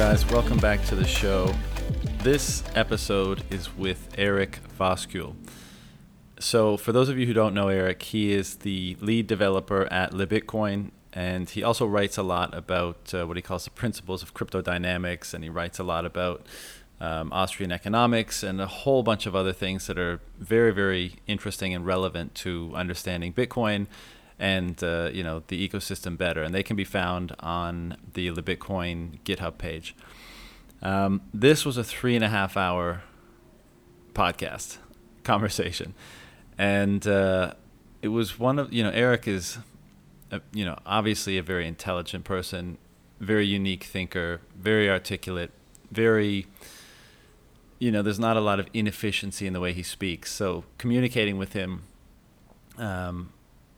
guys? Welcome back to the show. This episode is with Eric Voskuil. So, for those of you who don't know Eric, he is the lead developer at LibBitcoin, and he also writes a lot about uh, what he calls the principles of crypto dynamics, and he writes a lot about um, Austrian economics and a whole bunch of other things that are very, very interesting and relevant to understanding Bitcoin and uh, you know the ecosystem better. And they can be found on the LibBitcoin GitHub page. Um, this was a three and a half hour podcast conversation, and uh, it was one of you know Eric is, a, you know obviously a very intelligent person, very unique thinker, very articulate, very you know, there's not a lot of inefficiency in the way he speaks. So communicating with him um,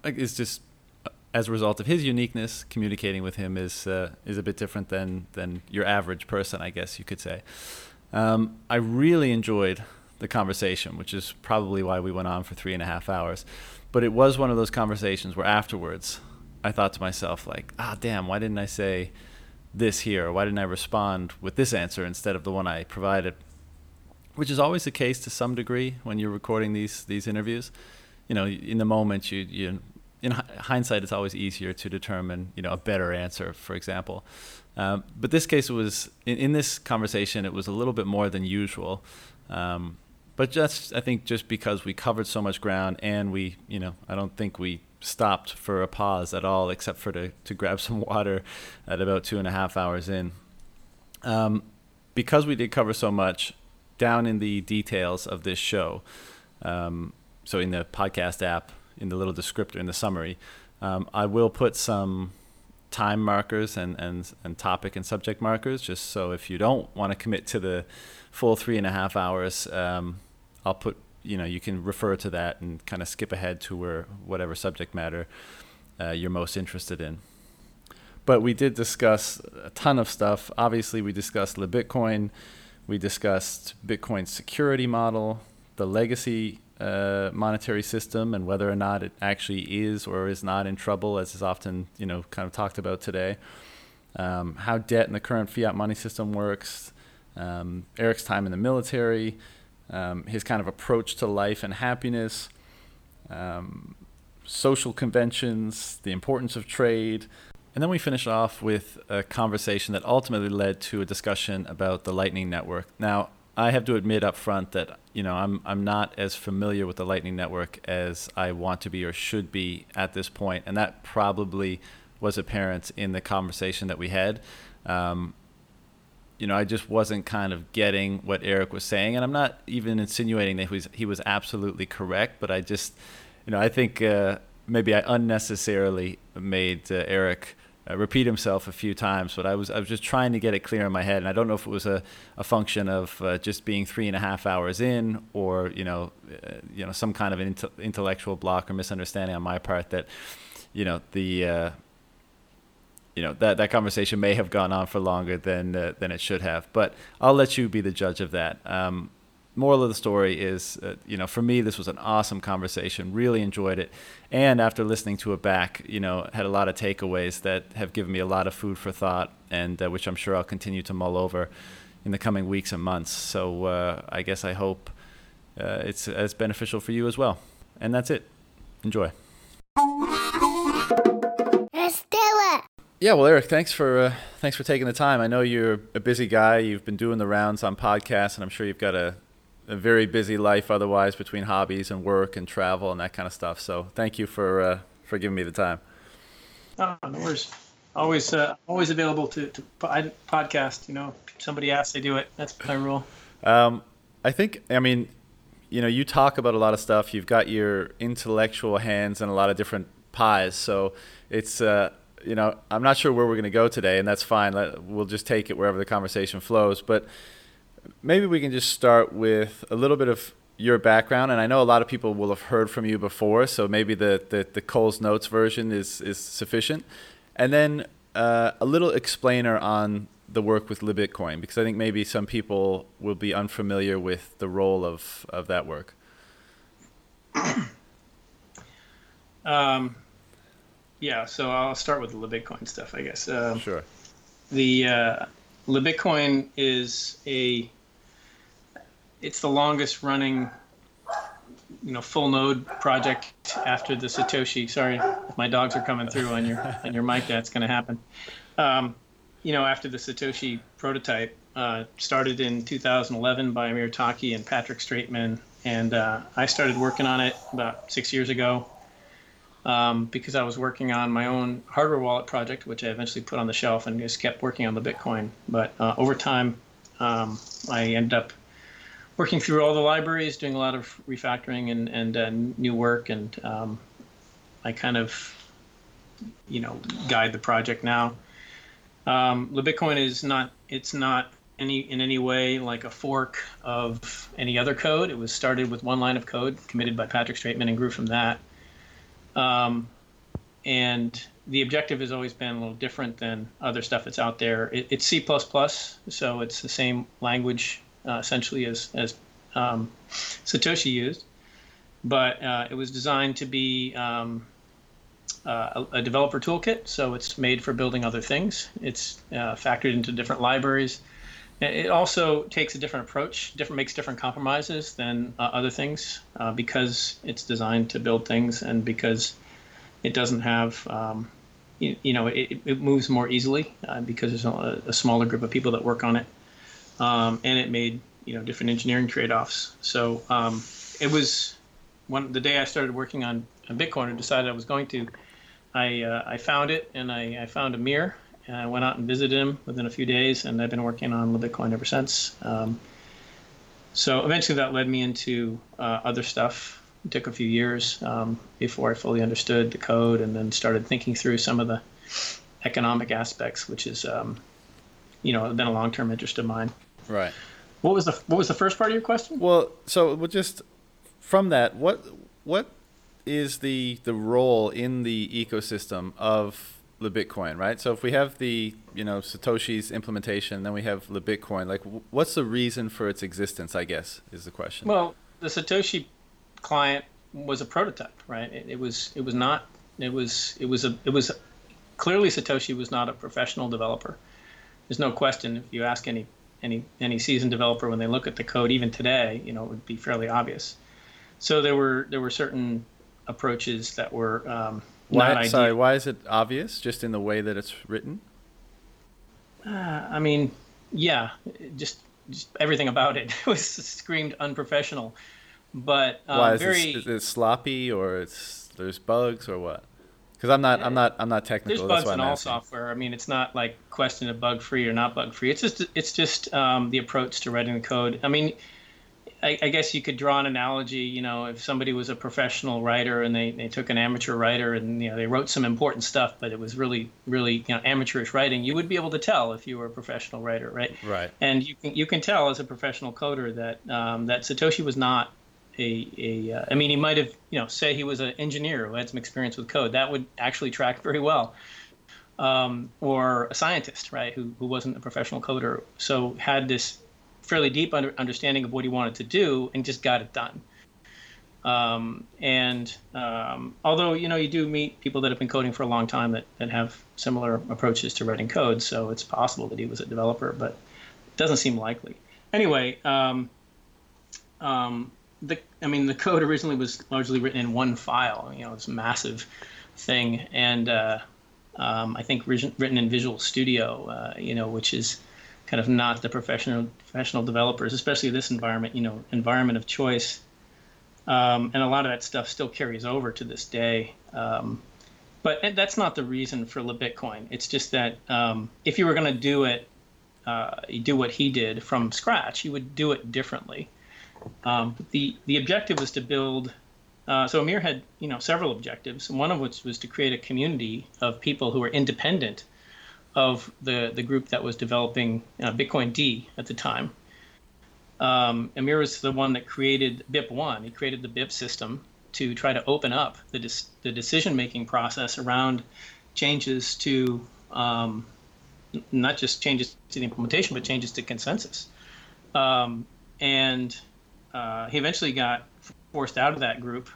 is just uh, as a result of his uniqueness. Communicating with him is uh, is a bit different than than your average person, I guess you could say. Um, I really enjoyed the conversation, which is probably why we went on for three and a half hours. But it was one of those conversations where afterwards, I thought to myself, like, ah, damn, why didn't I say this here? Why didn't I respond with this answer instead of the one I provided? which is always the case to some degree when you're recording these these interviews. You know, in the moment, you you in hindsight, it's always easier to determine you know a better answer, for example. Um, but this case was in, in, this conversation, it was a little bit more than usual. Um, but just I think just because we covered so much ground and we you know I don't think we stopped for a pause at all except for to to grab some water at about two and a half hours in. Um, because we did cover so much, down in the details of this show, um, so in the podcast app, in the little descriptor, in the summary, um, I will put some time markers and, and, and topic and subject markers, just so if you don't want to commit to the full three and a half hours, um, I'll put, you know, you can refer to that and kind of skip ahead to where whatever subject matter uh, you're most interested in. But we did discuss a ton of stuff. Obviously, we discussed the Bitcoin. We discussed Bitcoin's security model, the legacy uh, monetary system, and whether or not it actually is or is not in trouble, as is often you know kind of talked about today. Um, how debt in the current fiat money system works. Um, Eric's time in the military, um, his kind of approach to life and happiness, um, social conventions, the importance of trade, and then we finish off with a conversation that ultimately led to a discussion about the Lightning Network. Now, I have to admit up front that you know I'm I'm not as familiar with the Lightning Network as I want to be or should be at this point, and that probably was apparent in the conversation that we had. Um, you know, I just wasn't kind of getting what Eric was saying, and I'm not even insinuating that he was he was absolutely correct, but I just, you know, I think uh, maybe I unnecessarily made uh, Eric uh, repeat himself a few times, but I was I was just trying to get it clear in my head, and I don't know if it was a, a function of uh, just being three and a half hours in, or you know, uh, you know, some kind of an intellectual block or misunderstanding on my part that, you know, the uh, you know that that conversation may have gone on for longer than uh, than it should have. But I'll let you be the judge of that. Um, moral of the story is, uh, you know, for me, this was an awesome conversation. Really enjoyed it, and after listening to it back, you know, had a lot of takeaways that have given me a lot of food for thought, and uh, which I'm sure I'll continue to mull over in the coming weeks and months. So uh, I guess I hope uh, it's as beneficial for you as well. And that's it. Enjoy. Let's do it. Yeah, well, Eric, thanks for uh, thanks for taking the time. I know you're a busy guy. You've been doing the rounds on podcasts, and I'm sure you've got a a very busy life otherwise between hobbies and work and travel and that kind of stuff. So thank you for uh, for giving me the time. Oh, no worries. Always uh, always available to, to podcast. You know, somebody asks, they do it. That's my rule. Um, I think. I mean, you know, you talk about a lot of stuff. You've got your intellectual hands in a lot of different pies. So it's. Uh, you know, I'm not sure where we're going to go today, and that's fine. We'll just take it wherever the conversation flows. But maybe we can just start with a little bit of your background and I know a lot of people will have heard from you before so maybe the the, the Cole's notes version is is sufficient. And then uh, a little explainer on the work with LibBitcoin because I think maybe some people will be unfamiliar with the role of of that work. Um yeah so I'll start with the LibBitcoin stuff I guess. Um, sure. the uh, LibBitcoin is a it's the longest running you know full node project after the Satoshi. Sorry, my dogs are coming through on your on your mic. That's going to happen. Um, you know, after the Satoshi prototype uh, started in 2011 by Amir Taaki and Patrick Strateman, and uh, I started working on it about six years ago um, because I was working on my own hardware wallet project, which I eventually put on the shelf and just kept working on the Bitcoin. But uh, over time, um, I ended up working through all the libraries, doing a lot of refactoring and, and uh, new work, and um, I kind of, you know, guide the project now. Um, LibBitcoin is not it's not any in any way like a fork of any other code. It was started with one line of code committed by Patrick Strateman and grew from that. Um, and the objective has always been a little different than other stuff that's out there. It, it's C++, so it's the same language uh, essentially as, as um, Satoshi used, but uh, it was designed to be um, uh, a, a, developer toolkit, so it's made for building other things. It's uh, factored into different libraries. It also takes a different approach, different makes different compromises than uh, other things uh, because it's designed to build things and because it doesn't have, um, you, you, know, it, it, moves more easily because there's a, a, smaller group of people that work on it um, and it made you know different engineering trade-offs. So um, it was one the day I started working on, Bitcoin and decided I was going to. I uh, I found it and I, I found Amir and I went out and visited him within a few days and I've been working on Bitcoin ever since. Um, so eventually that led me into uh, other stuff. It took a few years um, before I fully understood the code and then started thinking through some of the economic aspects, which is um, you know been a long-term interest of mine. Right. What was the What was the first part of your question? Well, so we'll just from that, what what is the the role in the ecosystem of the Bitcoin, right? So if we have the you know Satoshi's implementation, then we have the Bitcoin. Like, what's the reason for its existence? I guess is the question. Well, the Satoshi client was a prototype, right? It, it was it was not it was it was a it was clearly Satoshi was not a professional developer. There's no question. If you ask any any any seasoned developer when they look at the code, even today, you know, it would be fairly obvious. So there were there were certain approaches that were um, why, sorry, why is it obvious? Just in the way that it's written? Uh, I mean, yeah, just just everything about it was screamed unprofessional. But um, why is, very, it, is it sloppy or it's there's bugs or what? because I'm not I'm not I'm not technical. There's bugs in all software. I mean, it's not like question of bug free or not bug free. It's just it's just um, the approach to writing the code. I mean, I, I, guess you could draw an analogy. You know, if somebody was a professional writer and they, they took an amateur writer and you know they wrote some important stuff, but it was really really you know amateurish writing, you would be able to tell if you were a professional writer, right? Right. And you can you can tell as a professional coder that um, that Satoshi was not a, a uh, I mean, he might have, you know, say he was an engineer who had some experience with code. That would actually track very well. Um, or a scientist, right, who, who wasn't a professional coder, so had this fairly deep under, understanding of what he wanted to do and just got it done. Um, and um, although you know you do meet people that have been coding for a long time that, that have similar approaches to writing code, so it's possible that he was a developer, but it doesn't seem likely. Anyway, um, um the I mean the code originally was largely written in one file, you know, this massive thing, and uh, um, I think written in Visual Studio, uh, you know, which is kind of not the professional professional developers, especially this environment, you know, environment of choice. Um, and a lot of that stuff still carries over to this day. Um, but that's not the reason for LibBitcoin. It's just that um, if you were going to do it, uh, do what he did from scratch, you would do it differently. Um, the the objective was to build. Uh, so Amir had you know several objectives, one of which was to create a community of people who were independent of the the group that was developing uh, Bitcoin D at the time. Um, Amir was the one that created BIP1. He created the BIP system to try to open up the dis- the decision making process around changes to um, not just changes to the implementation, but changes to consensus. Um, and uh, he eventually got forced out of that group,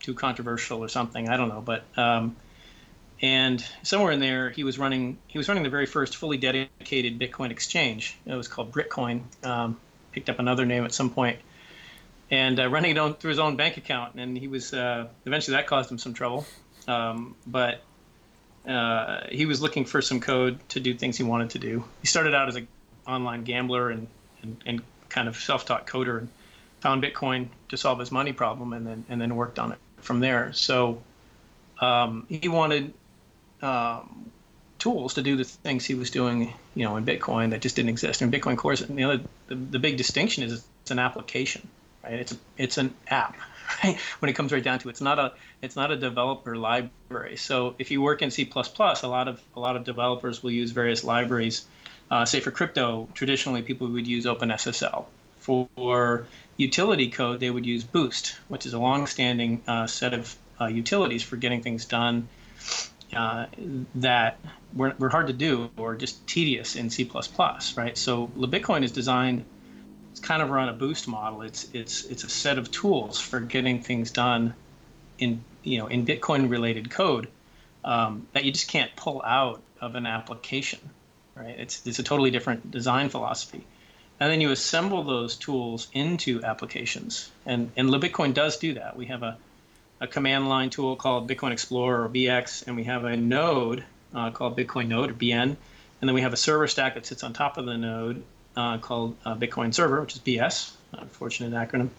too controversial or something. I don't know, but um, and somewhere in there, he was running he was running the very first fully dedicated Bitcoin exchange. It was called Britcoin. Um, picked up another name at some point, and uh, running it on through his own bank account. And he was uh, eventually that caused him some trouble, um, but uh, he was looking for some code to do things he wanted to do. He started out as an online gambler and, and, and kind of self-taught coder and found Bitcoin to solve his money problem, and then and then worked on it from there. So um, he wanted um, tools to do the things he was doing, you know, in Bitcoin that just didn't exist. And Bitcoin Core, you know, the, the big distinction is it's an application, right? It's a, it's an app, right? When it comes right down to it, it's not a it's not a developer library. So if you work in C++, a lot of a lot of developers will use various libraries. Uh, say for crypto, traditionally people would use OpenSSL. For utility code, they would use Boost, which is a long-standing uh, set of uh, utilities for getting things done uh, that were, were hard to do or just tedious in C++, right? So LibBitcoin is designed, it's kind of run a boost model. It's it's it's a set of tools for getting things done in you know in Bitcoin related code um, that you just can't pull out of an application, right? It's it's a totally different design philosophy. And then you assemble those tools into applications. And, and LibBitcoin does do that. We have a a command line tool called Bitcoin Explorer or BX, and we have a node uh, called Bitcoin Node or BN, and then we have a server stack that sits on top of the node uh, called uh, Bitcoin Server, which is BS, unfortunate acronym.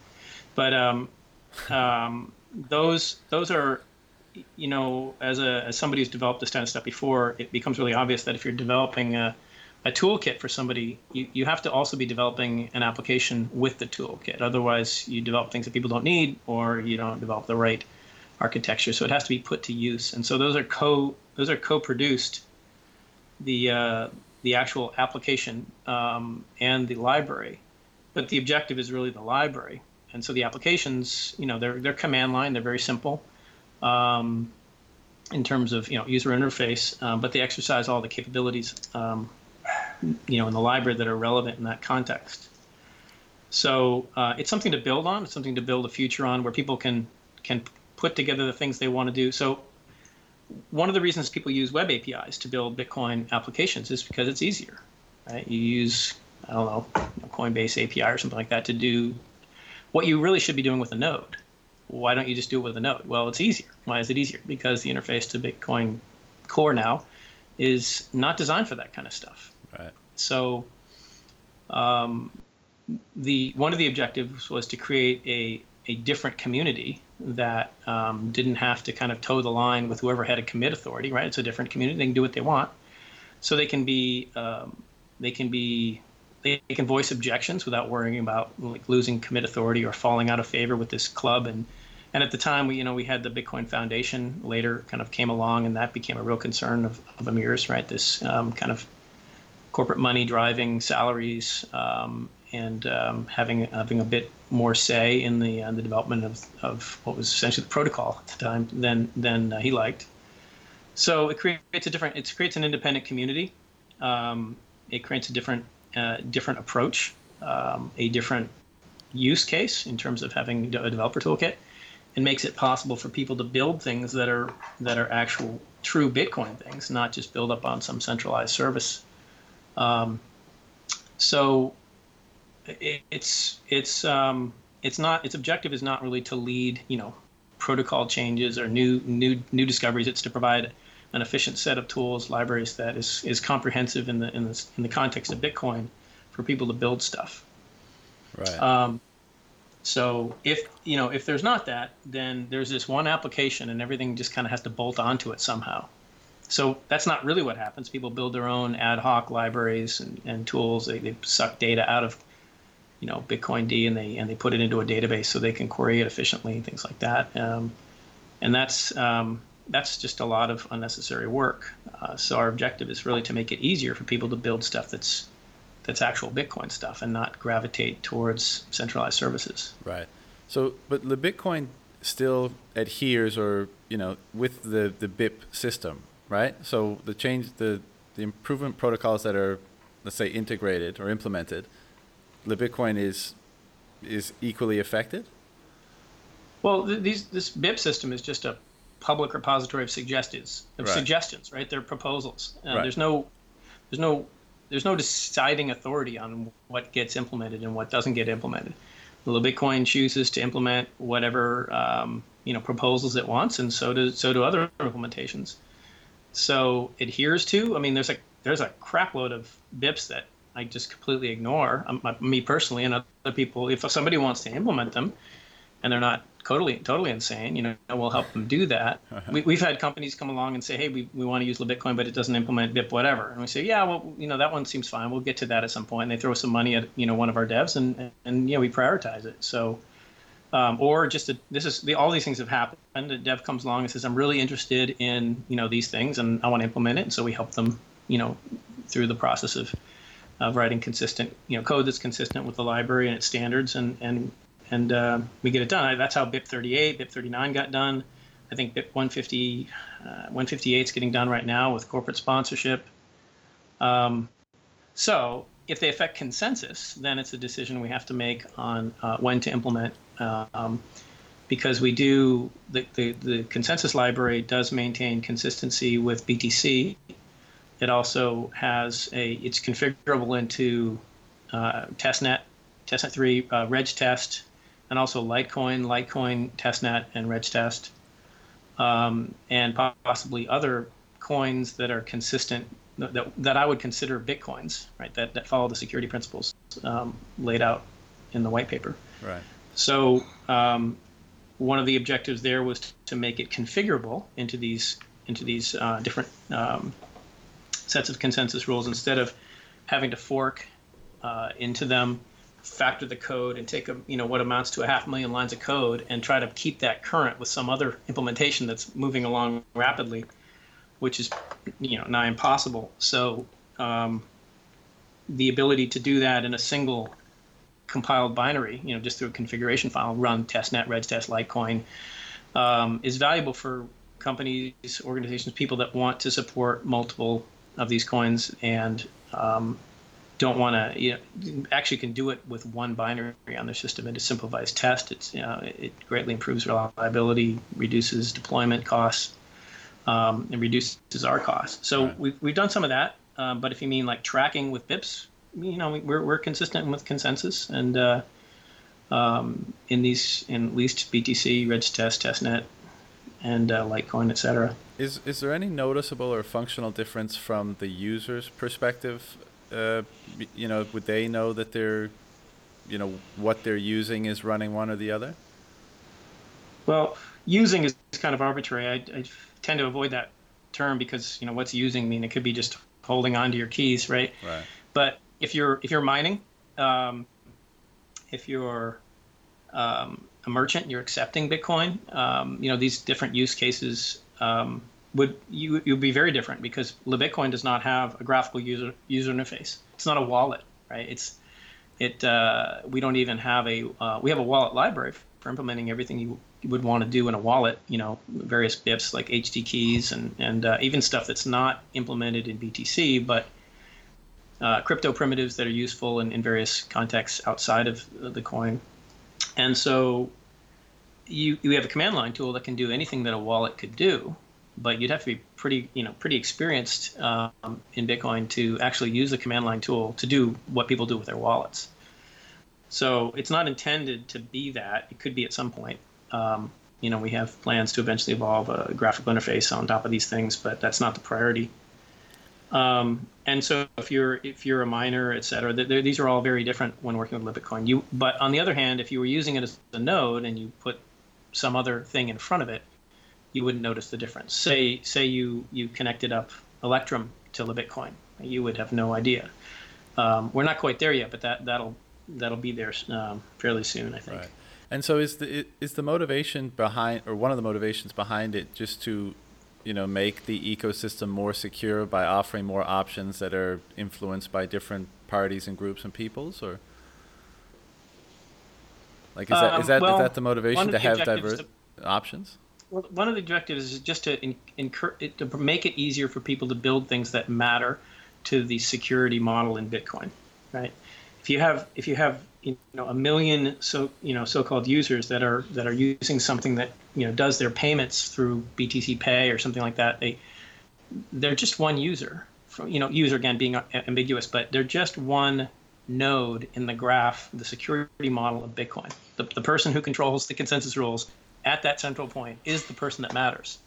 But um, um, those those are, you know, as a as somebody who's developed this kind of stuff before, it becomes really obvious that if you're developing a a toolkit for somebody, you, you have to also be developing an application with the toolkit. Otherwise, you develop things that people don't need, or you don't develop the right architecture. So it has to be put to use. And so those are co those are co-produced. The uh, the actual application um, and the library, but the objective is really the library. And so the applications, you know, they're they're command line. They're very simple. Um, in terms of you know user interface, um, but they exercise all the capabilities um, you know in the library that are relevant in that context. So uh, it's something to build on. It's something to build a future on where people can can put together the things they want to do. So one of the reasons people use web APIs to build Bitcoin applications is because it's easier. Right? You use I don't know Coinbase API or something like that to do what you really should be doing with a node. Why don't you just do it with a node? Well, it's easier. Why is it easier? Because the interface to Bitcoin Core now is not designed for that kind of stuff. Right. So, um, the one of the objectives was to create a a different community that um, didn't have to kind of toe the line with whoever had a commit authority. Right. It's a different community; they can do what they want. So they can be um, they can be they can voice objections without worrying about like losing commit authority or falling out of favor with this club and and at the time we you know we had the bitcoin foundation later kind of came along and that became a real concern of, of amir's right this um, kind of corporate money driving salaries um, and um, having having a bit more say in the uh, the development of, of what was essentially the protocol at the time than than uh, he liked. So it creates a different it creates an independent community. Um, it creates a different uh, different approach, um, a different use case in terms of having a developer toolkit, and makes it possible for people to build things that are that are actual true Bitcoin things, not just build up on some centralized service um, so it, it's it's um, it's not its objective is not really to lead you know protocol changes or new new new discoveries. It's to provide an efficient set of tools, libraries that is is comprehensive in the in the in the context of Bitcoin for people to build stuff. Right. Um, so if you know if there's not that, then there's this one application and everything just kind of has to bolt onto it somehow. So that's not really what happens. People build their own ad hoc libraries and, and tools. They, they suck data out of, you know, Bitcoin D and they and they put it into a database so they can query it efficiently, and things like that. Um, and that's um, that's just a lot of unnecessary work. Uh, so our objective is really to make it easier for people to build stuff that's that's actual Bitcoin stuff and not gravitate towards centralized services. Right. So, but the Bitcoin still adheres, or you know, with the the BIP system, right? So the change, the the improvement protocols that are, let's say, integrated or implemented, the Bitcoin is is equally affected. Well, th- these this BIP system is just a public repository of suggestions, of Right. suggestions, right? They're proposals. Uh, Right. There's no, there's no, there's no deciding authority on what gets implemented and what doesn't get implemented. The Bitcoin chooses to implement whatever um, you know proposals it wants, and so do so do other implementations. So adheres to. I mean, there's a there's a crap load of BIPs that I just completely ignore. Um, me personally, and other people. If somebody wants to implement them, and they're not totally totally insane, you know, we'll help them do that. We, we've had companies come along and say, hey, we, we want to use Bitcoin, but it doesn't implement BIP whatever, and we say, yeah, well, you know, that one seems fine. We'll get to that at some point. And they throw some money at you know one of our devs, and and, and you know we prioritize it. So. Um, or just a, this is the, all these things have happened. A dev comes along and says, "I'm really interested in you know these things, and I want to implement it." And so we help them, you know, through the process of of writing consistent, you know, code that's consistent with the library and its standards, and and and uh, we get it done. That's how BIP 38, BIP 39 got done. I think BIP 150, uh, 158 is getting done right now with corporate sponsorship. Um, so if they affect consensus, then it's a decision we have to make on uh, when to implement. Um, because we do, the, the, the consensus library does maintain consistency with BTC. It also has a, it's configurable into uh, testnet, testnet 3, uh, regtest, and also Litecoin, Litecoin, testnet, and regtest, um, and possibly other coins that are consistent that, that I would consider Bitcoins, right? That, that follow the security principles um, laid out in the white paper. Right. So um, one of the objectives there was to make it configurable into these into these uh, different um, sets of consensus rules instead of having to fork uh, into them, factor the code, and take a you know what amounts to a half million lines of code and try to keep that current with some other implementation that's moving along rapidly, which is you know nigh impossible. So um, the ability to do that in a single compiled binary, you know, just through a configuration file, run testnet, regtest, Litecoin, um, is valuable for companies, organizations, people that want to support multiple of these coins and um, don't want to, you know, actually can do it with one binary on their system. It simplifies test. It's, you know, it greatly improves reliability, reduces deployment costs, um, and reduces our costs. So Right. we've, we've done some of that. Um, but if you mean like tracking with BIPs, you know, we're, we're consistent with consensus and uh, um, in these, in at least BTC, Regtest, Testnet, and uh, Litecoin, etc. Is is there any noticeable or functional difference from the user's perspective? Uh, you know, would they know that they're, you know, what they're using is running one or the other? Well, using is kind of arbitrary. I, I tend to avoid that term because you know what's using mean? It could be just holding on to your keys, right? Right. But if you're if you're mining, um, if you're um, a merchant, you're accepting Bitcoin. Um, you know these different use cases um, would you you'd be very different because Bitcoin does not have a graphical user user interface. It's not a wallet, right? It's it uh, we don't even have a uh, we have a wallet library for implementing everything you would want to do in a wallet. You know, various BIPs like HD keys and and uh, even stuff that's not implemented in BTC, but uh, crypto primitives that are useful in, in various contexts outside of the coin. And so you you have a command line tool that can do anything that a wallet could do, but you'd have to be pretty you know pretty experienced um, in Bitcoin to actually use the command line tool to do what people do with their wallets. So it's not intended to be that. It could be at some point. Um, you know, we have plans to eventually evolve a graphical interface on top of these things, but that's not the priority. Um, and so if you're if you're a miner, et cetera, th- th- these are all very different when working with Bitcoin. You, but on the other hand, if you were using it as a node and you put some other thing in front of it, you wouldn't notice the difference. Say say you you connected up Electrum to the Bitcoin, you would have no idea. Um, we're not quite there yet, but that that'll that'll be there um, fairly soon, I think. Right. And so is the is the motivation behind or one of the motivations behind it just to you know make the ecosystem more secure by offering more options that are influenced by different parties and groups and peoples or like is that is Um, that is well, that the motivation to have diverse options? Well, one of the objectives is just to in, incur, to make it easier for people to build things that matter to the security model in Bitcoin, right? If you have if you have you know a million so you know so-called users that are that are using something that you know does their payments through BTC Pay or something like that, they they're just one user. From, you know, user again being ambiguous, but they're just one node in the graph, the security model of Bitcoin. The, the person who controls the consensus rules at that central point is the person that matters.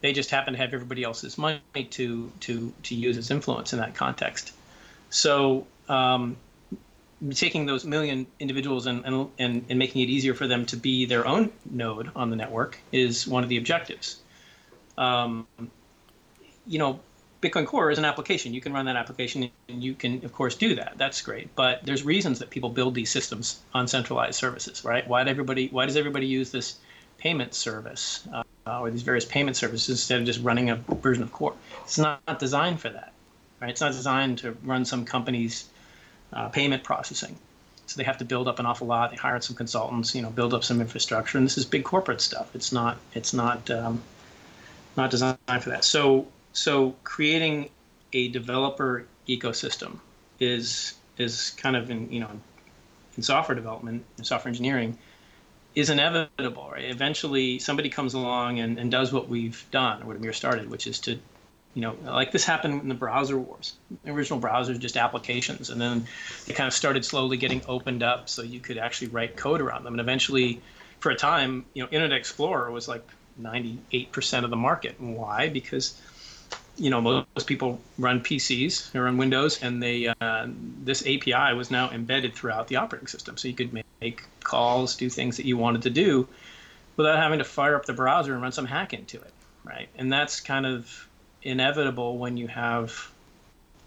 They just happen to have everybody else's money to to to use as influence in that context. So um, taking those million individuals and, and, and, and making it easier for them to be their own node on the network is one of the objectives. Um, you know, Bitcoin Core is an application. You can run that application and you can, of course, do that. That's great. But there's reasons that people build these systems on centralized services, right? Why, everybody, why does everybody use this payment service uh, or these various payment services instead of just running a version of Core? It's not designed for that, right? It's not designed to run some company's uh, payment processing. So they have to build up an awful lot. They hired some consultants, you know, build up some infrastructure, and this is big corporate stuff. It's not. It's not. Um, not designed for that. So so creating a developer ecosystem is is kind of in you know in software development and software engineering is inevitable, right? Eventually, somebody comes along and, and does what we've done, or what Amir started, which is to, you know, like this happened in the browser wars. The original browsers just applications, and then they kind of started slowly getting opened up so you could actually write code around them. And eventually, for a time, you know, Internet Explorer was like 98% of the market. Why? Because you know most people run PCs or run Windows, and they uh, this API was now embedded throughout the operating system, so you could make calls, do things that you wanted to do, without having to fire up the browser and run some hack into it, right? And that's kind of inevitable when you have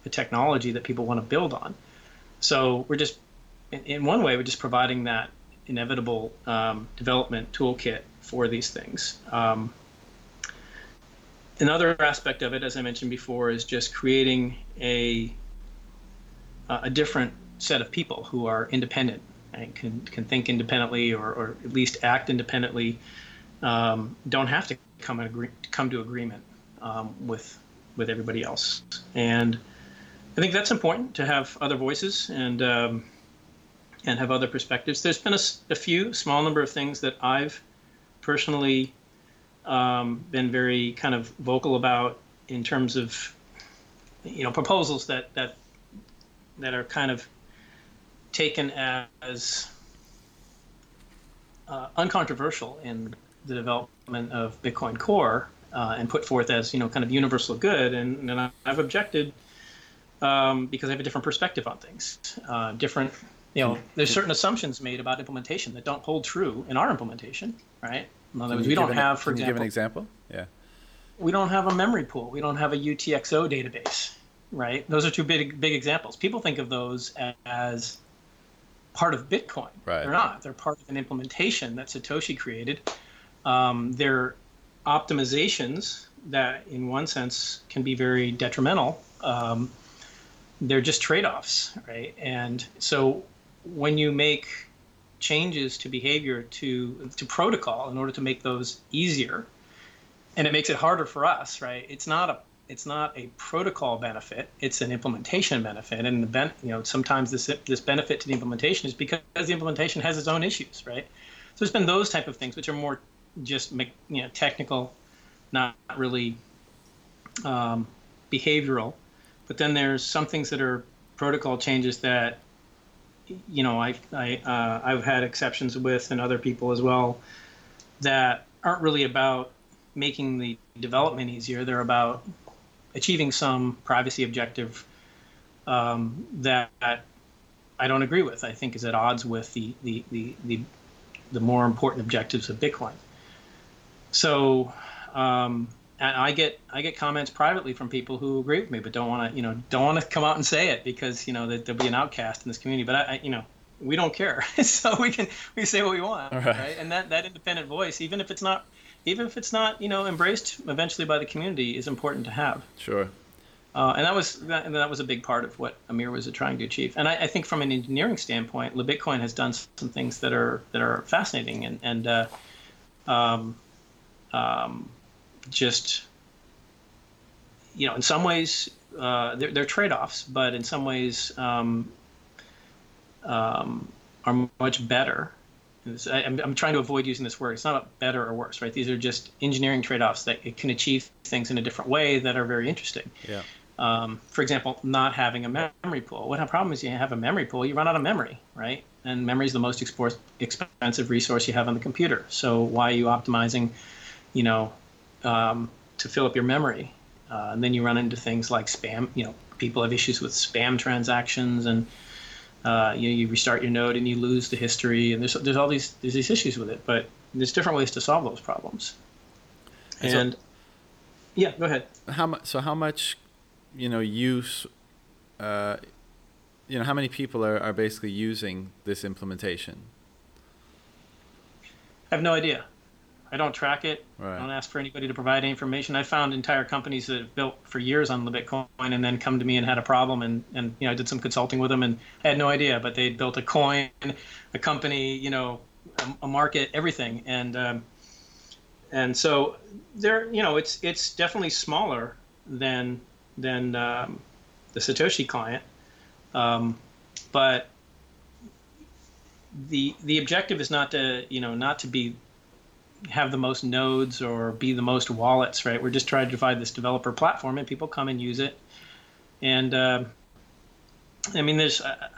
a technology that people want to build on. So we're just, in one way, we're just providing that inevitable um, development toolkit for these things. Um, another aspect of it, as I mentioned before, is just creating a a different set of people who are independent and can can think independently or, or at least act independently. Um, don't have to come agree, come to agreement um, with with everybody else, and I think that's important to have other voices and um, and have other perspectives. There's been a, a few small number of things that I've personally um, been very kind of vocal about in terms of you know proposals that that that are kind of taken as uh, uncontroversial in the development of Bitcoin Core uh, and put forth as you know kind of universal good, and, and I've objected um, because I have a different perspective on things, uh, different. You know, there's certain assumptions made about implementation that don't hold true in our implementation, right? In other words, we don't have, for can example, you give an example? Yeah. We don't have a memory pool. We don't have a UTXO database, right? Those are two big big examples. People think of those as part of Bitcoin. Right. They're not. They're part of an implementation that Satoshi created. Um, they're optimizations that, in one sense, can be very detrimental. Um, they're just trade-offs, right? And so when you make changes to behavior to to protocol in order to make those easier and it makes it harder for us right it's not a it's not a protocol benefit it's an implementation benefit and the ben, you know sometimes this this benefit to the implementation is because the implementation has its own issues right so it's been those type of things which are more just you know technical not really um, behavioral but then there's some things that are protocol changes that you know, I, I uh, I've had exceptions with, and other people as well, that aren't really about making the development easier. They're about achieving some privacy objective um, that I don't agree with. I think is at odds with the the the the, the more important objectives of Bitcoin. So. Um, and I get I get comments privately from people who agree with me, but don't want to you know don't want to come out and say it because you know that there'll be an outcast in this community. But I, I you know we don't care, so we can we say what we want, right. right? And that that independent voice, even if it's not even if it's not you know embraced eventually by the community, is important to have. Sure. Uh, and that was that, that was a big part of what Amir was trying to achieve. And I, I think from an engineering standpoint, LibBitcoin has done some things that are that are fascinating and and uh, um, um, just you know in some ways uh, they're, they're, trade-offs but in some ways um, um, are much better I, am I'm trying to avoid using this word. It's not better or worse, right? These are just engineering trade-offs that it can achieve things in a different way that are very interesting. Yeah. Um, for example, not having a memory pool. What the problem is you have a memory pool, you run out of memory, right? And memory is the most expensive resource you have on the computer. So why are you optimizing, you know, um, to fill up your memory? Uh, and then you run into things like spam. You know, people have issues with spam transactions and uh, you, you restart your node and you lose the history, and there's there's all these there's these issues with it. But there's different ways to solve those problems. And, and so, yeah, go ahead. How much? So how much, you know, use, uh, you know, how many people are, are basically using this implementation? I have no idea. I don't track it. Right. I don't ask for anybody to provide any information. I found entire companies that have built for years on the Bitcoin and then come to me and had a problem and, and you know I did some consulting with them and I had no idea, but they built a coin, a company, you know, a, a market, everything, and um, and so they're you know it's it's definitely smaller than than um, the Satoshi client, um, but the the objective is not to you know not to be have the most nodes or be the most wallets, right? We're just trying to provide this developer platform, and people come and use it. And uh, I mean, there's uh,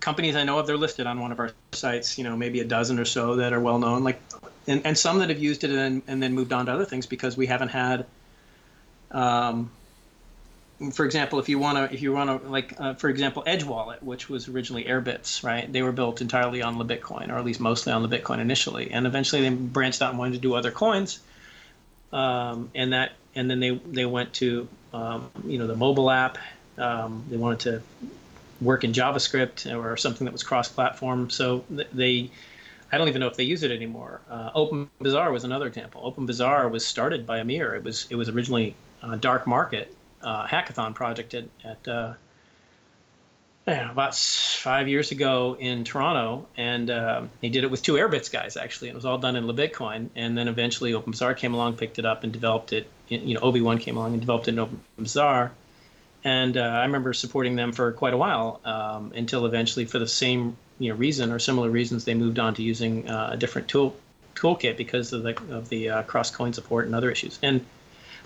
companies I know of. They're listed on one of our sites. You know, maybe a dozen or so that are well known. Like, and, and some that have used it and, and then moved on to other things because we haven't had um, for example, if you want to, if you want to, like, uh, for example, Edge Wallet, which was originally Airbitz, right? They were built entirely on the Bitcoin, or at least mostly on the Bitcoin initially, and eventually they branched out and wanted to do other coins, um, and that, and then they they went to, um, you know, the mobile app. Um, they wanted to work in JavaScript or something that was cross-platform. So they, I don't even know if they use it anymore. Uh, Open Bazaar was another example. Open Bazaar was started by Amir. It was it was originally a dark market uh, hackathon project at, at uh, about five years ago in Toronto, and uh, he did it with two Airbitz guys actually, it was all done in LibBitcoin. And then eventually OpenBazaar came along, picked it up, and developed it. You know, OB1 came along and developed it in OpenBazaar. And uh, I remember supporting them for quite a while um, until eventually, for the same you know reason or similar reasons, they moved on to using uh, a different tool toolkit because of the of the uh, cross coin support and other issues. And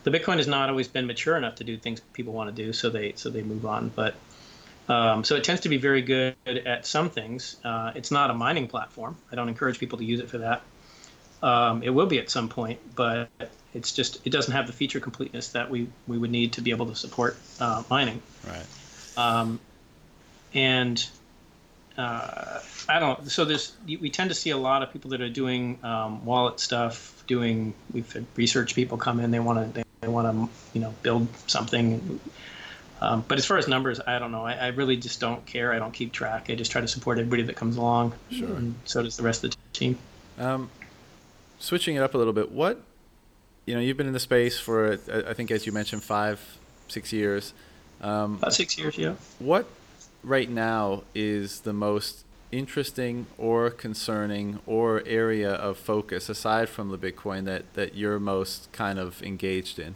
the Bitcoin has not always been mature enough to do things people want to do, so they so they move on. But um, so it tends to be very good at some things. Uh, it's not a mining platform. I don't encourage people to use it for that. Um, it will be at some point, but it's just it doesn't have the feature completeness that we we would need to be able to support uh, mining. Right. Um, and uh, I don't. So there's we tend to see a lot of people that are doing um, wallet stuff, doing we've had research people come in. They want to they want to you know build something. Um, but as far as numbers, I don't know. I, I, really just don't care. I don't keep track. I just try to support everybody that comes along. Sure. And so does the rest of the team. Um, switching it up a little bit, what you know, you've been in the space for I think as you mentioned five, six years. Um, About six years, yeah. What right now is the most interesting or concerning or area of focus aside from the Bitcoin that, that you're most kind of engaged in?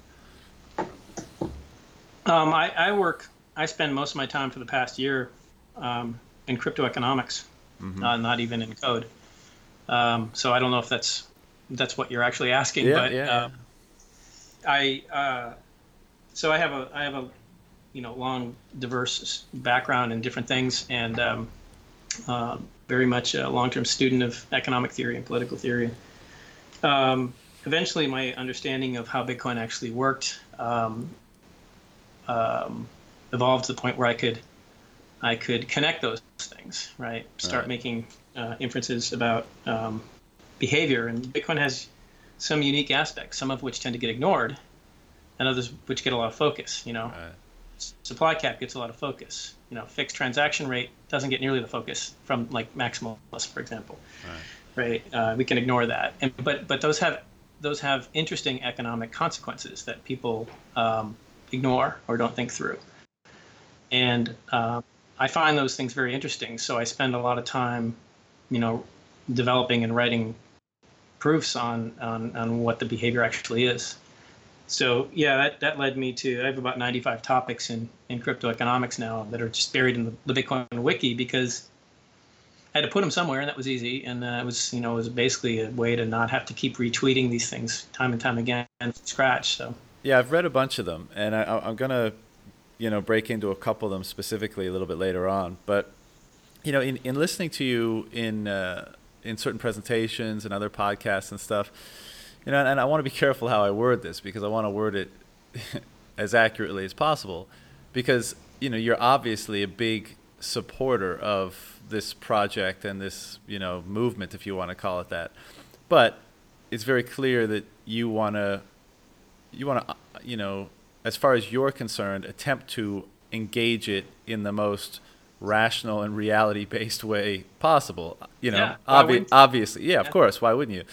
Um, I, I, work, I spend most of my time for the past year um, in crypto economics, mm-hmm. uh, not even in code. Um, so I don't know if that's that's what you're actually asking, yeah, but yeah, uh, I uh, so I have a I have a you know long diverse background in different things and um, uh, very much a long-term student of economic theory and political theory. Um, eventually, my understanding of how Bitcoin actually worked um, um, evolved to the point where I could I could connect those things, right? Start right. making uh, inferences about um, behavior, and Bitcoin has some unique aspects, some of which tend to get ignored, and others which get a lot of focus. You know, right. supply cap gets a lot of focus you know fixed transaction rate doesn't get nearly the focus from like maximalists for example. Right, right? Uh, we can ignore that. And but but those have those have interesting economic consequences that people um, ignore or don't think through. And uh, i find those things very interesting. So i spend a lot of time you know developing and writing proofs on on, on what the behavior actually is so yeah, that, that led me to I have about 95 topics in, in crypto economics now that are just buried in the, the Bitcoin wiki because I had to put them somewhere, and that was easy. And uh, it was, you know, it was basically a way to not have to keep retweeting these things time and time again from scratch. So yeah, I've read a bunch of them, and I, I'm gonna, you know, break into a couple of them specifically a little bit later on. But you know, in, in listening to you in uh, in certain presentations and other podcasts and stuff, you know, and I want to be careful how I word this because I want to word it as accurately as possible, because you know you're obviously a big supporter of this project and this you know movement, if you want to call it that. But it's very clear that you want to you want to you know as far as you're concerned attempt to engage it in the most rational and reality based way possible you know? Yeah, obvi- obviously yeah, of course why wouldn't you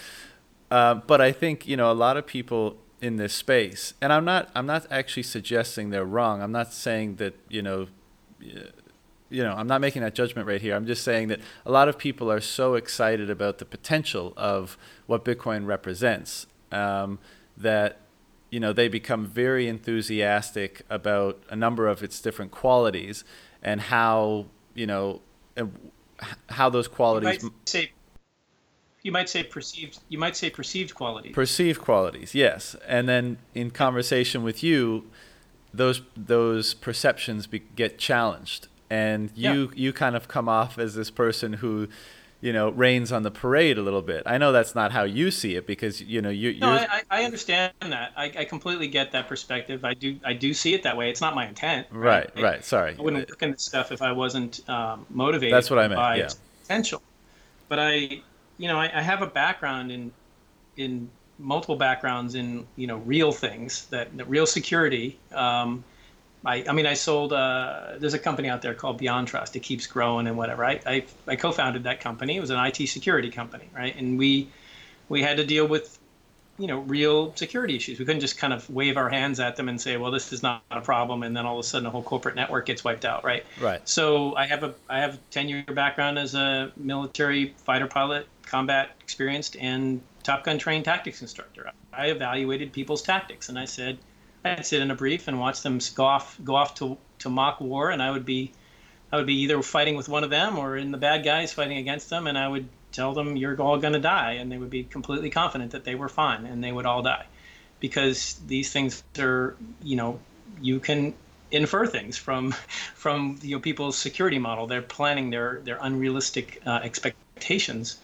uh, but I think you know a lot of people in this space, and I'm not I'm not actually suggesting they're wrong. I'm not saying that you know, you know, I'm not making that judgment right here. I'm just saying that a lot of people are so excited about the potential of what Bitcoin represents um, that you know they become very enthusiastic about a number of its different qualities and how you know how those you qualities might say you might say perceived you might say perceived quality. perceived qualities yes and then in conversation with you those those perceptions be, get challenged and you you kind of come off as this person who you know rains on the parade a little bit i know that's not how you see it because you know you no, I, I understand that. I, I completely get that perspective. I do I do see it that way. It's not my intent. right right sorry I wouldn't work in this stuff if I wasn't um, motivated. That's what I meant, by yeah. potential. But I, you know, I, I have a background in in multiple backgrounds in you know real things that, that real security. Um, I, I mean, I sold. Uh, there's a company out there called BeyondTrust. It keeps growing and whatever. I, I, I co-founded that company. It was an IT security company, right? And we we had to deal with you know real security issues. We couldn't just kind of wave our hands at them and say, well, this is not a problem, and then all of a sudden a whole corporate network gets wiped out, right? right So I have a I have a ten year background as a military fighter pilot, combat experienced, and Top Gun trained tactics instructor. I evaluated people's tactics, and I said I'd sit in a brief and watch them go off go off to to mock war, and I would be I would be either fighting with one of them or in the bad guys fighting against them, and I would tell them you're all going to die, and they would be completely confident that they were fine, and they would all die, because these things are you know you can infer things from from you know people's security model. They're planning their their unrealistic uh, expectations.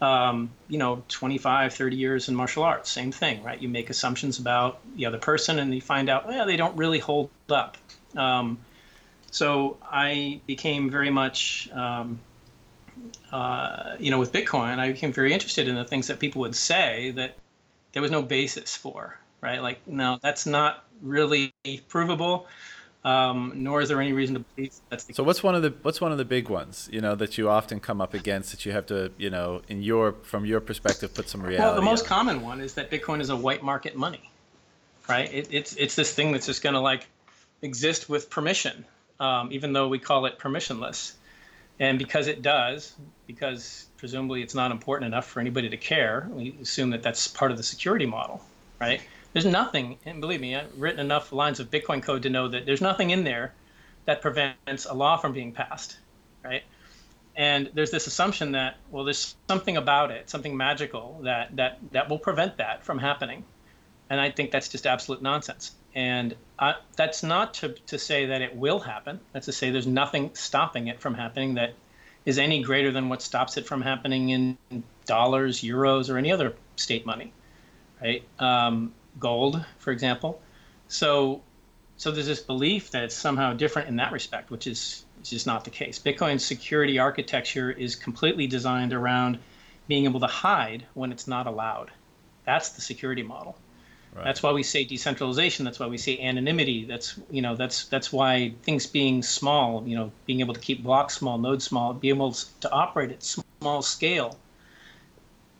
Um, you know, 25, 30 years in martial arts, same thing, right? You make assumptions about the other person, and you find out, well, they don't really hold up. Um, so I became very much, um, uh, you know, with Bitcoin, I became very interested in the things that people would say that there was no basis for, right? Like, no, that's not really provable, um, nor is there any reason to believe that's the so what's one of the what's one of the big ones you know that you often come up against that you have to you know in your from your perspective put some reality Well, the most on? common one is that Bitcoin is a white market money, right? It, it's it's this thing that's just going to like exist with permission, um, even though we call it permissionless, and because it does, because presumably it's not important enough for anybody to care, we assume that that's part of the security model, right? There's nothing, and believe me, I've written enough lines of Bitcoin code to know that there's nothing in there that prevents a law from being passed, right? and there's this assumption that well there's something about it something magical that that that will prevent that from happening and i think that's just absolute nonsense and I, that's not to, to say that it will happen that's to say there's nothing stopping it from happening that is any greater than what stops it from happening in dollars euros or any other state money right um, gold for example so so there's this belief that it's somehow different in that respect, which is, is just not the case. Bitcoin's security architecture is completely designed around being able to hide when it's not allowed. That's the security model. Right. That's why we say decentralization. That's why we say anonymity. That's you know that's that's why things being small, you know, being able to keep blocks small, nodes small, be able to operate at small scale.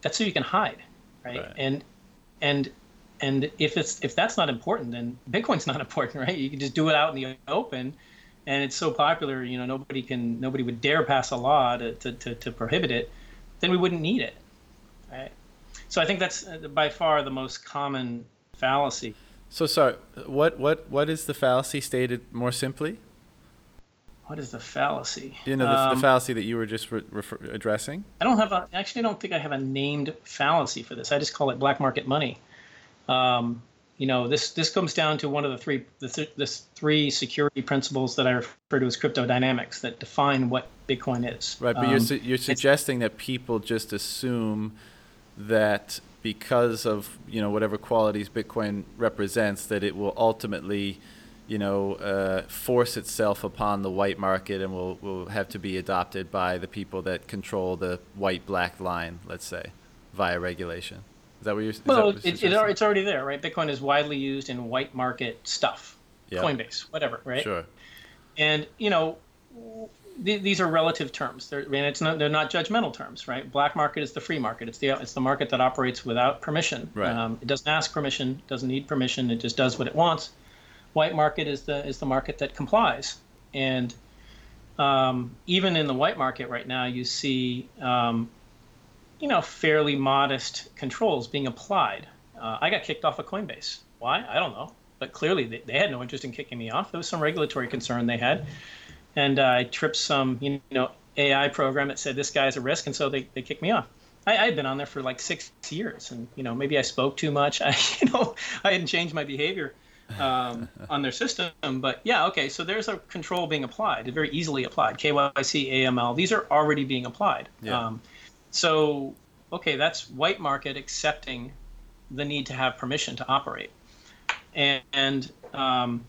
That's so you can hide, right? Right. And and and if it's if that's not important, then Bitcoin's not important, right? You can just do it out in the open, and it's so popular, you know, nobody can nobody would dare pass a law to to, to, to prohibit it. Then we wouldn't need it, right? So I think that's uh, by far the most common fallacy. so sorry what what what is the fallacy stated more simply what is the fallacy? You know, the, Um, the fallacy that you were just re- refer- addressing. I don't have a actually. I don't think I have a named fallacy for this. I just call it black market money. Um, you know, this this comes down to one of the three the th- this three security principles that I refer to as crypto dynamics that define what Bitcoin is. Right, but you're Um, su- you're suggesting that people just assume that because of you know whatever qualities Bitcoin represents, that it will ultimately, you know, uh, force itself upon the white market and will will have to be adopted by the people that control the white black line, let's say, via regulation. Is that what you're? Well, what you're it, it, it's already there, right? Bitcoin is widely used in white market stuff, Yeah. Coinbase, whatever, right? Sure. And you know, th- these are relative terms. They're, I mean, it's not they're not judgmental terms, right? Black market is the free market. It's the it's the market that operates without permission. Right. Um, it doesn't ask permission, doesn't need permission. It just does what it wants. White market is the is the market that complies. And um, even in the white market right now, you see, um, you know, fairly modest controls being applied. Uh, I got kicked off of Coinbase. Why? I don't know. But clearly, they, they had no interest in kicking me off. There was some regulatory concern they had, and I tripped some, you know, AI program that said this guy's a risk, and so they, they kicked me off. I, I had been on there for like six years, and you know, maybe I spoke too much. I, you know, I hadn't changed my behavior um, on their system. But yeah, okay, so there's a control being applied, very easily applied. KYC, AML, these are already being applied. Yeah. Um, so, okay, that's white market accepting the need to have permission to operate, and and um,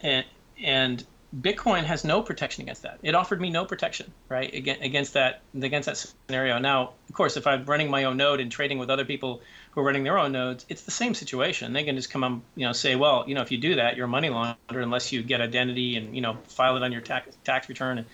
and, and Bitcoin has no protection against that. It offered me no protection, right, against, that against that scenario. Now, of course, if I'm running my own node and trading with other people who are running their own nodes, it's the same situation. They can just come up, you know, say, well, you know, if you do that, you're a money launderer unless you get identity and you know file it on your tax tax return. And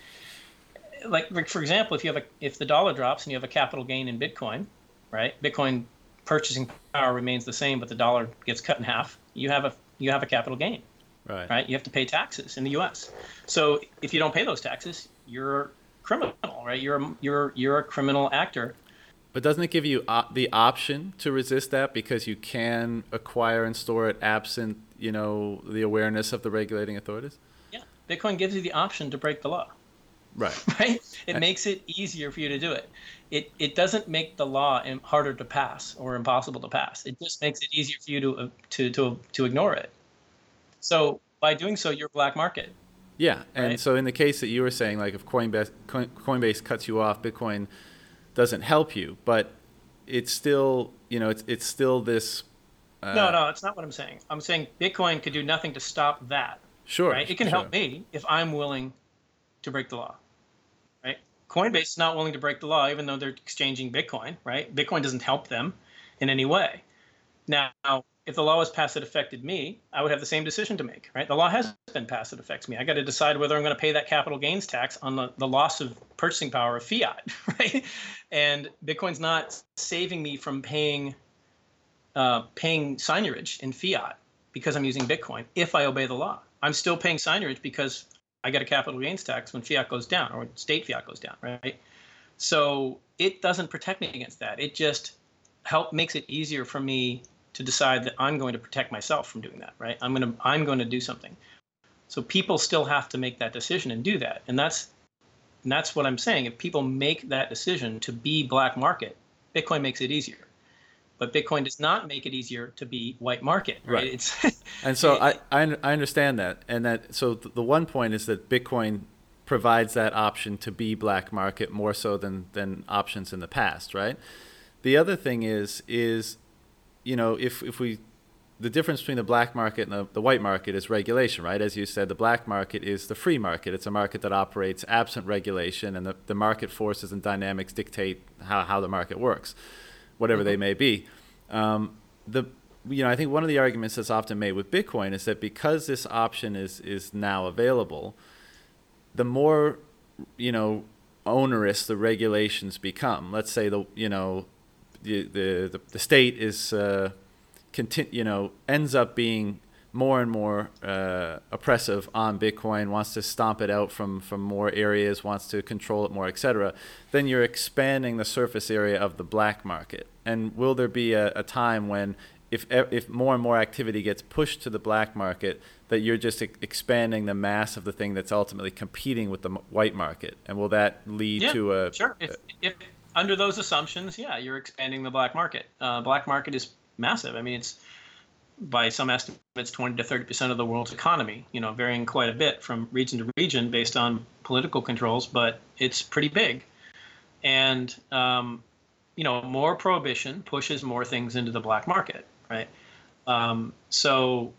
like for example, if you have a if the dollar drops and you have a capital gain in Bitcoin, right? Bitcoin purchasing power remains the same, but the dollar gets cut in half. You have a you have a capital gain Right. right? You have to pay taxes in the U.S. So if you don't pay those taxes, you're criminal, right? You're a, you're you're a criminal actor. But doesn't it give you op- the option to resist that because you can acquire and store it absent, you know, the awareness of the regulating authorities? Yeah, Bitcoin gives you the option to break the law, Right. right? It makes it easier for you to do it. It it doesn't make the law harder to pass or impossible to pass. It just makes it easier for you to uh, to to to ignore it. So by doing so, you're black market. Yeah, and Right. so in the case that you were saying, like if Coinbase Coinbase cuts you off, Bitcoin doesn't help you, but it's still, you know, it's it's still this. Uh, no, no, it's not what I'm saying. I'm saying Bitcoin could do nothing to stop that. Sure. right? It can sure. help me if I'm willing to break the law, right? Coinbase is not willing to break the law, even though they're exchanging Bitcoin, right? Bitcoin doesn't help them in any way. Now, if the law was passed that affected me, I would have the same decision to make, right? The law has been passed that affects me. I got to decide whether I'm going to pay that capital gains tax on the, the loss of purchasing power of fiat, right? And Bitcoin's not saving me from paying uh, paying seigniorage in fiat because I'm using Bitcoin if I obey the law. I'm still paying seigniorage because I get a capital gains tax when fiat goes down or state fiat goes down, right? So it doesn't protect me against that. It just help makes it easier for me to decide that I'm going to protect myself from doing that, right? I'm going to I'm going to do something. So people still have to make that decision and do that. And that's and that's what I'm saying. If people make that decision to be black market, Bitcoin makes it easier. But Bitcoin does not make it easier to be white market, right? Right. It's And so I, I I understand that, and that so the one point is that Bitcoin provides that option to be black market more so than than options in the past, right? The other thing is is you know if if we the difference between the black market and the, the white market is regulation, right? As you said, the black market is the free market. It's a market that operates absent regulation, and the, the market forces and dynamics dictate how, how the market works, whatever they may be. Um, the you know I think one of the arguments that's often made with Bitcoin is that because this option is is now available, the more you know onerous the regulations become. Let's say the you know the the the state is uh, conti- you know ends up being more and more uh, oppressive on Bitcoin, wants to stomp it out from from more areas, wants to control it more, etc. Then you're expanding the surface area of the black market. And will there be a, a time when if if more and more activity gets pushed to the black market, that you're just expanding the mass of the thing that's ultimately competing with the white market, and will that lead yeah, to a sure? If, if under those assumptions, yeah, you're expanding the black market. Uh, black market is massive. I mean, it's by some estimates 20 to 30 percent of the world's economy. You know, varying quite a bit from region to region based on political controls, but it's pretty big. And um, you know, more prohibition pushes more things into the black market right? Um, so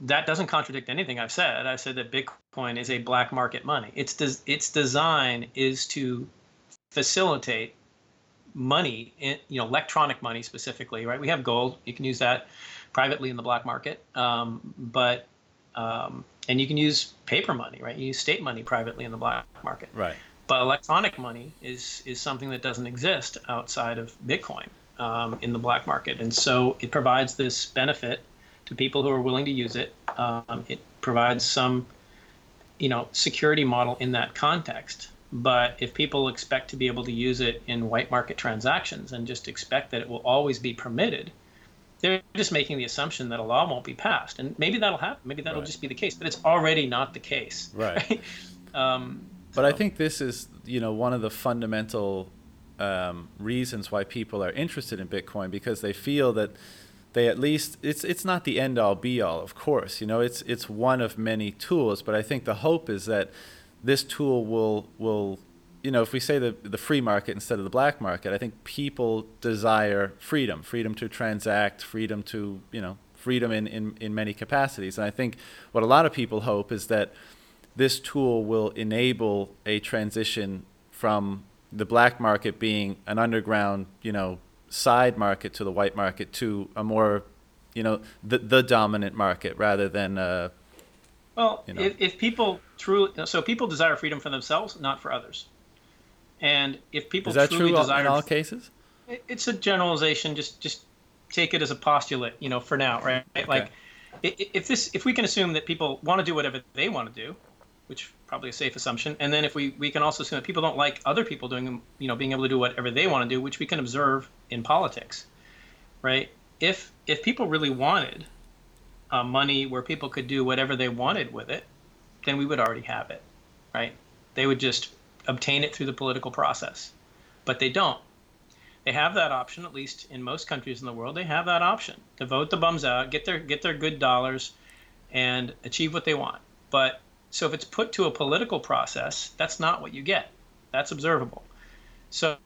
that doesn't contradict anything I've said. I said that Bitcoin is a black market money. Its des- its design is to facilitate money, in, you know, electronic money specifically, right? We have gold. You can use that privately in the black market, um, but um, and you can use paper money, right? You use state money privately in the black market, right? But electronic money is is something that doesn't exist outside of Bitcoin um, in the black market. And so it provides this benefit to people who are willing to use it. Um, it provides some, you know, security model in that context. But if people expect to be able to use it in white market transactions and just expect that it will always be permitted, they're just making the assumption that a law won't be passed. And maybe that'll happen. Maybe that'll right. just be the case. But it's already not the case. Right. right? Um, but so. I think this is, you know, one of the fundamental um, reasons why people are interested in Bitcoin because they feel that they at least it's it's not the end all be all of course you know it's it's one of many tools but I think the hope is that this tool will will you know if we say the the free market instead of the black market I think people desire freedom freedom to transact freedom to you know freedom in, in, in many capacities and I think what a lot of people hope is that this tool will enable a transition from the black market being an underground, you know, side market to the white market to a more, you know, the the dominant market rather than. Uh, well, you know. if, if people truly, so people desire freedom for themselves, not for others. And if people is that truly true desire, in all cases? It's a generalization. Just just take it as a postulate, you know, for now, right? Okay. Like, if this, if we can assume that people want to do whatever they want to do, which probably a safe assumption. And then if we, we can also assume that people don't like other people doing, you know, being able to do whatever they want to do, which we can observe in politics, right? If if people really wanted uh, money where people could do whatever they wanted with it, then we would already have it, right? They would just obtain it through the political process, but they don't. They have that option, at least in most countries in the world. They have that option to vote the bums out, get their get their good dollars, and achieve what they want. But so if it's put to a political process, that's not what you get. That's observable. So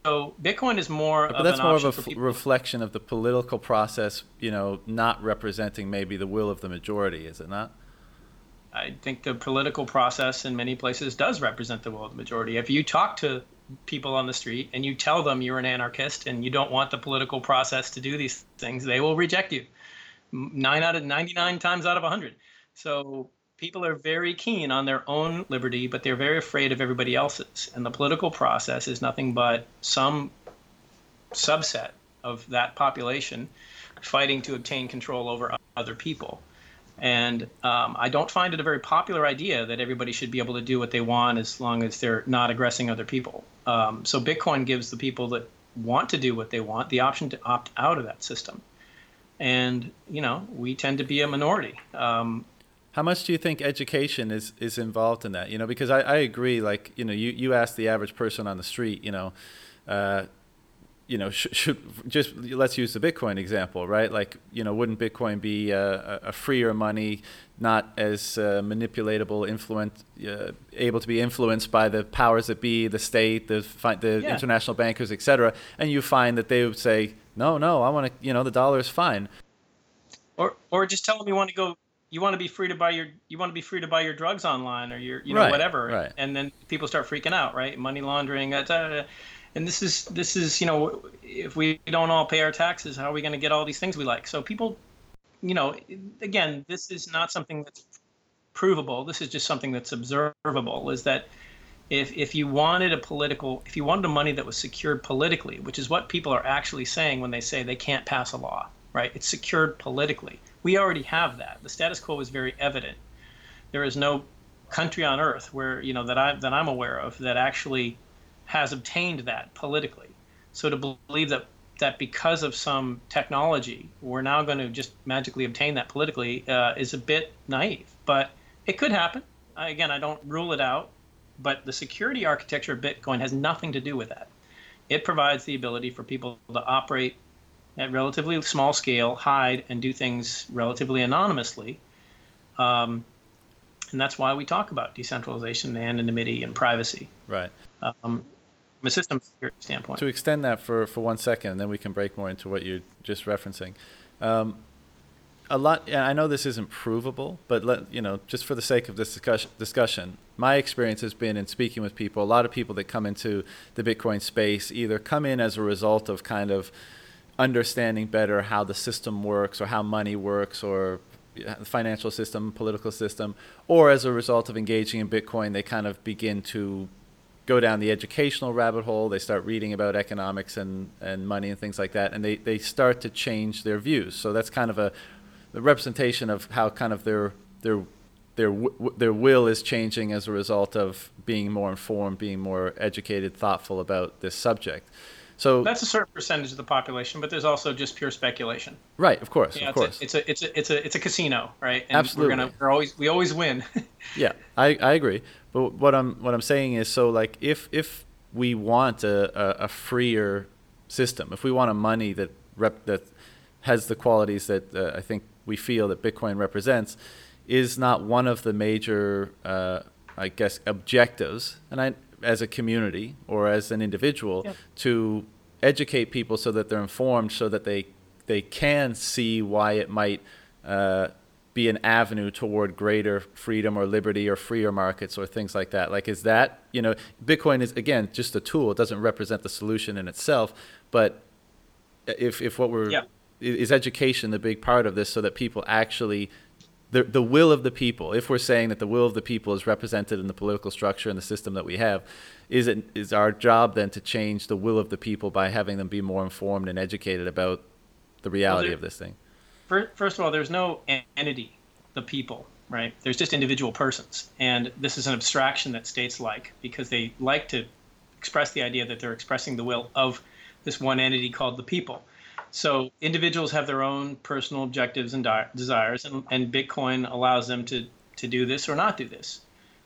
Bitcoin is more. But that's more of a f- reflection of the political process, you know, not representing maybe the will of the majority, is it not? I think the political process in many places does represent the will of the majority. If you talk to people on the street and you tell them you're an anarchist and you don't want the political process to do these things, they will reject you. Nine out of 99 times out of 100. So people are very keen on their own liberty, but they're very afraid of everybody else's. And the political process is nothing but some subset of that population fighting to obtain control over other people. And um, I don't find it a very popular idea that everybody should be able to do what they want as long as they're not aggressing other people. Um, so Bitcoin gives the people that want to do what they want the option to opt out of that system. And, you know, we tend to be a minority. Um, how much do you think education is, is involved in that? You know, because I, I agree, like, you know, you, you ask the average person on the street, you know, uh, you know, should, should, just let's use the Bitcoin example, right? Like, you know, wouldn't Bitcoin be a, a freer money, not as uh, manipulatable, influence, uh, able to be influenced by the powers that be, the state, the the yeah. international bankers, etc. And you find that they would say, no, no, I want to, you know, the dollar is fine. Or, or just tell them you want to go you want to be free to buy your you want to be free to buy your drugs online or your you know right, whatever. right. and then people start freaking out right? Money laundering uh, and this is this is you know if we don't all pay our taxes how are we going to get all these things we like? So people you know again this is not something that's provable. This is just something that's observable is that if if you wanted a political if you wanted a money that was secured politically which is what people are actually saying when they say they can't pass a law right? It's secured politically we already have that. The status quo is very evident. There is no country on earth where you know that I that I'm aware of that actually has obtained that politically. So to believe that that because of some technology we're now going to just magically obtain that politically uh, is a bit naive. But it could happen. Again, I don't rule it out. But the security architecture of Bitcoin has nothing to do with that. It provides the ability for people to operate at relatively small scale, hide, and do things relatively anonymously. Um, and that's why we talk about decentralization, and anonymity, and privacy. Right. Um, from a system security standpoint. To extend that for, for one second, and then we can break more into what you're just referencing. Um, a lot. I know this isn't provable, but let you know, just for the sake of this discussion, discussion, my experience has been in speaking with people. A lot of people that come into the Bitcoin space either come in as a result of kind of understanding better how the system works or how money works or the financial system, political system, or as a result of engaging in Bitcoin, they kind of begin to go down the educational rabbit hole. They start reading about economics and, and money and things like that, and they, they start to change their views. So that's kind of a representation of how kind of their their their their will is changing as a result of being more informed, being more educated, thoughtful about this subject. So that's a certain percentage of the population, but there's also just pure speculation. Right, of course, of course. It's a, it's a it's a it's a casino, right? And Absolutely. We're gonna we're always we always win. yeah, I, I agree. But what I'm what I'm saying is, so like if if we want a, a, a freer system, if we want a money that rep that has the qualities that uh, I think we feel that Bitcoin represents, is not one of the major, uh, I guess, objectives. And I, as a community or as an individual, yeah. to educate people so that they're informed, so that they they can see why it might uh, be an avenue toward greater freedom or liberty or freer markets or things like that. Like, is that you know, Bitcoin is again just a tool. It doesn't represent the solution in itself, but if if what we're yeah. is education the big part of this, so that people actually the, the will of the people, if we're saying that the will of the people is represented in the political structure and the system that we have, is it is our job then to change the will of the people by having them be more informed and educated about the reality well, of this thing? First of all, there's no entity, the people, right? There's just individual persons, and this is an abstraction that states like because they like to express the idea that they're expressing the will of this one entity called the people. So individuals have their own personal objectives and di- desires, and, and Bitcoin allows them to to do this or not do this.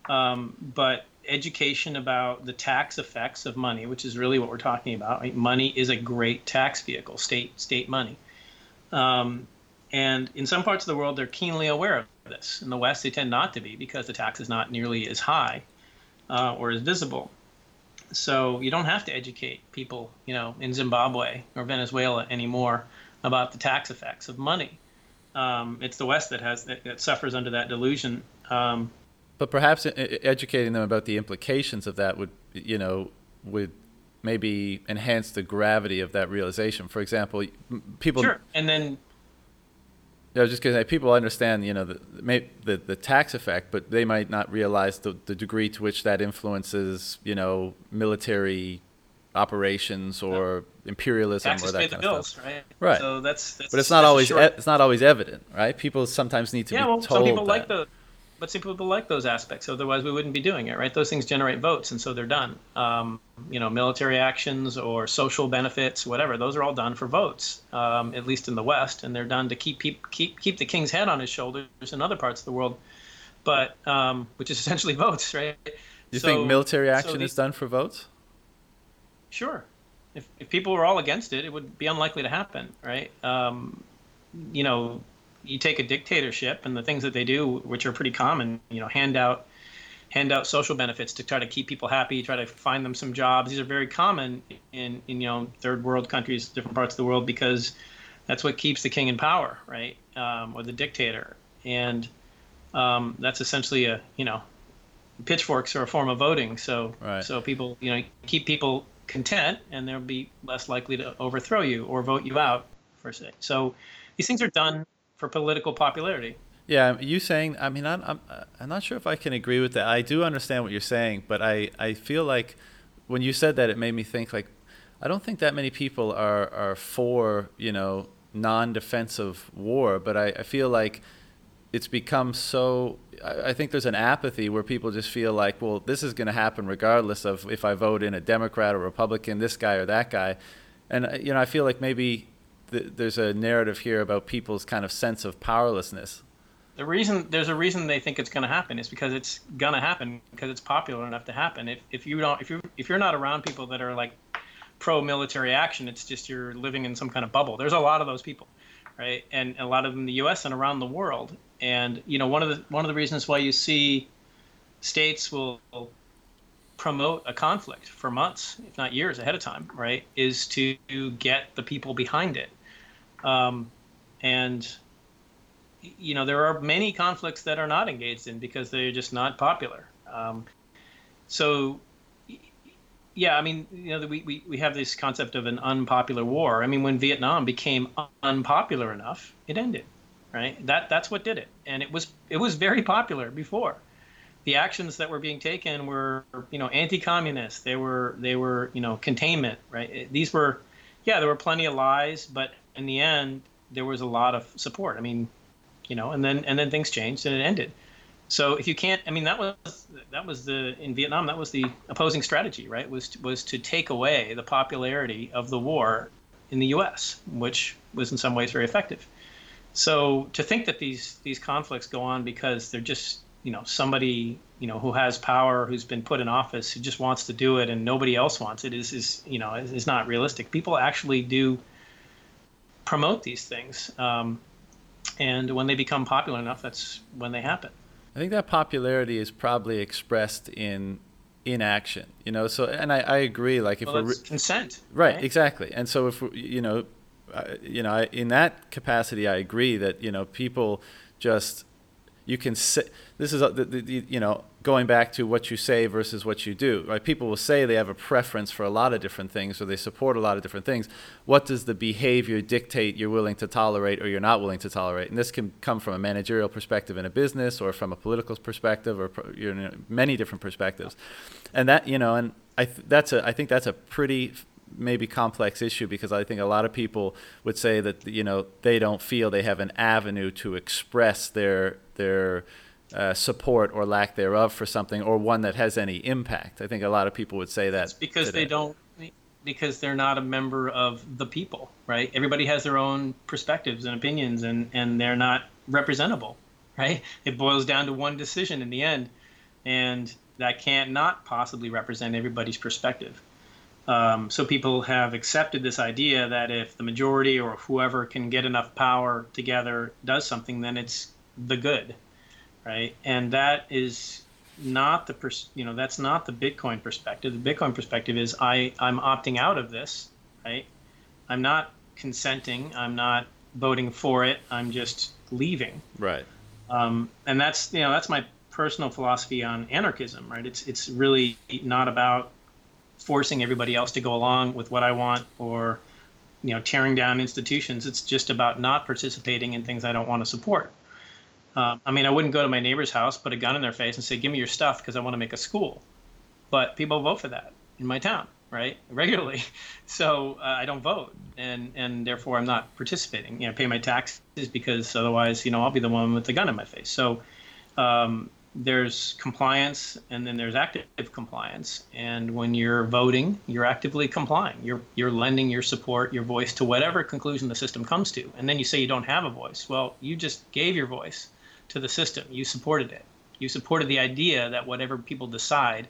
Um, but education about the tax effects of money, which is really what we're talking about. Right? Money is a great tax vehicle, state state money. Um, and in some parts of the world, they're keenly aware of this. In the West, they tend not to be because the tax is not nearly as high uh, or as visible. So you don't have to educate people, you know, in Zimbabwe or Venezuela anymore about the tax effects of money. Um, it's the West that has that, that suffers under that delusion. Um, but perhaps educating them about the implications of that would, you know, would maybe enhance the gravity of that realization. For example, people. Sure, and then I was just going to say, people understand, you know, the, the, the tax effect, but they might not realize the, the degree to which that influences, you know, military operations or imperialism Taxes or that pay kind the of bills, stuff. Right. Right. So that's, that's but it's not always e- it's not always evident, right? People sometimes need to yeah, be well, told. some people that. like the but some people like those aspects. Otherwise, we wouldn't be doing it, right? Those things generate votes, and so they're done. Um, you know, military actions or social benefits, whatever. Those are all done for votes, um, at least in the West, and they're done to keep keep keep keep the king's head on his shoulders in other parts of the world, but um, which is essentially votes, right? You so, think military action so the, is done for votes? Sure. If if people were all against it, it would be unlikely to happen, right? Um, you know, you take a dictatorship and the things that they do, which are pretty common, you know, hand out hand out social benefits to try to keep people happy, try to find them some jobs. These are very common in, in you know third world countries, different parts of the world, because that's what keeps the king in power, right, um, or the dictator, and um, that's essentially a you know pitchforks are a form of voting. So right. so people you know keep people content, and they'll be less likely to overthrow you or vote you out, per se. So these things are done for political popularity. Yeah, you saying? I mean, I'm, I'm I'm not sure if I can agree with that. I do understand what you're saying, but I I feel like when you said that, it made me think like I don't think that many people are are for you know non-defensive war, but I, I feel like it's become so I think there's an apathy where people just feel like, well, this is going to happen regardless of if I vote in a Democrat or Republican, this guy or that guy And you know, I feel like maybe th- there's a narrative here about people's kind of sense of powerlessness. The reason there's a reason they think it's going to happen is because it's going to happen because it's popular enough to happen. If if you don't if you if you're not around people that are like pro military action, it's just you're living in some kind of bubble. There's a lot of those people, right? And a lot of them in the U.S. and around the world. And you know, one of the one of the reasons why you see states will promote a conflict for months, if not years ahead of time, right, is to get the people behind it. Um, and you know, there are many conflicts that are not engaged in because they're just not popular. Um, so, yeah, I mean, you know, we, we, we have this concept of an unpopular war. I mean, when Vietnam became unpopular enough, it ended, right? That that's what did it, and it was it was very popular before the actions that were being taken were you know anti-communist they were they were you know containment right these were yeah there were plenty of lies but in the end there was a lot of support. I mean you know and then and then things changed and it ended. So if you can't i mean that was that was the in vietnam that was the opposing strategy right? Was was to take away the popularity of the war in the us which was in some ways very effective. So to think that these these conflicts go on because they're just you know somebody you know who has power who's been put in office who just wants to do it and nobody else wants it is is you know is, is not realistic. People actually do promote these things um, and when they become popular enough that's when they happen. I think that popularity is probably expressed in inaction you know so and i, I agree like if well, we're consent right, right, exactly and so if we, you know you know in that capacity i agree that you know people just you can say this is you know going back to what you say versus what you do right? People will say they have a preference for a lot of different things or they support a lot of different things. What does the behavior dictate you're willing to tolerate or you're not willing to tolerate? And this can come from a managerial perspective in a business or from a political perspective or you know, many different perspectives. And that you know and I th- that's a I think that's a pretty maybe complex issue because I think a lot of people would say that you know they don't feel they have an avenue to express their their uh, support or lack thereof for something or one that has any impact. I think a lot of people would say that it's because today. they don't because they're not a member of the people, right? Everybody has their own perspectives and opinions and and they're not representable, right? It boils down to one decision in the end and that can't not possibly represent everybody's perspective. Um, so people have accepted this idea that if the majority or whoever can get enough power together does something, then it's the good, right? And that is not the pers- you know that's not the Bitcoin perspective. The Bitcoin perspective is I I'm opting out of this, right? I'm not consenting. I'm not voting for it. I'm just leaving. Right. Um, and that's you know that's my personal philosophy on anarchism, right? It's it's really not about forcing everybody else to go along with what I want or you know tearing down institutions. It's just about not participating in things I don't want to support. Um, I mean, I wouldn't go to my neighbor's house, put a gun in their face, and say, "Give me your stuff," because I want to make a school. But people vote for that in my town, right? Regularly. So uh, I don't vote, and and therefore I'm not participating. You know, pay my taxes because otherwise, you know, I'll be the one with the gun in my face. So um, there's compliance and then there's active compliance and when you're voting you're actively complying you're you're lending your support your voice to whatever conclusion the system comes to and then you say you don't have a voice well you just gave your voice to the system you supported it you supported the idea that whatever people decide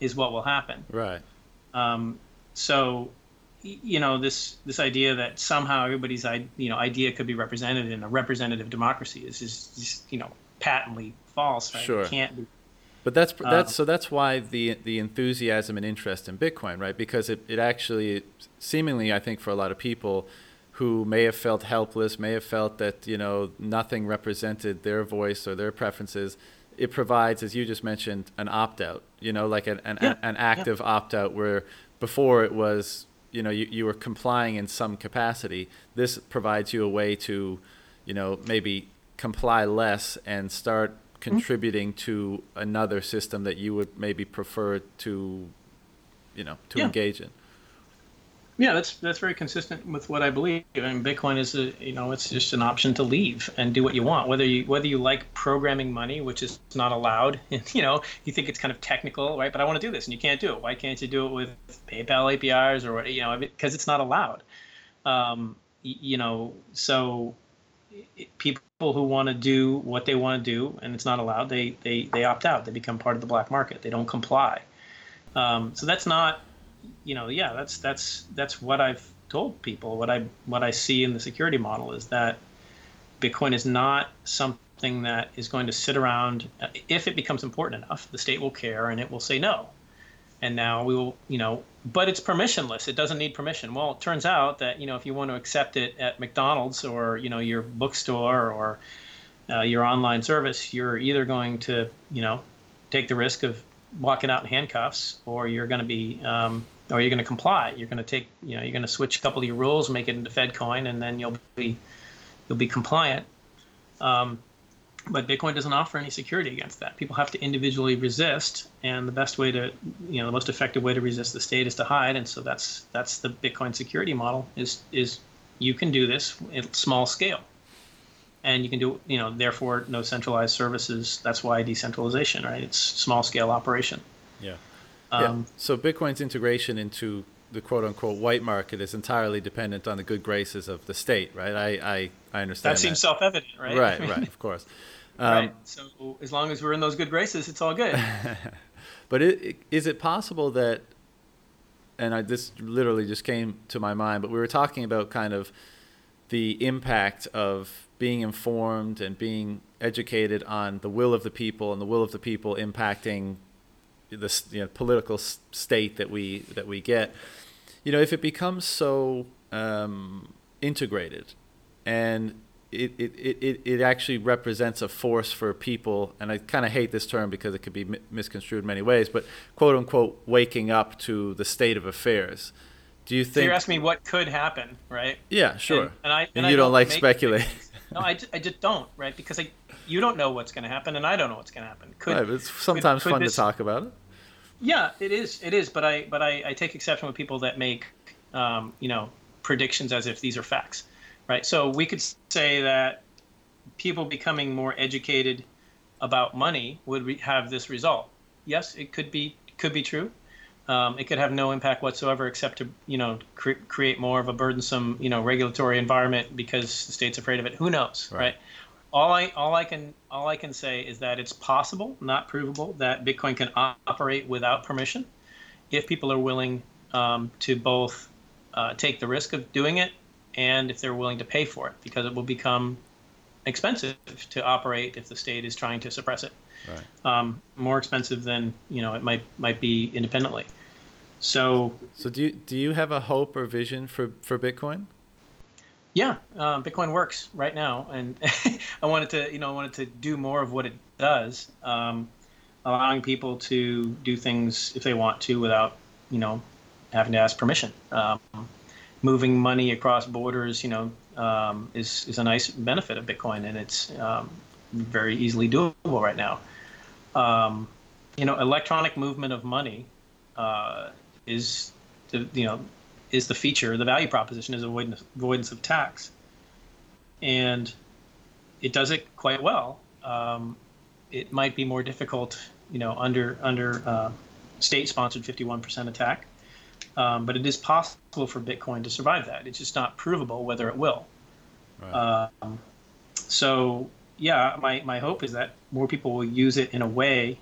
is what will happen right um, so you know this this idea that somehow everybody's you know idea could be represented in a representative democracy is just you know patently false. Right? Sure. It can't be. But that's that's um, so that's why the the enthusiasm and interest in Bitcoin, right? Because it, it actually seemingly I think for a lot of people who may have felt helpless, may have felt that you know nothing represented their voice or their preferences, it provides, as you just mentioned, an opt out. You know, like an an, yeah, an active yeah. opt out where before it was you know you, you were complying in some capacity. This provides you a way to you know maybe comply less and start contributing mm-hmm. to another system that you would maybe prefer to you know to yeah. engage in Yeah, that's that's very consistent with what I believe. I mean, Bitcoin is a you know it's just an option to leave and do what you want. Whether you whether you like programming money, which is not allowed, you know, you think it's kind of technical, right? But I want to do this, and you can't do it. Why can't you do it with PayPal APIs or? You know, because it's not allowed. Um, you know, so people who want to do what they want to do and it's not allowed, they they they opt out. They become part of the black market. They don't comply. Um, so that's not you know, yeah, that's that's that's what I've told people. What I what I see in the security model is that Bitcoin is not something that is going to sit around. If it becomes important enough, the state will care and it will say no. And now we will, you know, but it's permissionless. It doesn't need permission. Well, it turns out that you know if you want to accept it at McDonald's or you know your bookstore or uh, your online service, you're either going to you know take the risk of walking out in handcuffs, or you're going to be um, or you're going to comply. You're going to take, you know, you're going to switch a couple of your rules, make it into Fed coin, and then you'll be you'll be compliant. Um, but Bitcoin doesn't offer any security against that. People have to individually resist, and the best way to, you know, the most effective way to resist the state is to hide. And so that's that's the Bitcoin security model. Is is you can do this at small scale, and you can do, you know, therefore no centralized services. That's why decentralization, right? It's small scale operation. Yeah. Um, yeah. So Bitcoin's integration into the quote unquote white market is entirely dependent on the good graces of the state, right? I, I, I understand. That seems self evident, right? Right, right, of course. Um, right. So as long as we're in those good graces, it's all good. but it, is it possible that, and I, this literally just came to my mind, but we were talking about kind of the impact of being informed and being educated on the will of the people and the will of the people impacting the you know, political state that we that we get, you know, if it becomes so um, integrated, and it, it, it, it actually represents a force for people, and I kind of hate this term because it could be misconstrued in many ways, but quote unquote waking up to the state of affairs. Do you think? So you're asking me what could happen, right? Yeah, sure. And, and I and, and you I don't, don't like speculating. No, I, I just don't, right? Because I you don't know what's going to happen, and I don't know what's going to happen. Could, right, it's sometimes could, could fun this, to talk about it. Yeah, it is. It is. But I but I, I take exception with people that make um, you know predictions as if these are facts, right? So we could say that people becoming more educated about money would re- have this result. Yes, it could be could be true. Um, it could have no impact whatsoever except to you know cre- create more of a burdensome you know regulatory environment because the state's afraid of it. Who knows, right? right? All I all I can all I can say is that it's possible, not provable, that Bitcoin can operate without permission, if people are willing um, to both uh, take the risk of doing it and if they're willing to pay for it, because it will become expensive to operate if the state is trying to suppress it. Right. Um, more expensive than you know it might might be independently. So. So do you do you have a hope or vision for for Bitcoin? Yeah, um, Bitcoin works right now, and I wanted to, you know, I wanted to do more of what it does, um, allowing people to do things if they want to without, you know, having to ask permission. Um, moving money across borders, you know, um, is is a nice benefit of Bitcoin, and it's um, very easily doable right now. Um, you know, electronic movement of money uh, is, the, you know, is the feature, the value proposition is avoidance, avoidance of tax. And it does it quite well. Um, it might be more difficult, you know, under under uh, state-sponsored 51% attack, um, but it is possible for Bitcoin to survive that. It's just not provable whether it will. Right. Um, so yeah, my, my hope is that more people will use it in a way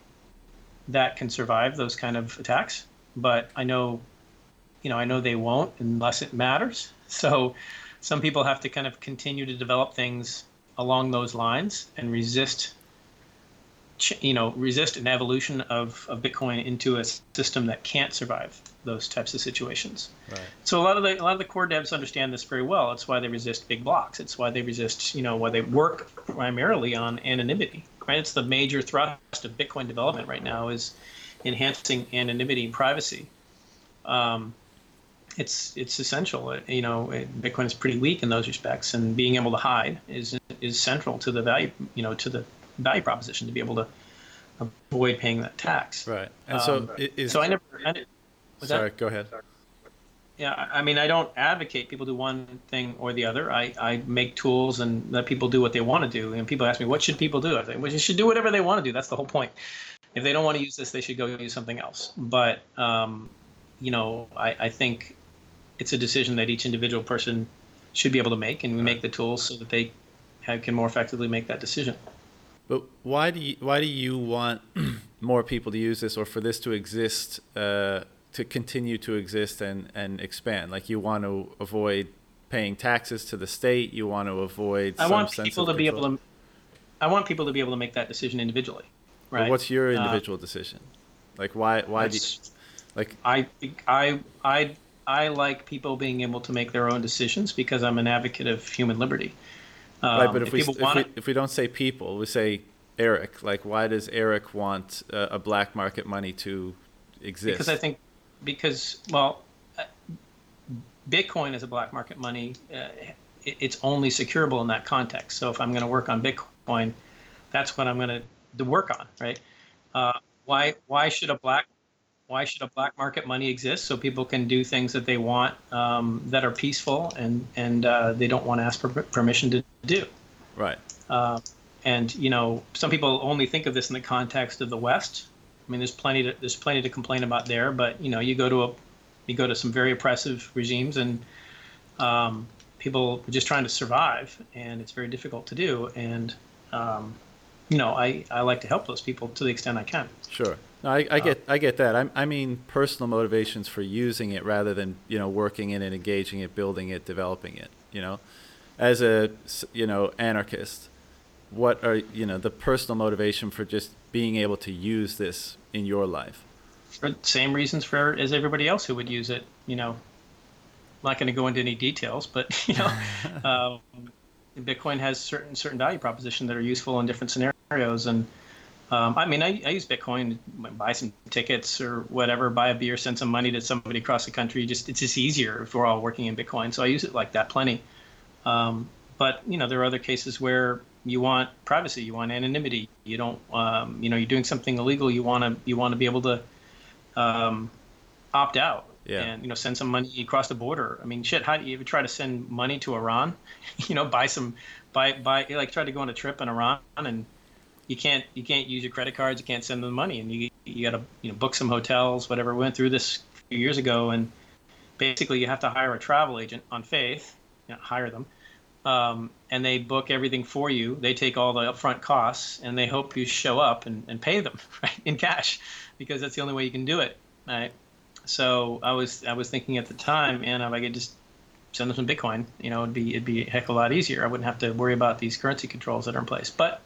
that can survive those kind of attacks. But I know you know, I know they won't unless it matters. So some people have to kind of continue to develop things along those lines and resist you know resist an evolution of, of bitcoin into a system that can't survive those types of situations. Right. so a lot of the a lot of the core devs understand this very well. It's why they resist big blocks. It's why they resist you know why they work primarily on anonymity right? It's the major thrust of bitcoin development right now is enhancing anonymity and privacy. Um, it's it's essential. You know, Bitcoin is pretty weak in those respects, and being able to hide is is central to the value. You know, to the value proposition to be able to avoid paying that tax. Right. And so um, is, so I never. I sorry, that? go ahead. yeah, I mean, I don't advocate people do one thing or the other. I, I make tools and let people do what they want to do. And people ask me, what should people do? I think, well, you should do whatever they want to do. That's the whole point. If they don't want to use this, they should go use something else. But, um, you know, I, I think it's a decision that each individual person should be able to make, and we make the tools so that they have, can more effectively make that decision. But why do you why do you want more people to use this, or for this to exist, uh, to continue to exist and and expand? Like you want to avoid paying taxes to the state. You want to avoid. I want people to be able to. I want people to be able to make that decision individually. Right. Well, what's your uh, individual uh, decision? Like why why do you, like I I I I like people being able to make their own decisions because I'm an advocate of human liberty. Um, right, but if, if we, if, we, if we don't say people, we say Eric. Like, why does Eric want uh, a black market money to exist? Because I think, because well, uh, Bitcoin is a black market money. Uh, it, it's only securable in that context. So if I'm going to work on Bitcoin, that's what I'm going to work on, right? Uh, why why should a black why should a black market money exist so people can do things that they want um, that are peaceful and and uh, they don't want to ask for permission to do? Right. Uh, and you know some people only think of this in the context of the west. I mean there's plenty to there's plenty to complain about there but you know you go to a you go to some very oppressive regimes and um, people are just trying to survive and it's very difficult to do and um, you know I, I like to help those people to the extent i can. Sure no, I, I get I get that. I, I mean personal motivations for using it rather than you know working in it, engaging it, building it, developing it. You know, as a you know anarchist, what are you know the personal motivation for just being able to use this in your life? For same reasons for as everybody else who would use it. You know, I'm not going to go into any details, but you know, um, Bitcoin has certain certain value propositions that are useful in different scenarios and um, I mean, I, I, use Bitcoin to buy some tickets or whatever, buy a beer, send some money to somebody across the country. Just it's just easier if we're all working in Bitcoin. So I use it like that plenty. Um, but you know, there are other cases where you want privacy, you want anonymity. You don't, um, you know, you're doing something illegal. You want to you want to be able to um, opt out. Yeah. And you know, send some money across the border. I mean, shit. How do you ever try to send money to Iran? you know, buy some, buy buy like try to go on a trip in Iran and you can't you can't use your credit cards. You can't send them money, and you you got to you know book some hotels, whatever. We went through this a few years ago, and basically you have to hire a travel agent on faith, you know, hire them, um, and they book everything for you. They take all the upfront costs, and they hope you show up and, and pay them right in cash, because that's the only way you can do it. Right. So I was I was thinking at the time, and if I could just send them some Bitcoin, you know, it'd be it'd be a heck of a lot easier. I wouldn't have to worry about these currency controls that are in place. But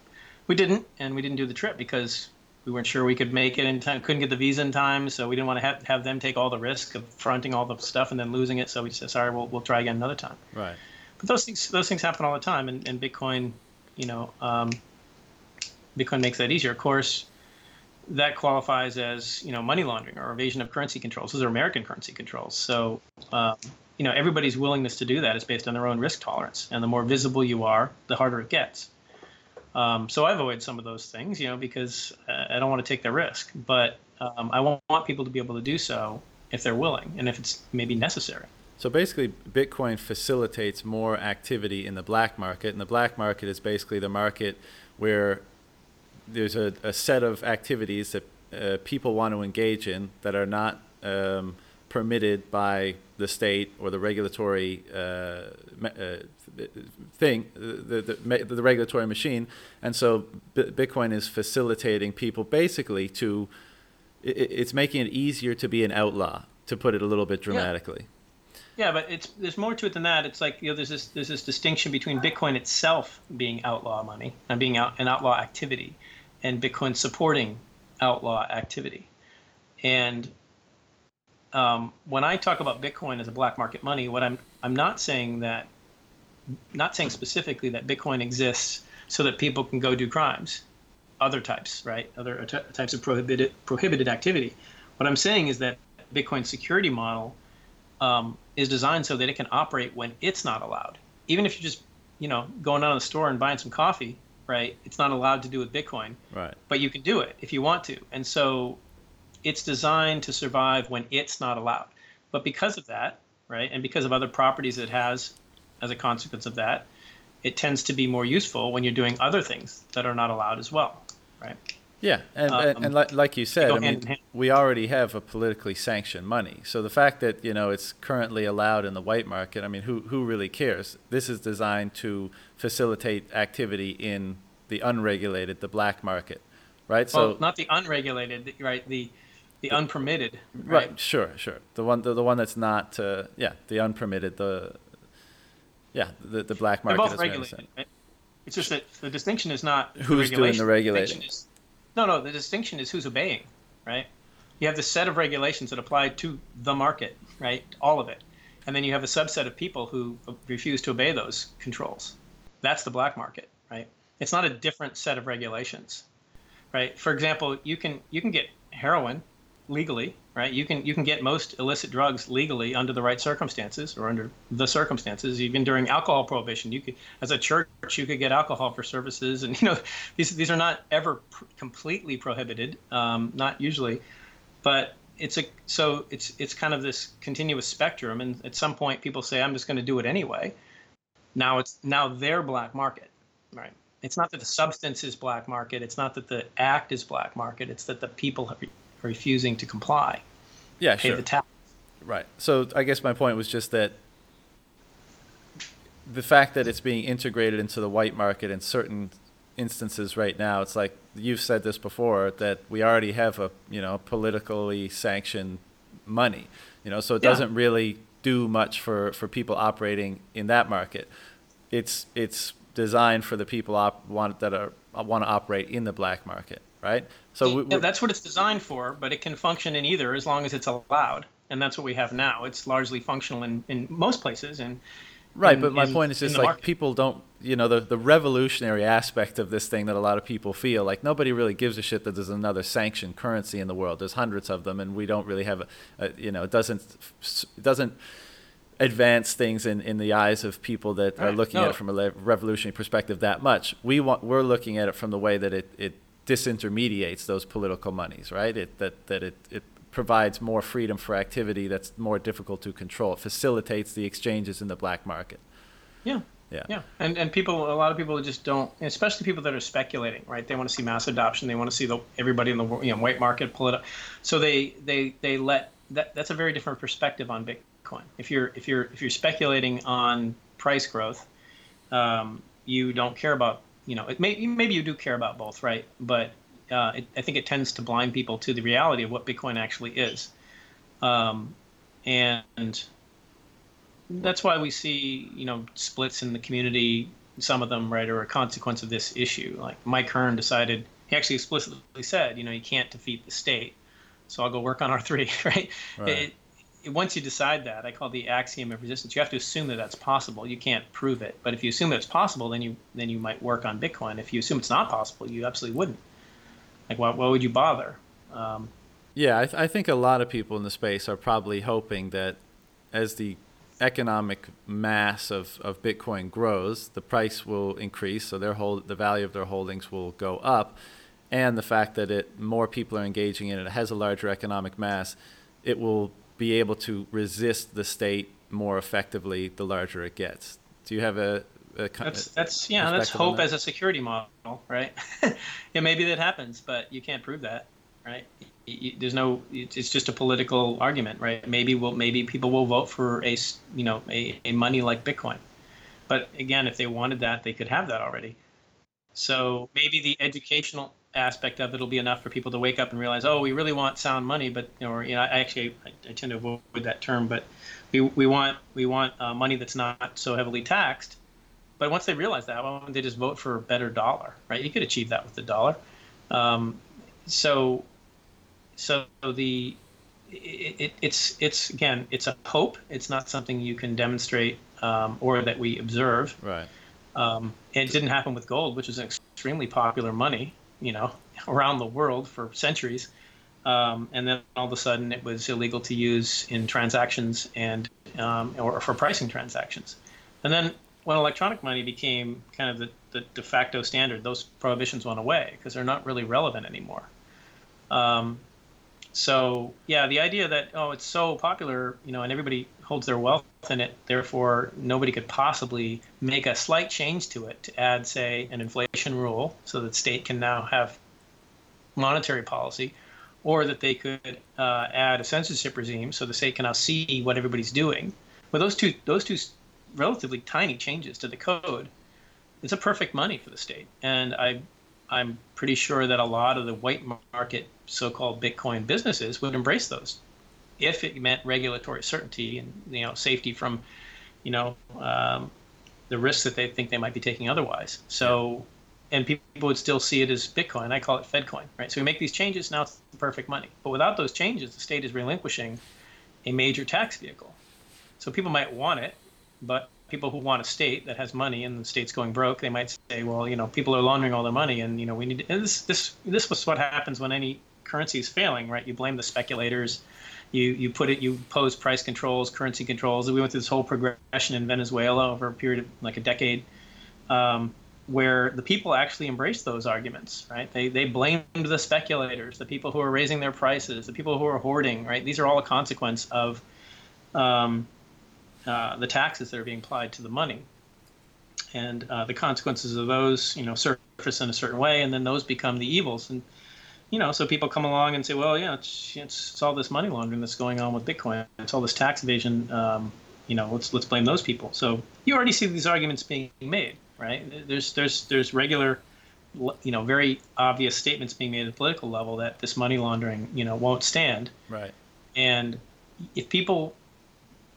we didn't, and we didn't do the trip because we weren't sure we could make it in time. Couldn't get the visa in time, so we didn't want to have, have them take all the risk of fronting all the stuff and then losing it. So we said, sorry, we'll we'll try again another time. Right. But those things those things happen all the time, and, and Bitcoin, you know, um, Bitcoin makes that easier. Of course, that qualifies as you know money laundering or evasion of currency controls. Those are American currency controls. So. Um, you know, everybody's willingness to do that is based on their own risk tolerance, and the more visible you are, the harder it gets. Um, so I avoid some of those things, you know, because uh, I don't want to take the risk. But um, I want, people to be able to do so if they're willing and if it's maybe necessary. So basically, Bitcoin facilitates more activity in the black market, and the black market is basically the market where there's a, a set of activities that uh, people want to engage in that are not um, permitted by the state or the regulatory uh, uh, thing, the, the, the, regulatory machine. And so Bitcoin is facilitating people basically to, it, it's making it easier to be an outlaw, to put it a little bit dramatically. Yeah. yeah, but it's there's more to it than that. It's like you know there's this there's this distinction between Bitcoin itself being outlaw money and being out, an outlaw activity, and Bitcoin supporting outlaw activity. And um, when I talk about Bitcoin as a black market money, what I'm I'm not saying that, not saying specifically that Bitcoin exists so that people can go do crimes, other types, right? Other t- types of prohibited prohibited activity. What I'm saying is that Bitcoin's security model um, is designed so that it can operate when it's not allowed. Even if you're just, you know, going out of the store and buying some coffee, right? It's not allowed to do with Bitcoin. Right. But you can do it if you want to. And so it's designed to survive when it's not allowed. But because of that, right? And because of other properties it has as a consequence of that, it tends to be more useful when you're doing other things that are not allowed as well, right? Yeah, and um, and, and like, like you said, I mean, we already have a politically sanctioned money. So the fact that you know it's currently allowed in the white market, I mean, who who really cares? This is designed to facilitate activity in the unregulated, the black market, right? Well, so not the unregulated, right? The the unpermitted. Right? right? Sure. Sure. The one. The, the one that's not. Uh, yeah. The unpermitted. The. Yeah. The the black market. They're both regulated. Right? It's just that the distinction is not who's the doing the regulating. Is, no, no. The distinction is who's obeying, right? You have the set of regulations that apply to the market, right? All of it, and then you have a subset of people who refuse to obey those controls. That's the black market, right? It's not a different set of regulations, right? For example, you can you can get heroin legally, right? You can you can get most illicit drugs legally under the right circumstances or under the circumstances. Even during alcohol prohibition, you could, as a church, you could get alcohol for services, and you know, these these are not ever pr- completely prohibited, um, not usually, but it's a so it's it's kind of this continuous spectrum, and at some point, people say, "I'm just going to do it anyway." Now it's now their black market, right? It's not that the substance is black market. It's not that the act is black market. It's that the people have refusing to comply. Yeah, pay sure. the tax. Right. So I guess my point was just that the fact that it's being integrated into the white market in certain instances right now, it's like you've said this before that we already have a you know politically sanctioned money, you know, so it doesn't really do much for, for people operating in that market. It's it's designed for the people op- want that are want to operate in the black market right? So yeah, that's what it's designed for, but it can function in either as long as it's allowed, and that's what we have now. It's largely functional in, in most places, and right. In, but my in, point is just like market. people don't, you know, the the revolutionary aspect of this thing that a lot of people feel like nobody really gives a shit that there's another sanctioned currency in the world. There's hundreds of them, and we don't really have a, a you know, it doesn't it doesn't advance things in, in the eyes of people that right. are looking no. at it from a revolutionary perspective that much. We want we're looking at it from the way that it, it disintermediates those political monies, right? It, that that it, it provides more freedom for activity that's more difficult to control. It facilitates the exchanges in the black market. Yeah. Yeah. Yeah. And and people a lot of people just don't especially people that are speculating, right? They want to see mass adoption, they want to see the everybody in the you know white market pull it up. So they they they let that that's a very different perspective on Bitcoin. If you're if you're if you're speculating on price growth, um, you don't care about you know, it may, maybe you do care about both, right? But uh, it, I think it tends to blind people to the reality of what Bitcoin actually is. Um, and that's why we see, you know, splits in the community. Some of them, right, are a consequence of this issue. Like Mike Hearn decided, he actually explicitly said, you know, you can't defeat the state. So I'll go work on R3, right? right. It, once you decide that, I call the axiom of resistance. You have to assume that that's possible. You can't prove it, but if you assume that it's possible, then you then you might work on Bitcoin. If you assume it's not possible, you absolutely wouldn't. Like, why, why would you bother? Um, yeah, I, th- I think a lot of people in the space are probably hoping that as the economic mass of, of Bitcoin grows, the price will increase, so their hold the value of their holdings will go up, and the fact that it more people are engaging in it, it has a larger economic mass, it will be able to resist the state more effectively the larger it gets. Do you have a, a that's that's yeah that's hope that? as a security model, right? yeah, maybe that happens, but you can't prove that, right? You, there's no it's just a political argument, right? Maybe will maybe people will vote for a you know a, a money like Bitcoin, but again, if they wanted that, they could have that already. So maybe the educational aspect of it will be enough for people to wake up and realize, oh, we really want sound money, but or you know, I actually I, I tend to avoid that term, but we, we want we want uh, money that's not so heavily taxed. But once they realize that, why don't they just vote for a better dollar, right? You could achieve that with the dollar. Um, so, so the it, it, it's it's again it's a hope. It's not something you can demonstrate um, or that we observe. Right. Um, it didn't happen with gold, which is an extremely popular money you know, around the world for centuries. Um, and then all of a sudden it was illegal to use in transactions and um, or for pricing transactions. And then when electronic money became kind of the, the de facto standard, those prohibitions went away because they're not really relevant anymore. Um, So yeah, the idea that oh it's so popular, you know, and everybody holds their wealth in it, therefore nobody could possibly make a slight change to it to add, say, an inflation rule, so that state can now have monetary policy, or that they could uh, add a censorship regime so the state can now see what everybody's doing. But those two those two relatively tiny changes to the code, it's a perfect money for the state, and I I'm pretty sure that a lot of the white market so-called Bitcoin businesses would embrace those if it meant regulatory certainty and you know safety from you know um, the risks that they think they might be taking otherwise. So and people would still see it as Bitcoin. I call it FedCoin, right? So we make these changes, now it's the perfect money. But without those changes, the state is relinquishing a major tax vehicle. So people might want it, but people who want a state that has money and the state's going broke, they might say, well, you know, people are laundering all their money, and you know, we need. To, this this this was what happens when any currency is failing, right? You blame the speculators. You you put it. You pose price controls, currency controls. We went through this whole progression in Venezuela over a period of like a decade. Um, where the people actually embraced those arguments, right? They, they blamed the speculators, the people who are raising their prices, the people who are hoarding, right? These are all a consequence of um, uh, the taxes that are being applied to the money. And uh, the consequences of those, you know, surface in a certain way, and then those become the evils. And, you know, so people come along and say, well, yeah, it's, it's, it's all this money laundering that's going on with Bitcoin. It's all this tax evasion. Um, you know, let's let's blame those people. So you already see these arguments being made, right? There's there's there's regular, you know, very obvious statements being made at the political level that this money laundering, you know, won't stand. Right. And if people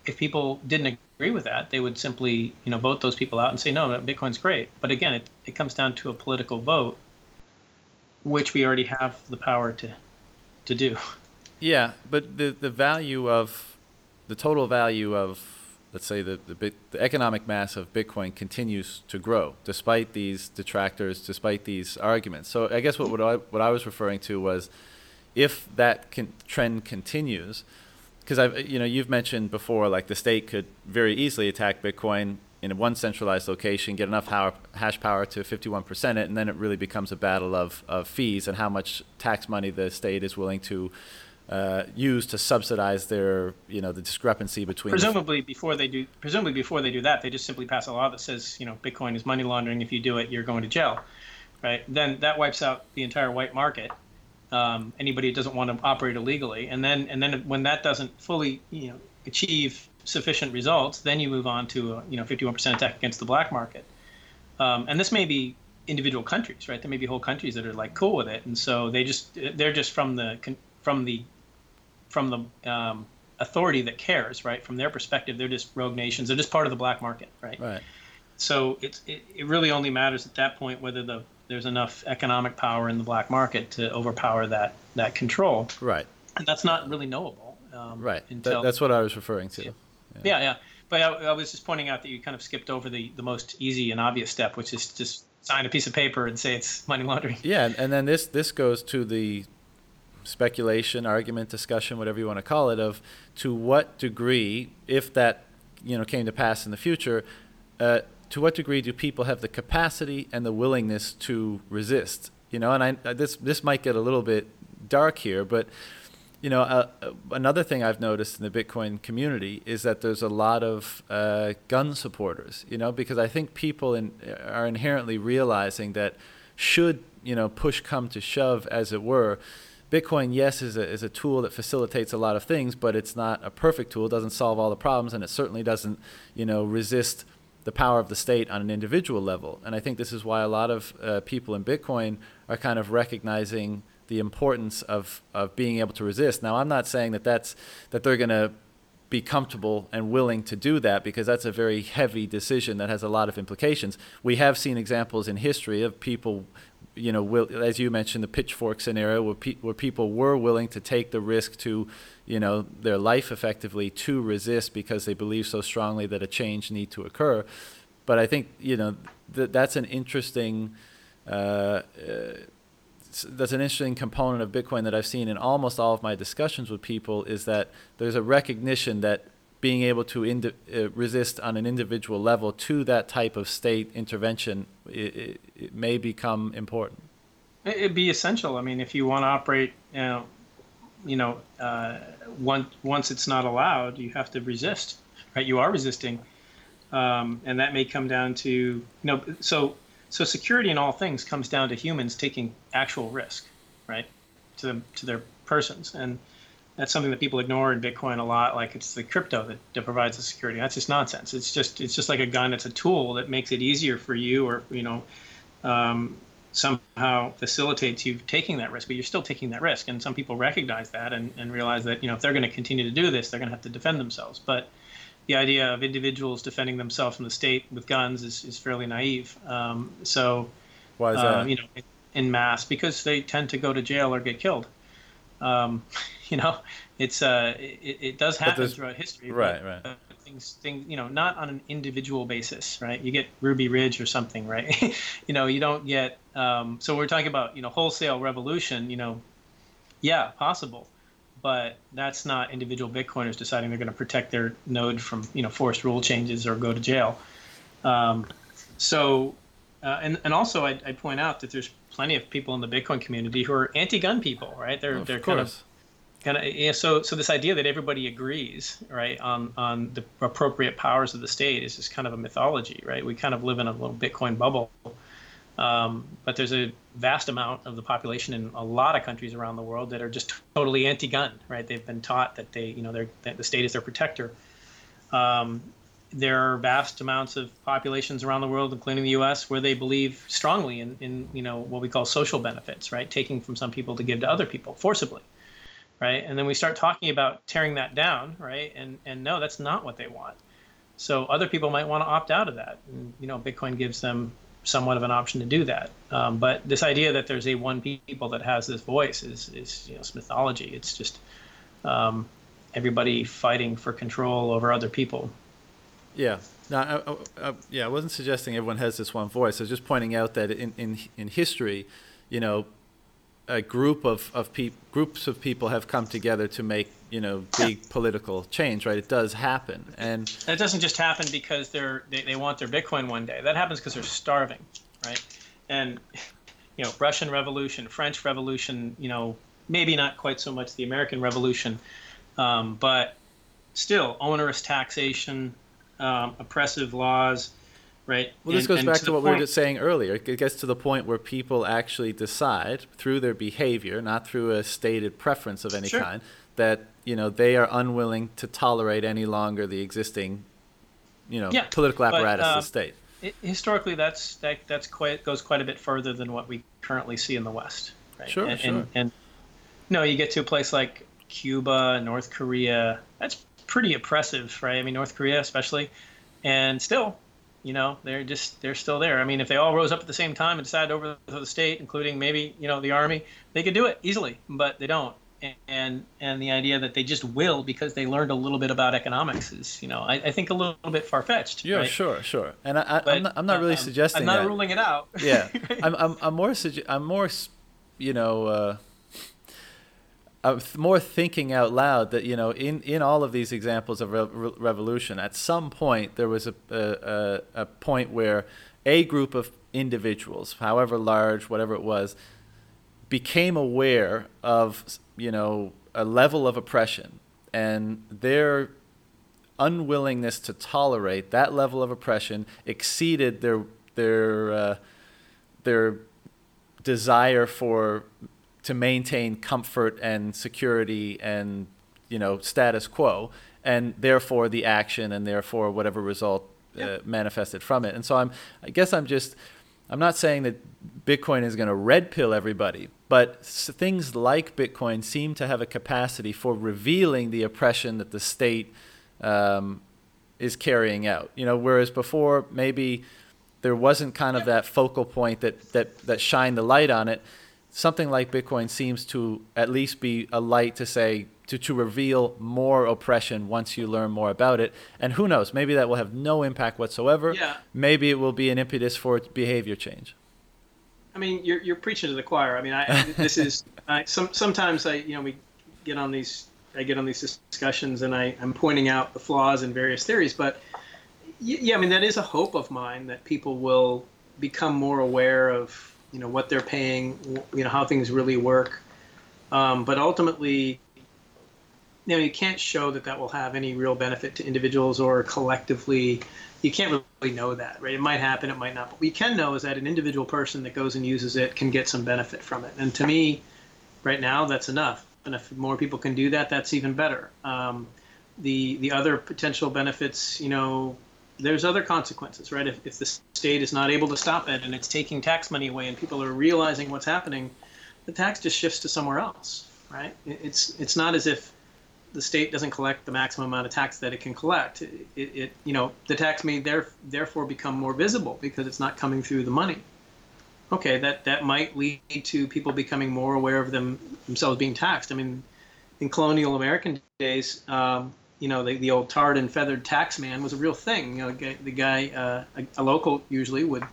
if people didn't agree with that, they would simply, you know, vote those people out and say, no, Bitcoin's great. But again, it, it comes down to a political vote, which we already have the power to, to do. Yeah, but the, the value of, the total value of, let's say, the, the, bit, the economic mass of Bitcoin continues to grow despite these detractors, despite these arguments. So I guess what, what, I, what I was referring to was if that trend continues, because I've you know you've mentioned before like the state could very easily attack Bitcoin in one centralized location, get enough hash power to 51% it, and then it really becomes a battle of, of fees and how much tax money the state is willing to uh, use to subsidize their you know the discrepancy between presumably before they do presumably before they do that they just simply pass a law that says you know Bitcoin is money laundering if you do it you're going to jail right then that wipes out the entire white market um, anybody who doesn't want to operate illegally. And then and then when that doesn't fully you know achieve sufficient results, then you move on to a, you know 51% attack against the black market. Um, and this may be individual countries, right? There may be whole countries that are like cool with it, and so they just they're just from the from the from the um, authority that cares, right? From their perspective, they're just rogue nations. They're just part of the black market, right? Right. So it's it, it really only matters at that point whether the there's enough economic power in the black market to overpower that that control. Right. And that's not really knowable. Um, right. Until, that, that's what I was referring to. Yeah, yeah. But I, I, was just pointing out that you kind of skipped over the, the most easy and obvious step, which is just sign a piece of paper and say it's money laundering. Yeah, and then this this goes to the speculation, argument, discussion, whatever you want to call it, of to what degree, if that you know came to pass in the future, uh, to what degree do people have the capacity and the willingness to resist? You know, and I this this might get a little bit dark here, but you know, uh, uh, another thing I've noticed in the Bitcoin community is that there's a lot of uh, gun supporters. You know, because I think people in, are inherently realizing that should you know push come to shove, as it were. Bitcoin, yes, is a, is a tool that facilitates a lot of things, but it's not a perfect tool. It doesn't solve all the problems, and it certainly doesn't, you know, resist the power of the state on an individual level. And I think this is why a lot of uh, people in Bitcoin are kind of recognizing the importance of, of being able to resist. Now, I'm not saying that that's that they're going to be comfortable and willing to do that because that's a very heavy decision that has a lot of implications. We have seen examples in history of people you know, will, as you mentioned, the pitchfork scenario where, pe- where people were willing to take the risk to, you know, their life effectively to resist because they believe so strongly that a change need to occur. But I think you know th- that's an interesting. Uh, uh, that's an interesting component of Bitcoin that I've seen in almost all of my discussions with people is that there's a recognition that being able to uh, resist on an individual level to that type of state intervention it, it, it may become important. It'd be essential. I mean, if you want to operate, you know, you know, uh, once once it's not allowed, you have to resist, right? You are resisting, um, and that may come down to you know, so so security in all things comes down to humans taking actual risk, right, to them to their persons, and that's something that people ignore in Bitcoin a lot. Like it's the crypto that, that provides the security. That's just nonsense. It's just it's just like a gun. It's a tool that makes it easier for you, or you know, um, somehow facilitates you taking that risk. But you're still taking that risk, and some people recognize that and, and realize that you know if they're going to continue to do this, they're going to have to defend themselves. But the idea of individuals defending themselves from the state with guns is, is fairly naive. Um, so, why is that? Uh, you know, in mass because they tend to go to jail or get killed. Um, you know, it's uh, it, it does happen throughout history. Right, but, right. Uh, things, things, you know, not on an individual basis, right? You get Ruby Ridge or something, right? you know, you don't get. Um, so we're talking about, you know, wholesale revolution. You know, yeah, possible, but that's not individual Bitcoiners deciding they're going to protect their node from, you know, forced rule changes or go to jail. Um, so, uh, and and also I, I point out that there's plenty of people in the Bitcoin community who are anti-gun people, right? They're of they're course. kind of kind of yeah, so so this idea that everybody agrees, right, on on the appropriate powers of the state is just kind of a mythology, right? We kind of live in a little Bitcoin bubble. Um, but there's a vast amount of the population in a lot of countries around the world that are just totally anti-gun, right? They've been taught that they, you know, that the state is their protector. Um, there are vast amounts of populations around the world, including the U.S., where they believe strongly in, in you know what we call social benefits, right? Taking from some people to give to other people forcibly, right? And then we start talking about tearing that down, right? And and no, that's not what they want. So other people might want to opt out of that. And, you know, Bitcoin gives them somewhat of an option to do that. Um, but this idea that there's a one people that has this voice is is you know it's mythology. It's just um, everybody fighting for control over other people. Yeah. No, I, I, yeah, I wasn't suggesting everyone has this one voice. I was just pointing out that in, in, in history, you know, a group of, of pe- groups of people have come together to make you know big yeah. political change right it does happen and it doesn't just happen because they're they, they want their bitcoin one day that happens because they're starving right and you know russian revolution french revolution you know maybe not quite so much the american revolution um, but still onerous taxation um, oppressive laws, right? Well, this and, goes and back to, to what point, we were just saying earlier. It gets to the point where people actually decide through their behavior, not through a stated preference of any sure. kind, that you know they are unwilling to tolerate any longer the existing, you know, yeah, political apparatus but, of um, the state. It, historically, that's that that's quite goes quite a bit further than what we currently see in the West. Right? Sure, and, sure. And, and no, you get to a place like Cuba, North Korea. That's pretty oppressive, right? I mean, North Korea especially, and still, you know, they're just they're still there. I mean, if they all rose up at the same time and decided over the state, including maybe you know the army, they could do it easily, but they don't. And and the idea that they just will because they learned a little bit about economics is, you know, I, I think a little, little bit far fetched. Yeah, right? sure, sure. And I, I, am not, I'm not really um, suggesting. I'm not that. ruling it out. Yeah, I'm, I'm, I'm more suge- I'm more, you know. Uh, I'm more thinking out loud that you know in, in all of these examples of re- revolution at some point there was a, a, a point where a group of individuals however large whatever it was became aware of you know a level of oppression and their unwillingness to tolerate that level of oppression exceeded their their uh, their desire for to maintain comfort and security and you know status quo and therefore the action and therefore whatever result uh, manifested from it. And so i'm i guess i'm just i'm not saying that bitcoin is going to red pill everybody but things like bitcoin seem to have a capacity for revealing the oppression that the state um, is carrying out you know whereas before maybe there wasn't kind of that focal point that that that shined the light on it something like Bitcoin seems to at least be a light to say to, to reveal more oppression once you learn more about it. And who knows, maybe that will have no impact whatsoever. Yeah. Maybe it will be an impetus for behavior change. I mean, you're, you're preaching to the choir. I mean, I, this is I, some, sometimes I you know we get on these I get on these discussions and I, I'm pointing out the flaws in various theories, but yeah, I mean that is a hope of mine that people will become more aware of you know what they're paying, you know how things really work. Um, but ultimately, you know you can't show that that will have any real benefit to individuals or collectively you can't really know that right? It might happen it might not. But what you can know is that an individual person that goes and uses it can get some benefit from it. And to me right now that's enough. And if more people can do that that's even better. Um, the the other potential benefits you know there's other consequences right? If, if the state is not able to stop it and it's taking tax money away and people are realizing what's happening the tax just shifts to somewhere else right? It's it's not as if the state doesn't collect the maximum amount of tax that it can collect. It, it, you know, the tax may there, therefore become more visible because it's not coming through the money. Okay, that, that might lead to people becoming more aware of them themselves being taxed. I mean, in colonial American days, um, you know, the, the old tarred and feathered tax man was a real thing. You know, the guy, uh, a, a, local usually would,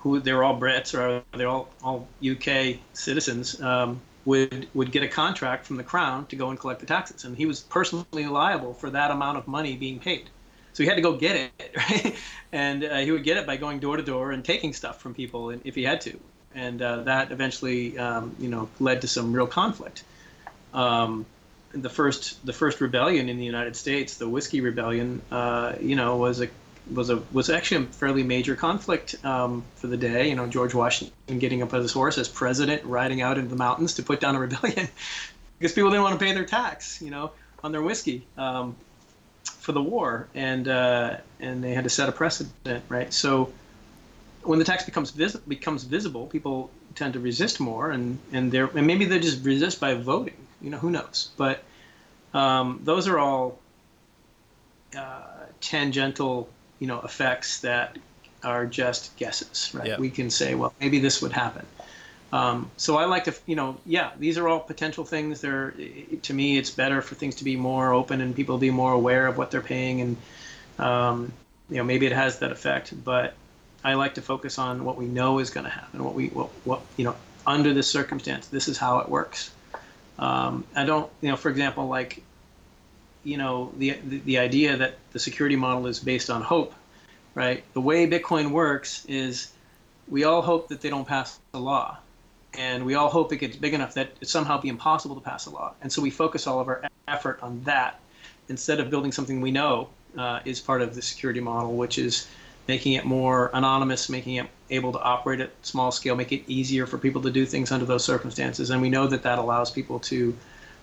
who they're all Brits or they're all, all UK citizens, um, would would get a contract from the crown to go and collect the taxes, and he was personally liable for that amount of money being paid. So he had to go get it, right? and uh, he would get it by going door to door and taking stuff from people if he had to, and uh, that eventually, um, you know, led to some real conflict. Um, the first the first rebellion in the United States, the Whiskey Rebellion, uh, you know, was a was a was actually a fairly major conflict um, for the day. You know, George Washington getting up on his horse as president, riding out into the mountains to put down a rebellion because people didn't want to pay their tax, you know, on their whiskey um, for the war, and uh, and they had to set a precedent, right? So when the tax becomes vis- becomes visible, people tend to resist more, and and they and maybe they just resist by voting. You know, who knows? But um, those are all uh, tangential you know effects that are just guesses, right? We can say, well, maybe this would happen. Um, so I like to, you know, yeah, these are all potential things. They're, to me, it's better for things to be more open and people be more aware of what they're paying, and um, you know, maybe it has that effect. But I like to focus on what we know is going to happen, what we, what, what, you know, under this circumstance, this is how it works. Um, I don't, you know, for example, like you know the, the, the idea that the security model is based on hope right? The way bitcoin works is we all hope that they don't pass a law and we all hope it gets big enough that it somehow be impossible to pass a law. And so we focus all of our effort on that instead of building something we know uh, is part of the security model which is making it more anonymous making it able to operate at small scale make it easier for people to do things under those circumstances. And we know that that allows people to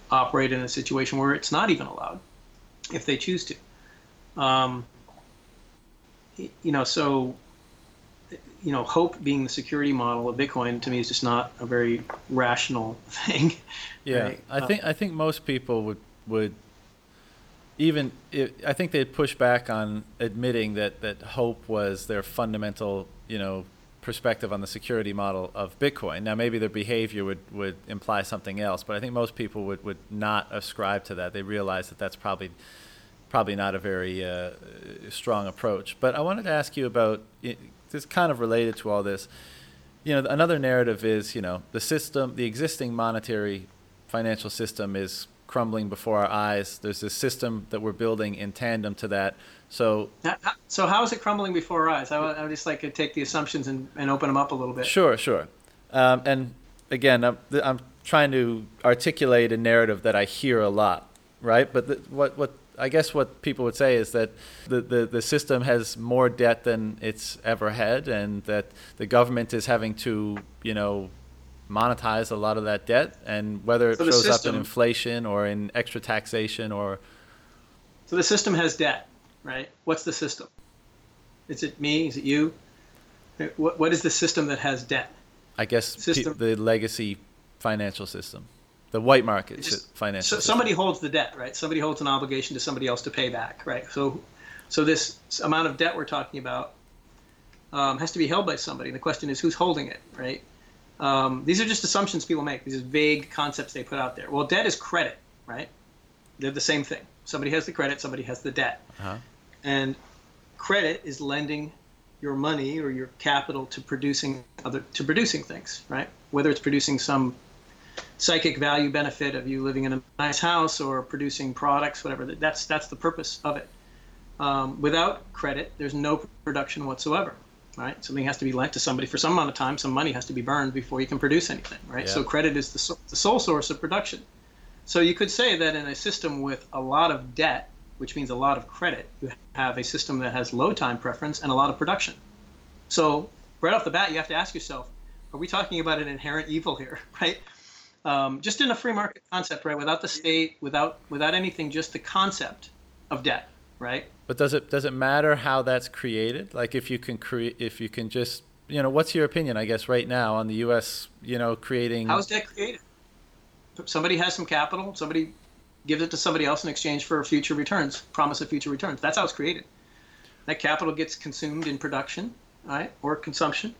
operate in a situation where it's not even allowed if they choose to. Um, you know, so you know, hope being the security model of Bitcoin to me is just not a very rational thing. Yeah, right? I think I think most people would would even I think they'd push back on admitting that that hope was their fundamental, you know, perspective on the security model of Bitcoin. Now, maybe their behavior would, would imply something else, but I think most people would, would not ascribe to that. They realize that that's probably probably not a very uh, strong approach. But I wanted to ask you about this kind of related to all this. You know, another narrative is you know the system, the existing monetary financial system is crumbling before our eyes. There's this system that we're building in tandem to that. So, so how is it crumbling before our eyes? I, I would just like to take the assumptions and, and open them up a little bit. Sure, sure. Um, and again, I'm, I'm trying to articulate a narrative that I hear a lot, right? But the, what, what I guess what people would say is that the, the, the system has more debt than it's ever had, and that the government is having to, you know, monetize a lot of that debt, and whether it so shows system, up in inflation or in extra taxation or. So the system has debt right? What's the system? Is it me? Is it you? What, what is the system that has debt? I guess system. the legacy financial system, the white market just, financial. So somebody holds the debt, right? Somebody holds an obligation to somebody else to pay back, right? So, so this amount of debt we're talking about um, has to be held by somebody. The question is who's holding it, right? Um, these are just assumptions people make. These are vague concepts they put out there. Well, debt is credit, right? They're the same thing. Somebody has the credit, somebody has the debt. Uh-huh. And credit is lending your money or your capital to producing other to producing things, right? Whether it's producing some psychic value benefit of you living in a nice house or producing products, whatever. That's that's the purpose of it. Um, without credit, there's no production whatsoever, right? Something has to be lent to somebody for some amount of time. Some money has to be burned before you can produce anything, right? Yeah. So credit is the, the sole source of production. So you could say that in a system with a lot of debt, which means a lot of credit, you have a system that has low time preference and a lot of production. So right off the bat, you have to ask yourself, are we talking about an inherent evil here, right? Um, just in a free market concept, right? Without the state, without without anything, just the concept of debt, right? But does it does it matter how that's created? Like if you can create, if you can just, you know, what's your opinion? I guess right now on the U.S., you know, creating. How is debt created? Somebody has some capital. Somebody gives it to somebody else in exchange for future returns, promise of future returns. That's how it's created. That capital gets consumed in production, right, or consumption,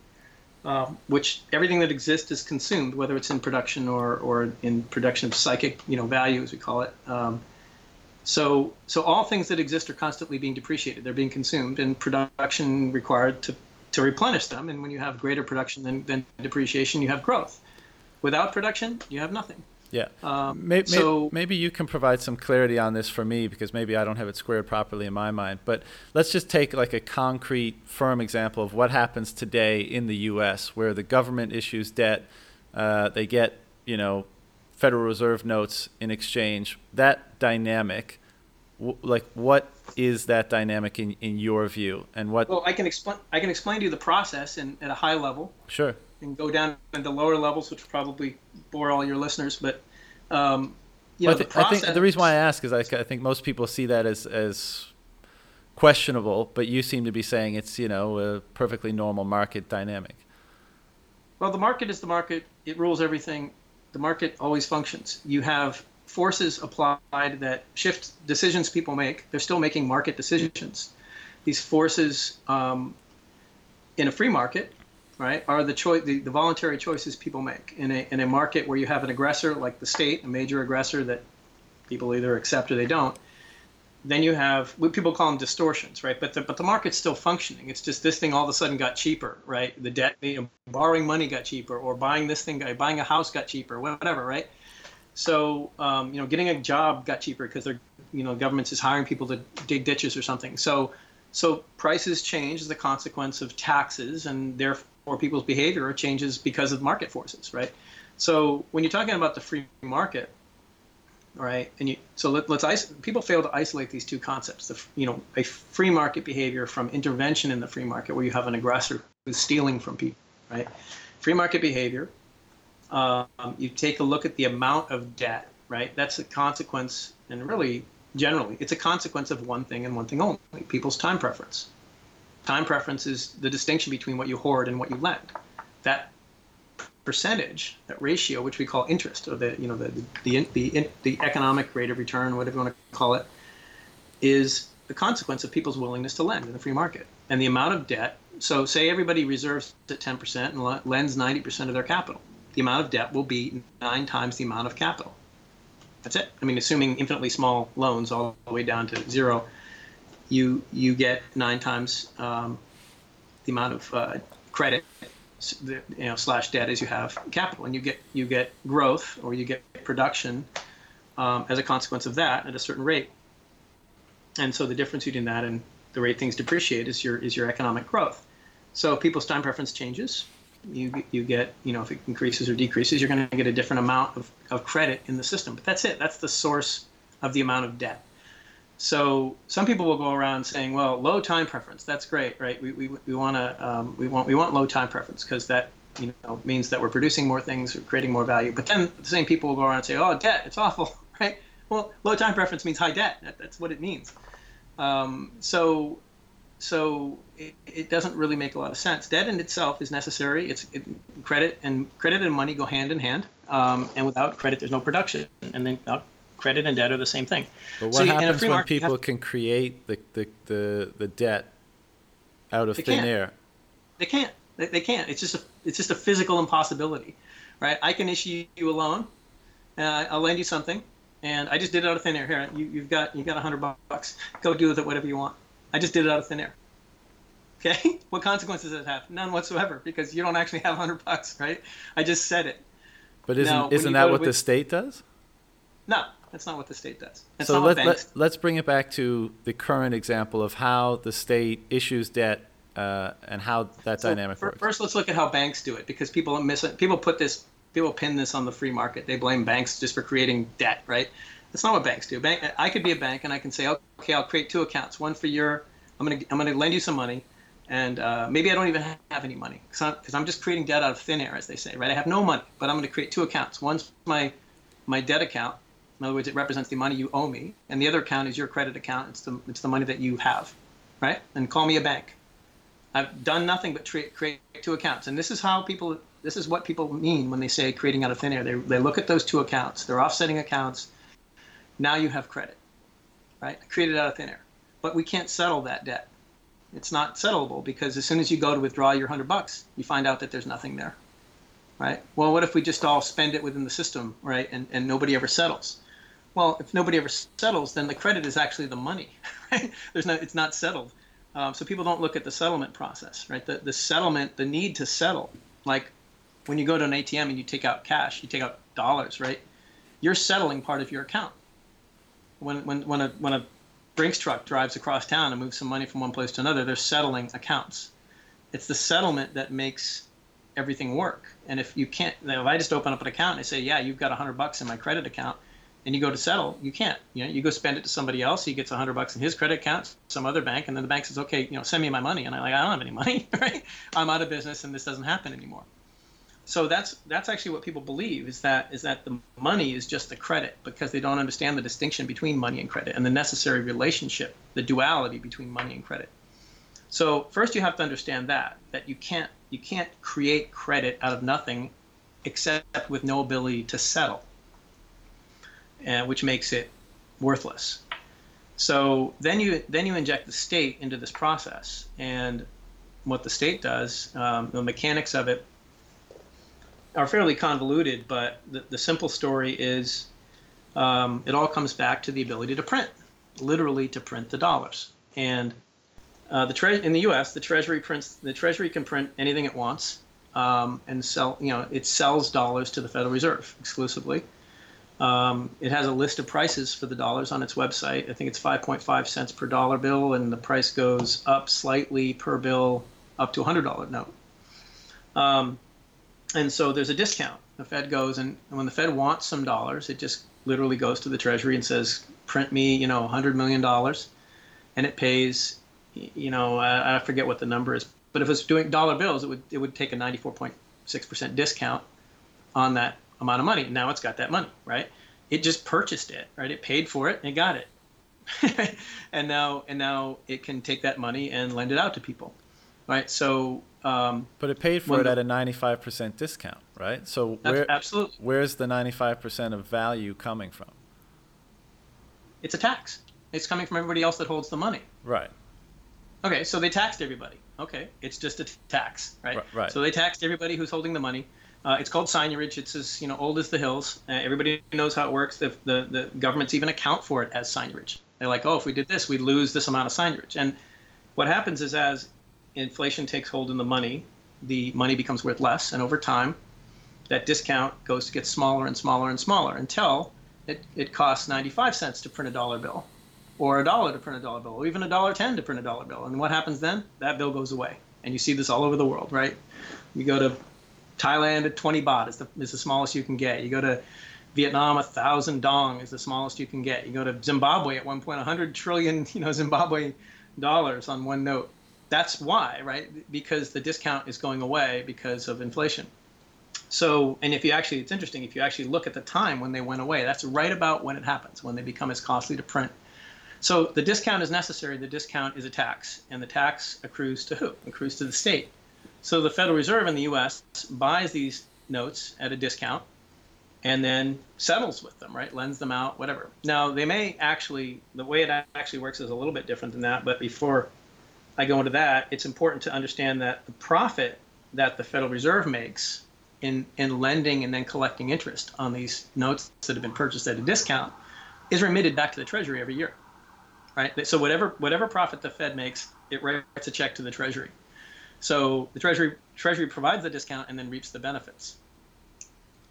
um, which everything that exists is consumed, whether it's in production or, or in production of psychic, you know, value as we call it. Um, so, so all things that exist are constantly being depreciated. They're being consumed, and production required to to replenish them. And when you have greater production than, than depreciation, you have growth. Without production, you have nothing. Yeah. Um, maybe, so, maybe you can provide some clarity on this for me because maybe I don't have it squared properly in my mind. But let's just take like a concrete, firm example of what happens today in the U.S., where the government issues debt, uh, they get you know Federal Reserve notes in exchange. That dynamic, w- like what is that dynamic in, in your view, and what? Well, I can explain. I can explain to you the process in, at a high level. Sure and go down the lower levels, which probably bore all your listeners. But um, you well, know, I, th- I, think the reason why I ask is I, I think most people see that as as questionable, but you seem to be saying it's you know a perfectly normal market dynamic. Well, the market is the market. It rules everything. The market always functions. You have forces applied that shift decisions people make. They're still making market decisions. These forces um, in a free market right, are the choice, the, the voluntary choices people make in a in a market where you have an aggressor like the state, a major aggressor that people either accept or they don't. Then you have what people call them distortions, right? But the but the market's still functioning. It's just this thing all of a sudden got cheaper, right? The debt, you know, borrowing money got cheaper, or buying this thing, buying a house got cheaper, whatever, right? So um, you know, getting a job got cheaper because they're you know governments is hiring people to dig ditches or something. So so prices change as a consequence of taxes, and therefore people's behavior changes because of market forces, right? So when you're talking about the free market, right, and you so let, us people fail to isolate these two concepts. The you know a free market behavior from intervention in the free market, where you have an aggressor who's stealing from people, right? Free market behavior. Um, you take a look at the amount of debt, right? That's a consequence, and really generally, it's a consequence of one thing and one thing only: people's time preference Time preference is the distinction between what you hoard and what you lend. That percentage, that ratio, which we call interest, or the you know the the the, the economic rate of return, whatever you want to call it, is the consequence of people's willingness to lend in the free market. And the amount of debt. So say everybody reserves at 10% and lends 90% of their capital. The amount of debt will be nine times the amount of capital. That's it. I mean, assuming infinitely small loans all the way down to zero you you get nine times um, the amount of uh, credit you know slash debt is you have capital, and you get you get growth or you get production um, as a consequence of that at a certain rate. And so the difference between that and the rate things depreciate is your is your economic growth. So people's time preference changes. You you get you know if it increases or decreases, you're going to get a different amount of, of credit in the system. But that's it. That's the source of the amount of debt. So some people will go around saying, "Well, low time preference, that's great, right? We, we, we want to um, we want we want low time preference because that you know means that we're producing more things, we're creating more value." But then the same people will go around and say, "Oh, debt, it's awful, right?" Well, low time preference means high debt. That, that's what it means. Um, so so it, it, doesn't really make a lot of sense. Debt in itself is necessary. It's it, credit and credit and money go hand in hand. Um, and without credit, there's no production, and then without credit and debt are the same thing. But what so happens when market, people have, can create the, the, the, the debt out of thin can't. air? They can't. They, they can't. It's just a it's just a physical impossibility, right? I can issue you a loan, and I'll lend you something, and I just did it out of thin air. Here, you, you've got you got a hundred bucks. Go do with it whatever you want. I just did it out of thin air. Okay, what consequences does it have? None whatsoever, because you don't actually have a hundred bucks, right? I just said it. But isn't now, isn't that what with, the state does? No, that's not what the state does. That's so let, let, let's bring it back to the current example of how the state issues debt uh, and how that so dynamic works. First, let's look at how banks do it because people miss it. People put this people pin this on the free market. They blame banks just for creating debt, right? That's not what banks do. Bank, I could be a bank and I can say, okay, I'll create two accounts. One for your, I'm gonna I'm gonna lend you some money, and uh, maybe I don't even have any money because I'm, I'm, just creating debt out of thin air, as they say, right? I have no money, but I'm gonna create two accounts. One's my my debt account. In other words, it represents the money you owe me, and the other account is your credit account. It's the it's the money that you have, right? And call me a bank. I've done nothing but create, create two accounts, and this is how people. This is what people mean when they say creating out of thin air. They, they look at those two accounts. They're offsetting accounts now you have credit, right? Created out of thin air. But we can't settle that debt. It's not settlable because as soon as you go to withdraw your hundred bucks, you find out that there's nothing there, right? Well, what if we just all spend it within the system, right? And, and nobody ever settles. Well, if nobody ever settles, then the credit is actually the money, right? There's no, it's not settled. Um, so people don't look at the settlement process, right? The, the settlement, the need to settle, like when you go to an ATM and you take out cash, you take out dollars, right? You're settling part of your account when when when a when a Brinks truck drives across town and moves some money from one place to another, they're settling accounts. It's the settlement that makes everything work. And if you can't, if I just open up an account and I say, yeah, you've got a hundred bucks in my credit account, and you go to settle, you can't. You know, you go spend it to somebody else. He gets a hundred bucks in his credit account, some other bank, and then the bank says, okay, you know, send me my money, and I'm like, I don't have any money, right? I'm out of business, and this doesn't happen anymore so that's that's actually what people believe is that is that the money is just the credit because they don't understand the distinction between money and credit and the necessary relationship the duality between money and credit so first you have to understand that that you can't you can't create credit out of nothing except with no ability to settle uh, which makes it worthless so then you then you inject the state into this process and what the state does um, the mechanics of it are fairly convoluted, but the, the simple story is um, it all comes back to the ability to print, literally to print the dollars. And uh, the tre- in the U.S., the Treasury prints the Treasury can print anything it wants um, and sell. You know, it sells dollars to the Federal Reserve exclusively. Um, it has a list of prices for the dollars on its website. I think it's 5.5 cents per dollar bill, and the price goes up slightly per bill up to a $100 note. Um, and so there's a discount. The Fed goes and, when the Fed wants some dollars, it just literally goes to the Treasury and says, "Print me, you know, 100 million dollars," and it pays, you know, I, I forget what the number is, but if it's doing dollar bills, it would it would take a 94.6 percent discount on that amount of money. Now it's got that money, right? It just purchased it, right? It paid for it and it got it, and now and now it can take that money and lend it out to people, right? So um, but it paid for it at a 95% discount, right? So where, absolutely. where's the 95% of value coming from? It's a tax. It's coming from everybody else that holds the money. Right. Okay, so they taxed everybody. Okay, it's just a t- tax, right? Right. So they taxed everybody who's holding the money. Uh, it's called seigniorage. It's as you know old as the hills. Uh, everybody knows how it works. The, the the governments even account for it as seigniorage. They're like, oh, if we did this, we'd lose this amount of seigniorage. And what happens is as inflation takes hold in the money, the money becomes worth less, and over time, that discount goes to get smaller and smaller and smaller until it, it costs 95 cents to print a dollar bill, or a dollar to print a dollar bill, or even a dollar ten to print a dollar bill. And what happens then? That bill goes away, and you see this all over the world, right? You go to Thailand at 20 baht is the, is the smallest you can get. You go to Vietnam, a thousand dong is the smallest you can get. You go to Zimbabwe at one point, 100 trillion, you know, Zimbabwe dollars on one note that's why, right? Because the discount is going away because of inflation. So, and if you actually, it's interesting, if you actually look at the time when they went away, that's right about when it happens, when they become as costly to print. So the discount is necessary. The discount is a tax, and the tax accrues to who? Accrues to the state. So the Federal Reserve in the U.S. buys these notes at a discount and then settles with them, right? Lends them out, whatever. Now, they may actually, the way it actually works is a little bit different than that, but before I go into that, it's important to understand that the profit that the Federal Reserve makes in, in lending and then collecting interest on these notes that have been purchased at a discount is remitted back to the Treasury every year, right? So whatever whatever profit the Fed makes, it writes a check to the Treasury. So the Treasury Treasury provides the discount and then reaps the benefits.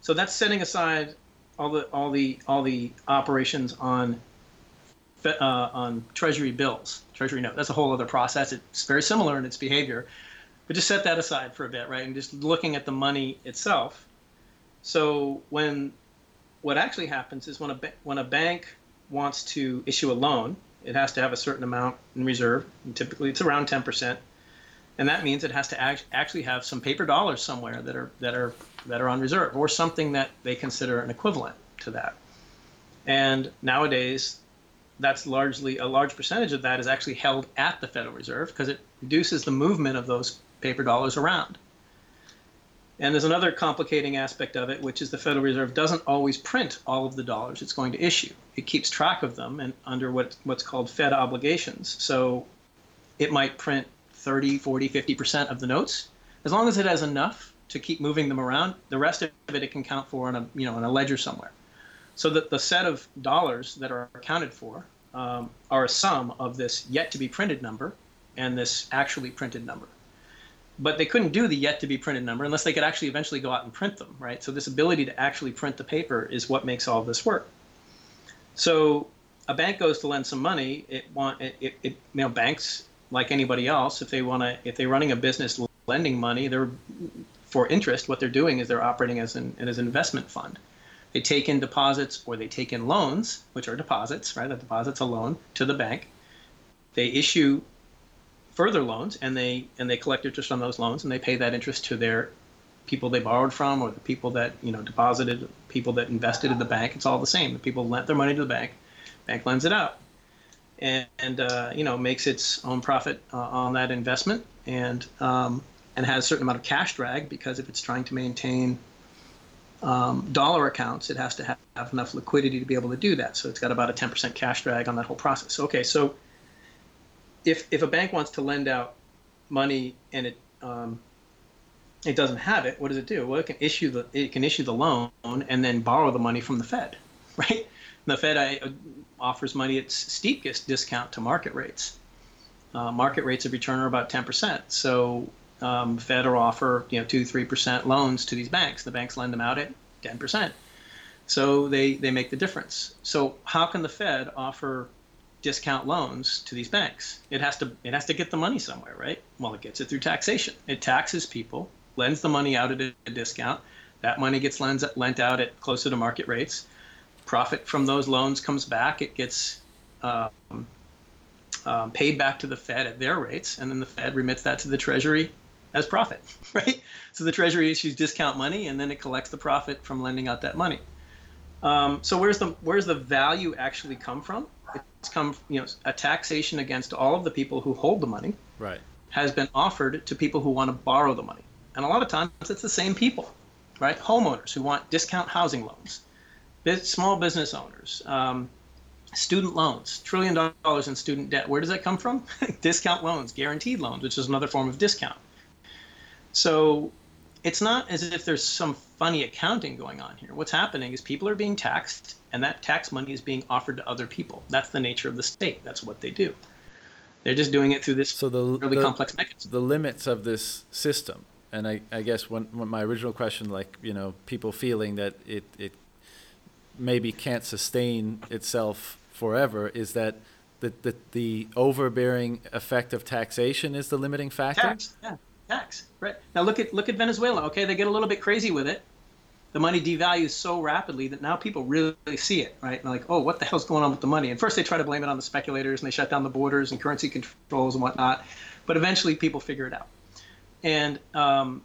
So that's setting aside all the all the all the operations on uh, on Treasury bills, Treasury note. That's a whole other process. It's very similar in its behavior, but just set that aside for a bit, right? And just looking at the money itself, So when what actually happens is when a when a bank wants to issue a loan, it has to have a certain amount in reserve. And typically, it's around 10%, and that means it has to act, actually have some paper dollars somewhere that are that are that are on reserve, or something that they consider an equivalent to that. And nowadays, that's largely a large percentage of that is actually held at the Federal Reserve because it reduces the movement of those paper dollars around. And there's another complicating aspect of it, which is the Federal Reserve doesn't always print all of the dollars it's going to issue. It keeps track of them and under what, what's called Fed obligations. So it might print 30, 40, 50% of the notes. As long as it has enough to keep moving them around, the rest of it it can count for in a, you know, in a ledger somewhere. So that the set of dollars that are accounted for um, are a sum of this yet to be printed number and this actually printed number but they couldn't do the yet to be printed number unless they could actually eventually go out and print them, right? So this ability to actually print the paper is what makes all this work. So a bank goes to lend some money. It want it, it, it you know banks like anybody else if they want to if they're running a business lending money they're for interest what they're doing is they're operating as an as an investment fund. They take in deposits or they take in loans, which are deposits, right? A deposit's a loan to the bank. They issue further loans and they and they collect interest on those loans and they pay that interest to their people they borrowed from or the people that you know deposited people that invested in the bank it's all the same the people lent their money to the bank bank lends it out and, and uh, you know makes its own profit uh, on that investment and um, and has a certain amount of cash drag because if it's trying to maintain um, dollar accounts it has to have, have enough liquidity to be able to do that so it's got about a 10% cash drag on that whole process okay so if if a bank wants to lend out money and it um, it doesn't have it, what does it do? Well, it can issue the it can issue the loan and then borrow the money from the Fed, right? The Fed I, offers money at steepest discount to market rates. Uh, market rates of return are about 10%. So um, Fed will offer you know two three percent loans to these banks. The banks lend them out at 10%. So they they make the difference. So how can the Fed offer discount loans to these banks. It has to it has to get the money somewhere, right? Well, it gets it through taxation. It taxes people, lends the money out at a discount. That money gets lent, lent out at closer to market rates. Profit from those loans comes back. It gets um, um, paid back to the Fed at their rates, and then the Fed remits that to the Treasury as profit, right? So the Treasury issues discount money, and then it collects the profit from lending out that money. Um, so where's the where's the value actually come from? It's come, you know, a taxation against all of the people who hold the money. Right. Has been offered to people who want to borrow the money, and a lot of times it's the same people, right? Homeowners who want discount housing loans, small business owners, um, student loans, trillion dollars in student debt. Where does that come from? discount loans, guaranteed loans, which is another form of discount. So it's not as if there's some funny accounting going on here. What's happening is people are being taxed, and that tax money is being offered to other people. That's the nature of the state. That's what they do. They're just doing it through this so the, really the, complex mechanism. The limits of this system, and I, I guess when, when my original question, like you know, people feeling that it it maybe can't sustain itself forever, is that the the, the overbearing effect of taxation is the limiting factor. Tax, yeah tax. Right now, look at look at Venezuela. Okay, they get a little bit crazy with it. The money devalues so rapidly that now people really see it, right? And like, oh, what the hell's going on with the money? And first they try to blame it on the speculators and they shut down the borders and currency controls and whatnot, but eventually people figure it out, and um,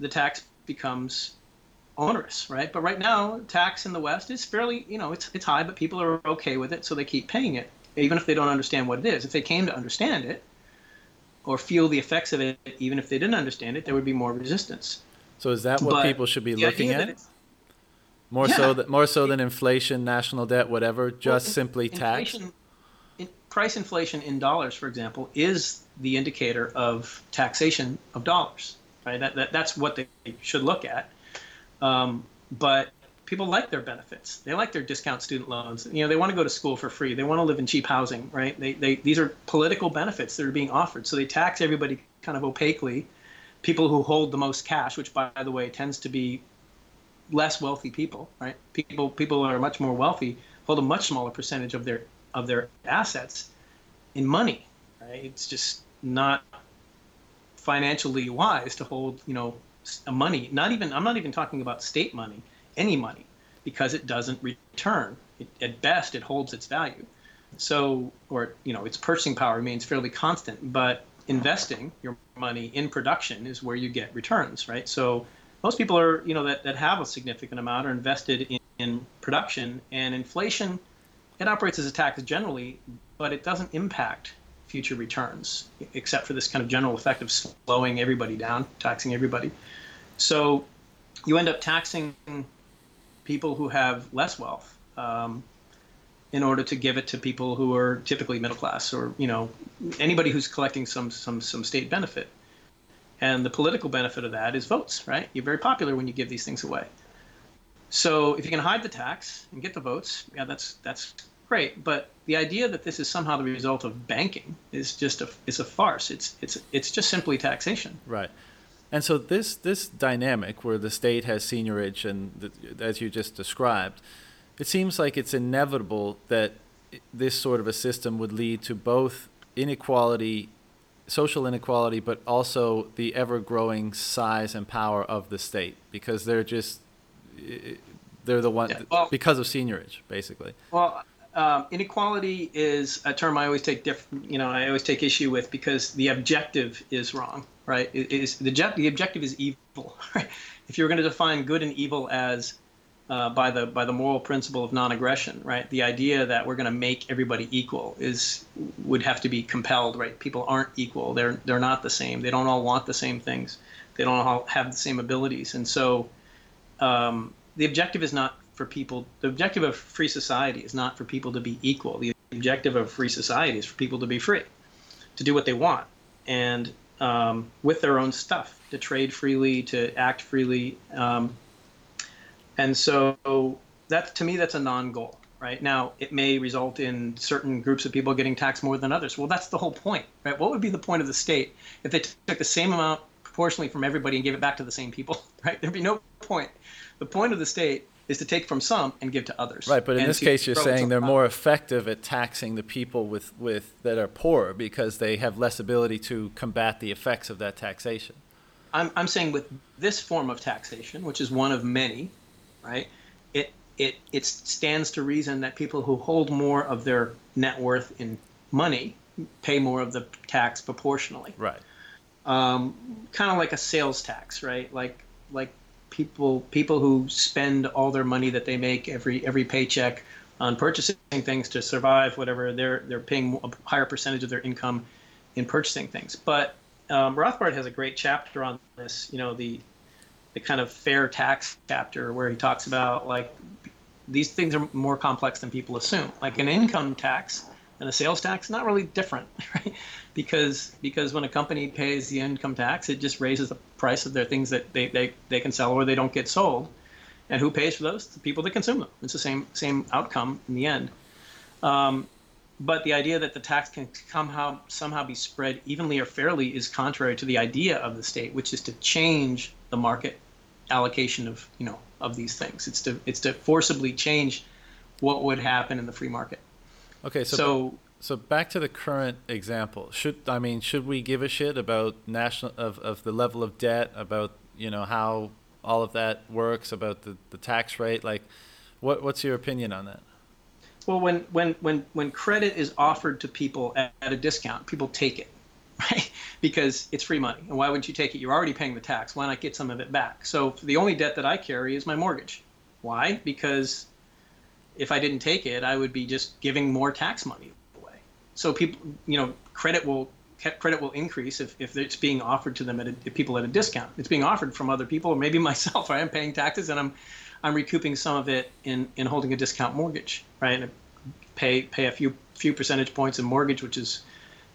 the tax becomes onerous, right? But right now, tax in the West is fairly, you know, it's it's high, but people are okay with it, so they keep paying it, even if they don't understand what it is. If they came to understand it, or feel the effects of it, even if they didn't understand it, there would be more resistance. So is that what but people should be looking at? More yeah. so, that, more so than inflation, national debt, whatever. Just well, simply tax. In, price inflation in dollars, for example, is the indicator of taxation of dollars. Right. That, that that's what they should look at. Um, but people like their benefits. They like their discount student loans. You know, they want to go to school for free. They want to live in cheap housing, right? They, they, these are political benefits that are being offered. So they tax everybody kind of opaquely. People who hold the most cash, which by the way tends to be less wealthy people, right? People people are much more wealthy hold a much smaller percentage of their of their assets in money, right? It's just not financially wise to hold, you know, money. Not even I'm not even talking about state money any money because it doesn't return. It, at best, it holds its value. So, or you know, its purchasing power remains fairly constant. But investing your money in production is where you get returns, right? So, most people are, you know, that, that have a significant amount are invested in, in production, and inflation, it operates as a tax generally, but it doesn't impact future returns, except for this kind of general effect of slowing everybody down, taxing everybody. So you end up taxing people who have less wealth um, in order to give it to people who are typically middle class or you know anybody who's collecting some some some state benefit. And the political benefit of that is votes, right? You're very popular when you give these things away. So if you can hide the tax and get the votes, yeah, that's that's great. But the idea that this is somehow the result of banking is just a is a farce. It's it's it's just simply taxation. Right. And so this this dynamic where the state has seigniorage and the, as you just described, it seems like it's inevitable that this sort of a system would lead to both inequality, social inequality, but also the ever growing size and power of the state because they're just they're the one yeah, well, because of seigniorage, basically. Well, um, inequality is a term I always take different. You know, I always take issue with because the objective is wrong right? It is the, the objective is evil. Right? If you're going to define good and evil as uh, by the by the moral principle of non-aggression, right? The idea that we're going to make everybody equal is would have to be compelled, right? People aren't equal. They're they're not the same. They don't all want the same things. They don't all have the same abilities, and so um, the objective is not for people. The objective of free society is not for people to be equal. The objective of free society is for people to be free, to do what they want, and um, with their own stuff, to trade freely, to act freely. Um, and so that to me, that's a non-goal. Right now, it may result in certain groups of people getting taxed more than others. Well, that's the whole point, right? What would be the point of the state if they took the same amount proportionally from everybody and gave it back to the same people, right? There'd be no point. The point of the state is to take from some and give to others. Right, but in this case, you're saying they're more effective at taxing the people with, with that are poor because they have less ability to combat the effects of that taxation. I'm, I'm saying with this form of taxation, which is one of many, right? It it it stands to reason that people who hold more of their net worth in money pay more of the tax proportionally. Right. Um, kind of like a sales tax, right? Like like people people who spend all their money that they make every every paycheck on purchasing things to survive, whatever they're they're paying a higher percentage of their income in purchasing things. But um, Rothbard has a great chapter on this. You know the the kind of fair tax chapter where he talks about like these things are more complex than people assume. Like an income tax and a sales tax, not really different, right? Because because when a company pays the income tax, it just raises the price of their things that they, they, they can sell or they don't get sold. And who pays for those? The people that consume them. It's the same same outcome in the end. Um, but the idea that the tax can somehow somehow be spread evenly or fairly is contrary to the idea of the state, which is to change the market allocation of you know of these things. It's to it's to forcibly change what would happen in the free market. Okay, so so, so back to the current example. Should I mean should we give a shit about national of, of the level of debt, about you know how all of that works, about the, the tax rate? Like, what what's your opinion on that? Well, when when when when credit is offered to people at, at a discount, people take it, right? Because it's free money, and why wouldn't you take it? You're already paying the tax. Why not get some of it back? So the only debt that I carry is my mortgage. Why? Because if I didn't take it, I would be just giving more tax money away. So people, you know, credit will credit will increase if, if it's being offered to them at a, people at a discount. It's being offered from other people, or maybe myself. I am paying taxes and I'm I'm recouping some of it in, in holding a discount mortgage, right? And pay pay a few few percentage points in mortgage, which is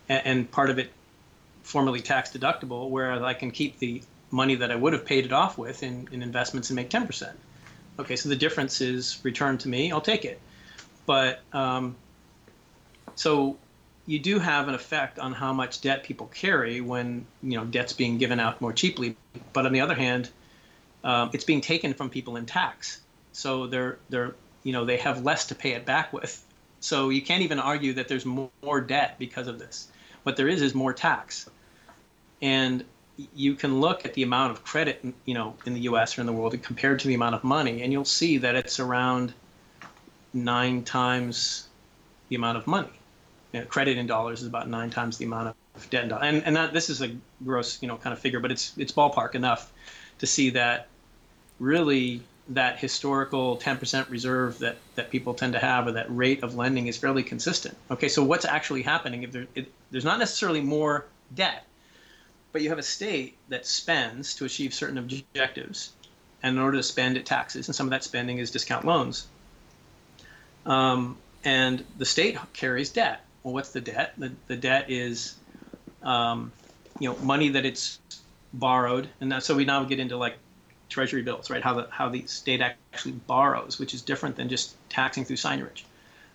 and part of it formerly tax deductible, whereas I can keep the money that I would have paid it off with in, in investments and make 10%. Okay, so the difference is returned to me. I'll take it. But um, so you do have an effect on how much debt people carry when you know debt's being given out more cheaply. But on the other hand, um, it's being taken from people in tax, so they're they're you know they have less to pay it back with. So you can't even argue that there's more debt because of this. What there is is more tax, and you can look at the amount of credit, you know, in the U.S. or in the world compared to the amount of money, and you'll see that it's around nine times the amount of money. You know, credit in dollars is about nine times the amount of debt in dollars. And, and that, this is a gross, you know, kind of figure, but it's it's ballpark enough to see that really that historical 10% reserve that, that people tend to have or that rate of lending is fairly consistent. Okay, so what's actually happening if there, it, there's not necessarily more debt, but you have a state that spends to achieve certain objectives, and in order to spend, it taxes, and some of that spending is discount loans. Um, and the state carries debt. Well, what's the debt? The, the debt is, um, you know, money that it's borrowed, and that, so we now get into like treasury bills, right? How the how the state actually borrows, which is different than just taxing through seigniorage.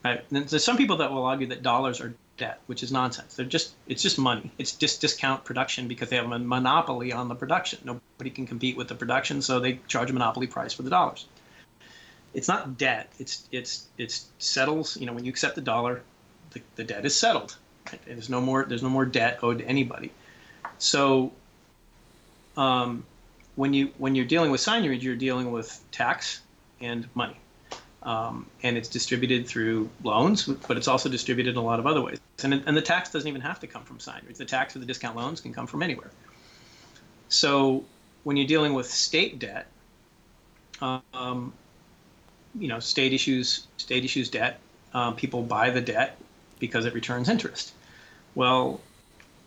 Right? And there's some people that will argue that dollars are debt, which is nonsense. They're just it's just money. It's just discount production because they have a monopoly on the production. Nobody can compete with the production, so they charge a monopoly price for the dollars. It's not debt. It's it's it's settles. You know, when you accept the dollar, the, the debt is settled. There's no more there's no more debt owed to anybody. So um, when you when you're dealing with seigniorage, you're dealing with tax and money, um, and it's distributed through loans, but it's also distributed in a lot of other ways. And and the tax doesn't even have to come from seigniorage. The tax for the discount loans can come from anywhere. So when you're dealing with state debt, um, you know, state issues state issues debt. Um, people buy the debt because it returns interest. Well,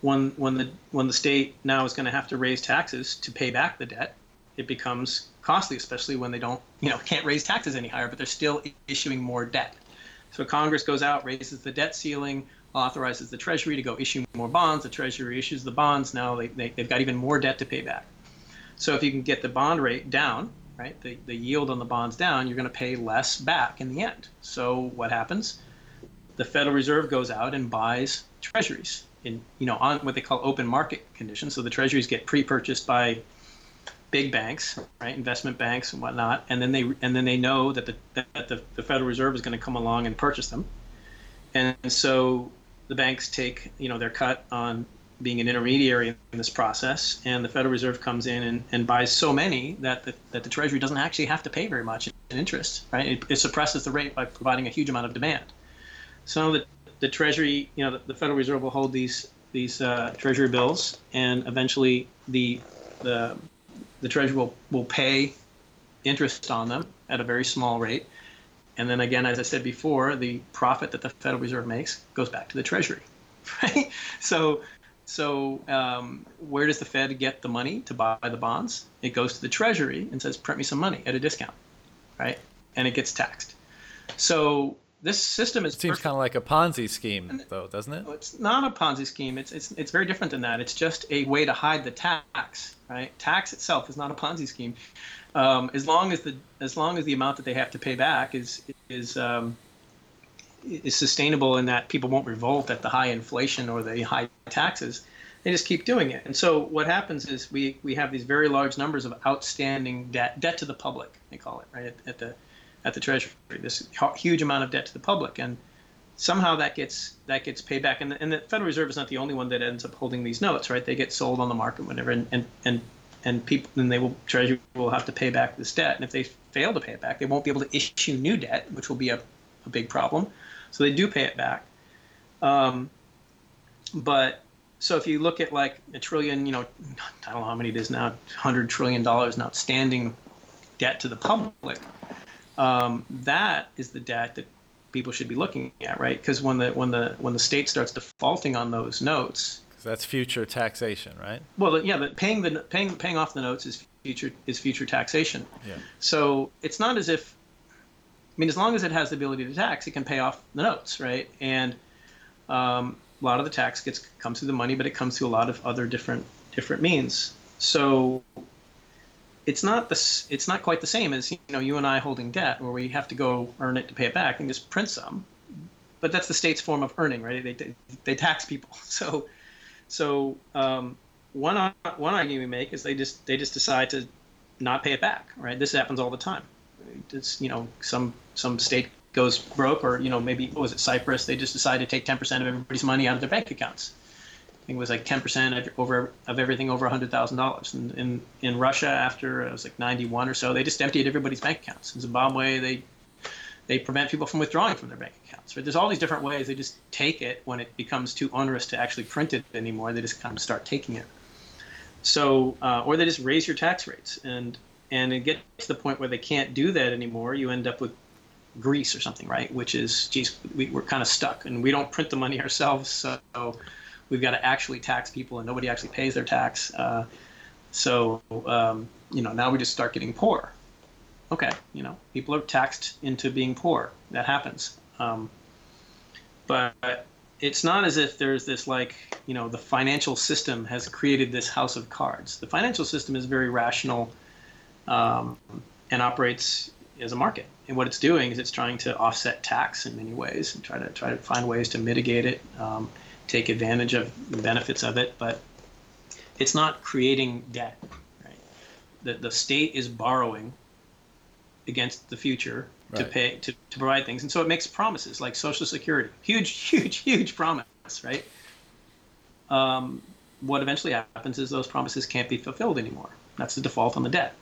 when when the when the state now is going to have to raise taxes to pay back the debt, it becomes costly, especially when they don't you know can't raise taxes any higher, but they're still issuing more debt. So Congress goes out, raises the debt ceiling, authorizes the Treasury to go issue more bonds. The Treasury issues the bonds. Now they, they, they've got even more debt to pay back. So if you can get the bond rate down, right, the, the yield on the bonds down, you're going to pay less back in the end. So what happens? The Federal Reserve goes out and buys treasuries in you know on what they call open market conditions. So the treasuries get pre-purchased by big banks, right, investment banks and whatnot, and then they and then they know that the that the, the Federal Reserve is going to come along and purchase them, and so the banks take you know their cut on being an intermediary in this process, and the Federal Reserve comes in and, and buys so many that the, that the Treasury doesn't actually have to pay very much in interest, right? It, it suppresses the rate by providing a huge amount of demand. So the the Treasury, you know, the, the Federal Reserve will hold these these uh, Treasury bills, and eventually the the the Treasury will will pay interest on them at a very small rate, and then again, as I said before, the profit that the Federal Reserve makes goes back to the Treasury, right? So. So, um, where does the Fed get the money to buy the bonds? It goes to the Treasury and says, "Print me some money at a discount," right? And it gets taxed. So, this system is it seems kind of like a Ponzi scheme, though, doesn't it? It's not a Ponzi scheme. It's it's it's very different than that. It's just a way to hide the tax, right? Tax itself is not a Ponzi scheme. Um, as long as the as long as the amount that they have to pay back is is um, is sustainable in that people won't revolt at the high inflation or the high taxes, they just keep doing it. And so what happens is we we have these very large numbers of outstanding debt debt to the public they call it right at, at the at the Treasury, this huge amount of debt to the public, and somehow that gets that gets paid back. And the, and the Federal Reserve is not the only one that ends up holding these notes, right? They get sold on the market whenever, and and and, and people then they will Treasury will have to pay back this debt, and if they fail to pay it back, they won't be able to issue new debt, which will be a, a big problem. So they do pay it back. Um, but so if you look at like a trillion, you know, I don't know how many it is now, hundred trillion dollars in outstanding debt to the public um, that is the debt that people should be looking at, right? Because when the when the when the state starts defaulting on those notes, that's future taxation, right? Well, yeah, but paying the paying paying off the notes is future is future taxation. Yeah. So it's not as if, I mean, as long as it has the ability to tax, it can pay off the notes, right? And um, a lot of the tax gets comes through the money, but it comes through a lot of other different different means. So it's not the it's not quite the same as you know you and I holding debt where we have to go earn it to pay it back and just print some. But that's the state's form of earning, right? They they tax people. So so um, one one argument we make is they just they just decide to not pay it back, right? This happens all the time. It's you know some some state goes broke or you know maybe what was it Cyprus? They just decide to take 10% of everybody's money out of their bank accounts think it was like 10% of, over of everything over $100,000. And in, in Russia, after it was like 91 or so, they just emptied everybody's bank accounts. In Zimbabwe, they they prevent people from withdrawing from their bank accounts. Right? There's all these different ways. They just take it when it becomes too onerous to actually print it anymore. They just kind of start taking it. So, uh, or they just raise your tax rates, and and it gets to the point where they can't do that anymore. You end up with Greece or something, right? Which is, geez, we, we're kind of stuck, and we don't print the money ourselves, so we've got to actually tax people, and nobody actually pays their tax. Uh, so, um, you know, now we just start getting poor. Okay, you know, people are taxed into being poor. That happens. Um, but it's not as if there's this like, you know, the financial system has created this house of cards. The financial system is very rational um, and operates as a market. And what it's doing is it's trying to offset tax in many ways and try to try to find ways to mitigate it. Um, take advantage of the benefits of it, but it's not creating debt. Right? The, the state is borrowing against the future right. to pay to, to provide things, and so it makes promises like Social Security, huge, huge, huge promise, right? Um, what eventually happens is those promises can't be fulfilled anymore. That's the default on the debt.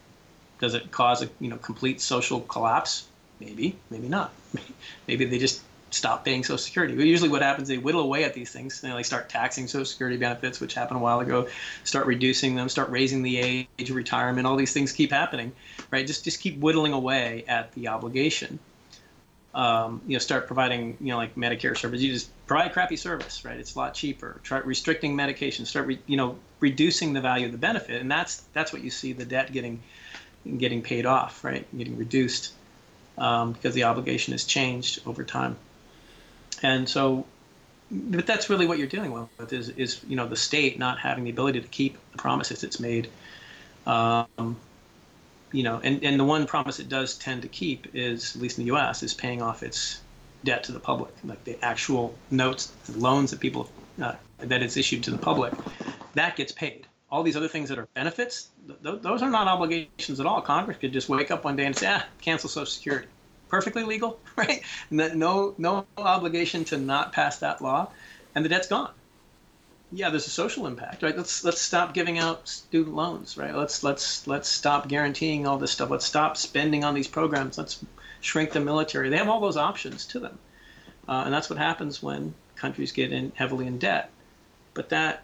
Does it cause a you know complete social collapse? Maybe, maybe not. Maybe they just stop paying Social Security. Usually, what happens, they whittle away at these things. They like start taxing Social Security benefits, which happened a while ago. Start reducing them. Start raising the age of retirement. All these things keep happening, right? Just just keep whittling away at the obligation. Um, you know, start providing you know like Medicare service. You just provide crappy service, right? It's a lot cheaper. Try restricting medication. Start re, you know reducing the value of the benefit, and that's that's what you see the debt getting getting paid off, right? Getting reduced um, because the obligation has changed over time and so but that's really what you're dealing with is, is you know the state not having the ability to keep the promises it's made. Um, you know and, and the one promise it does tend to keep is at least in the us is paying off its debt to the public like the actual notes the loans that people uh, that it's issued to the public that gets paid. All these other things that are benefits th- those are not obligations at all. Congress could just wake up one day and say ah cancel social security perfectly legal, right? No, no obligation to not pass that law, and the debt's gone. Yeah, there's a social impact, right? Let's let's stop giving out student loans, right? Let's let's let's stop guaranteeing all this stuff. Let's stop spending on these programs. Let's shrink the military. They have all those options to them, uh, and that's what happens when countries get in heavily in debt. But that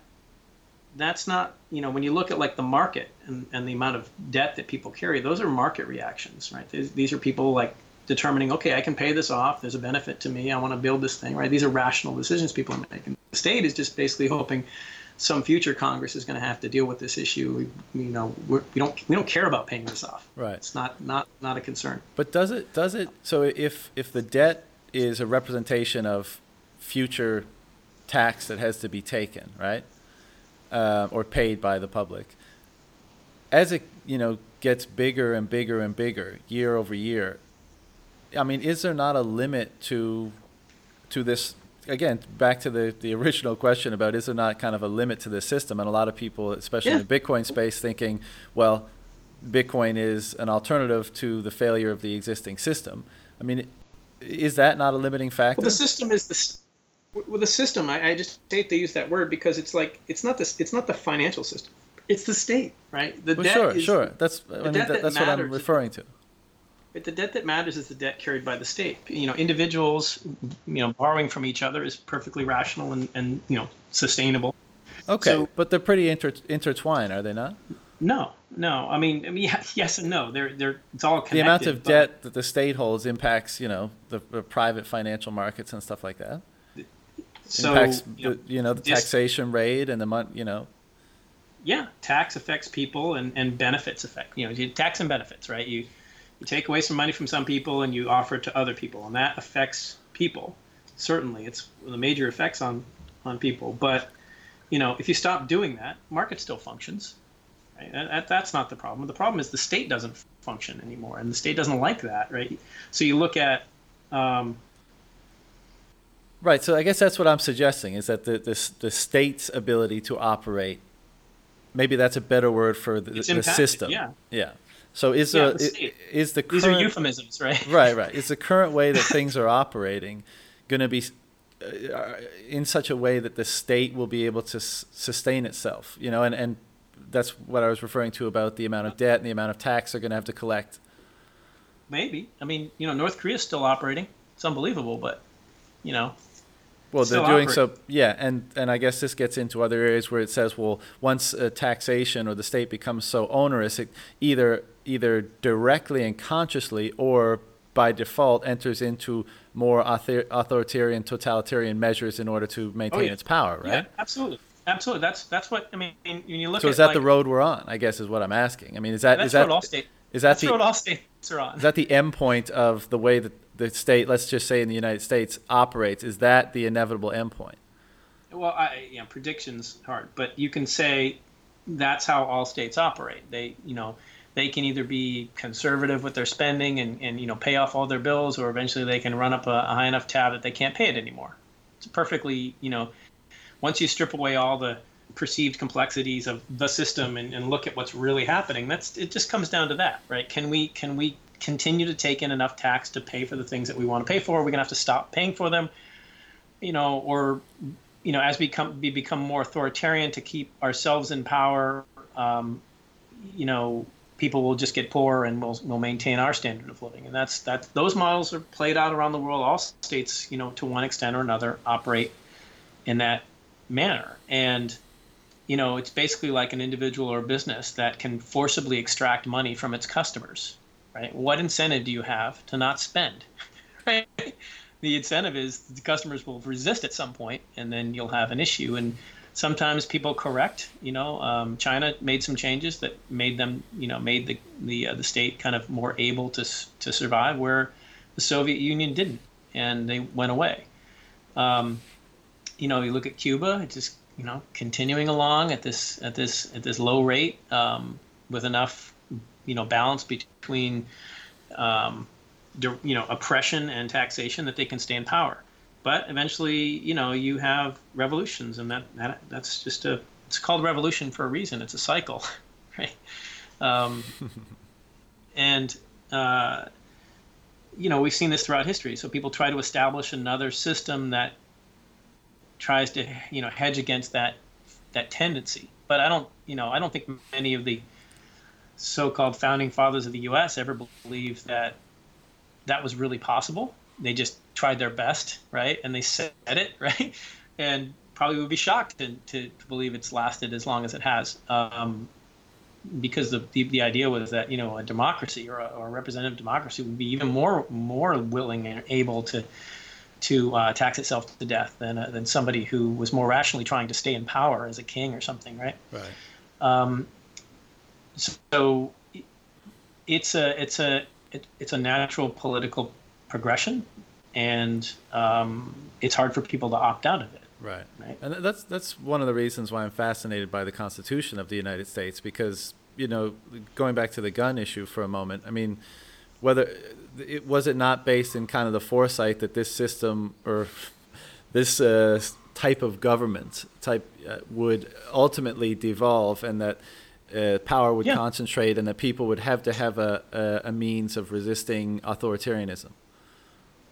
that's not you know when you look at like the market and, and the amount of debt that people carry those are market reactions right these, these are people like determining, okay, I can pay this off. There's a benefit to me. I want to build this thing, right? These are rational decisions people are making. The state is just basically hoping some future Congress is going to have to deal with this issue. We, you know, we're, we don't we don't care about paying this off. Right. It's not not not a concern. But does it does it? So if if the debt is a representation of future tax that has to be taken, right, uh, or paid by the public, as it you know gets bigger and bigger and bigger year over year, I mean, is there not a limit to to this? Again, back to the, the original question about is there not kind of a limit to this system? And a lot of people, especially yeah. in the Bitcoin space, thinking, well, Bitcoin is an alternative to the failure of the existing system. I mean, is that not a limiting factor? Well, the system is the well, the system. I, I just hate to use that word because it's like it's not the it's not the financial system. It's the state, right? The well, debt sure, is, sure. That's I mean, that, that's what I'm referring to. But the debt that matters is the debt carried by the state. You know, individuals, you know, borrowing from each other is perfectly rational and, and you know, sustainable. Okay, so, but they're pretty inter- intertwined, are they not? No, no. I mean, I mean, yes and no. They're they're it's all connected. The amount of debt that the state holds impacts, you know, the, the private financial markets and stuff like that. So impacts, you know, the, you know, the taxation rate and the money, you know. Yeah, tax affects people and, and benefits affect you know tax and benefits, right? You you take away some money from some people and you offer it to other people, and that affects people. Certainly, it's the major effects on on people. But you know, if you stop doing that, market still functions. Right? That, that's not the problem. The problem is the state doesn't function anymore, and the state doesn't like that, right? So you look at um, Right. So I guess that's what I'm suggesting is that the, the, the state's ability to operate, maybe that's a better word for the, the system. Yeah. Yeah. So is yeah, the, is the current, these are euphemisms, right? right, right. Is the current way that things are operating going to be uh, in such a way that the state will be able to s- sustain itself. You know, and and that's what I was referring to about the amount of debt and the amount of tax they're going to have to collect. Maybe. I mean, you know, North Korea's still operating. It's unbelievable, but you know, Well, they're doing so, yeah, and and I guess this gets into other areas where it says, well, once uh, taxation or the state becomes so onerous, it either either directly and consciously or by default enters into more author- authoritarian, totalitarian measures in order to maintain Oh, yeah. its power, right? yeah, absolutely, absolutely. That's that's what I mean. When you look So at is that like, the road we're on? I guess is what I'm asking. I mean, is that that's is that all state. is that That's the all states are on. is that the end point of the way that the state, let's just say in the United States, operates? Is that the inevitable end point? Well, I, you know, predictions hard, but you can say that's how all states operate. They, you know, they can either be conservative with their spending and, and you know pay off all their bills, or eventually they can run up a, a high enough tab that they can't pay it anymore. It's perfectly, you know, once you strip away all the perceived complexities of the system and, and look at what's really happening, that's it. Just comes down to that, right? Can we can we continue to take in enough tax to pay for the things that we want to pay for? Are we gonna have to stop paying for them? You know, or you know, as we come we become more authoritarian to keep ourselves in power, um, you know, people will just get poorer and we'll, we'll maintain our standard of living. And that's that. Those models are played out around the world. All states, you know, to one extent or another, operate in that manner. And you know, it's basically like an individual or business that can forcibly extract money from its customers. Right? What incentive do you have to not spend? Right? the incentive is the customers will resist at some point and then you'll have an issue and sometimes people correct you know um, china made some changes that made them you know made the the, uh, the state kind of more able to to survive where the soviet union didn't and they went away um, you know you look at cuba it's just you know continuing along at this at this at this low rate um, with enough you know balance between um, you know oppression and taxation that they can stay in power. But eventually, you know, you have revolutions, and that, that that's just a it's called revolution for a reason. It's a cycle, right? Um, and uh, you know, we've seen this throughout history. So people try to establish another system that tries to you know hedge against that that tendency. But I don't you know I don't think many of the so-called founding fathers of the U.S. ever believed that that was really possible. They just tried their best, right? And they said it, right? And probably would be shocked to, to, to believe it's lasted as long as it has. Um, because the, the, the idea was that, you know, a democracy or a, or a representative democracy would be even more more willing and able to to uh, tax itself to death than, uh, than somebody who was more rationally trying to stay in power as a king or something, right? Right. Um, so it's a it's a it, it's a natural political progression, and um, it's hard for people to opt out of it. Right. Right. And that's that's one of the reasons why I'm fascinated by the Constitution of the United States because you know going back to the gun issue for a moment. I mean, whether it was it not based in kind of the foresight that this system or this uh, type of government type uh, would ultimately devolve and that uh, power would Yeah. concentrate and that people would have to have a, a, a means of resisting authoritarianism.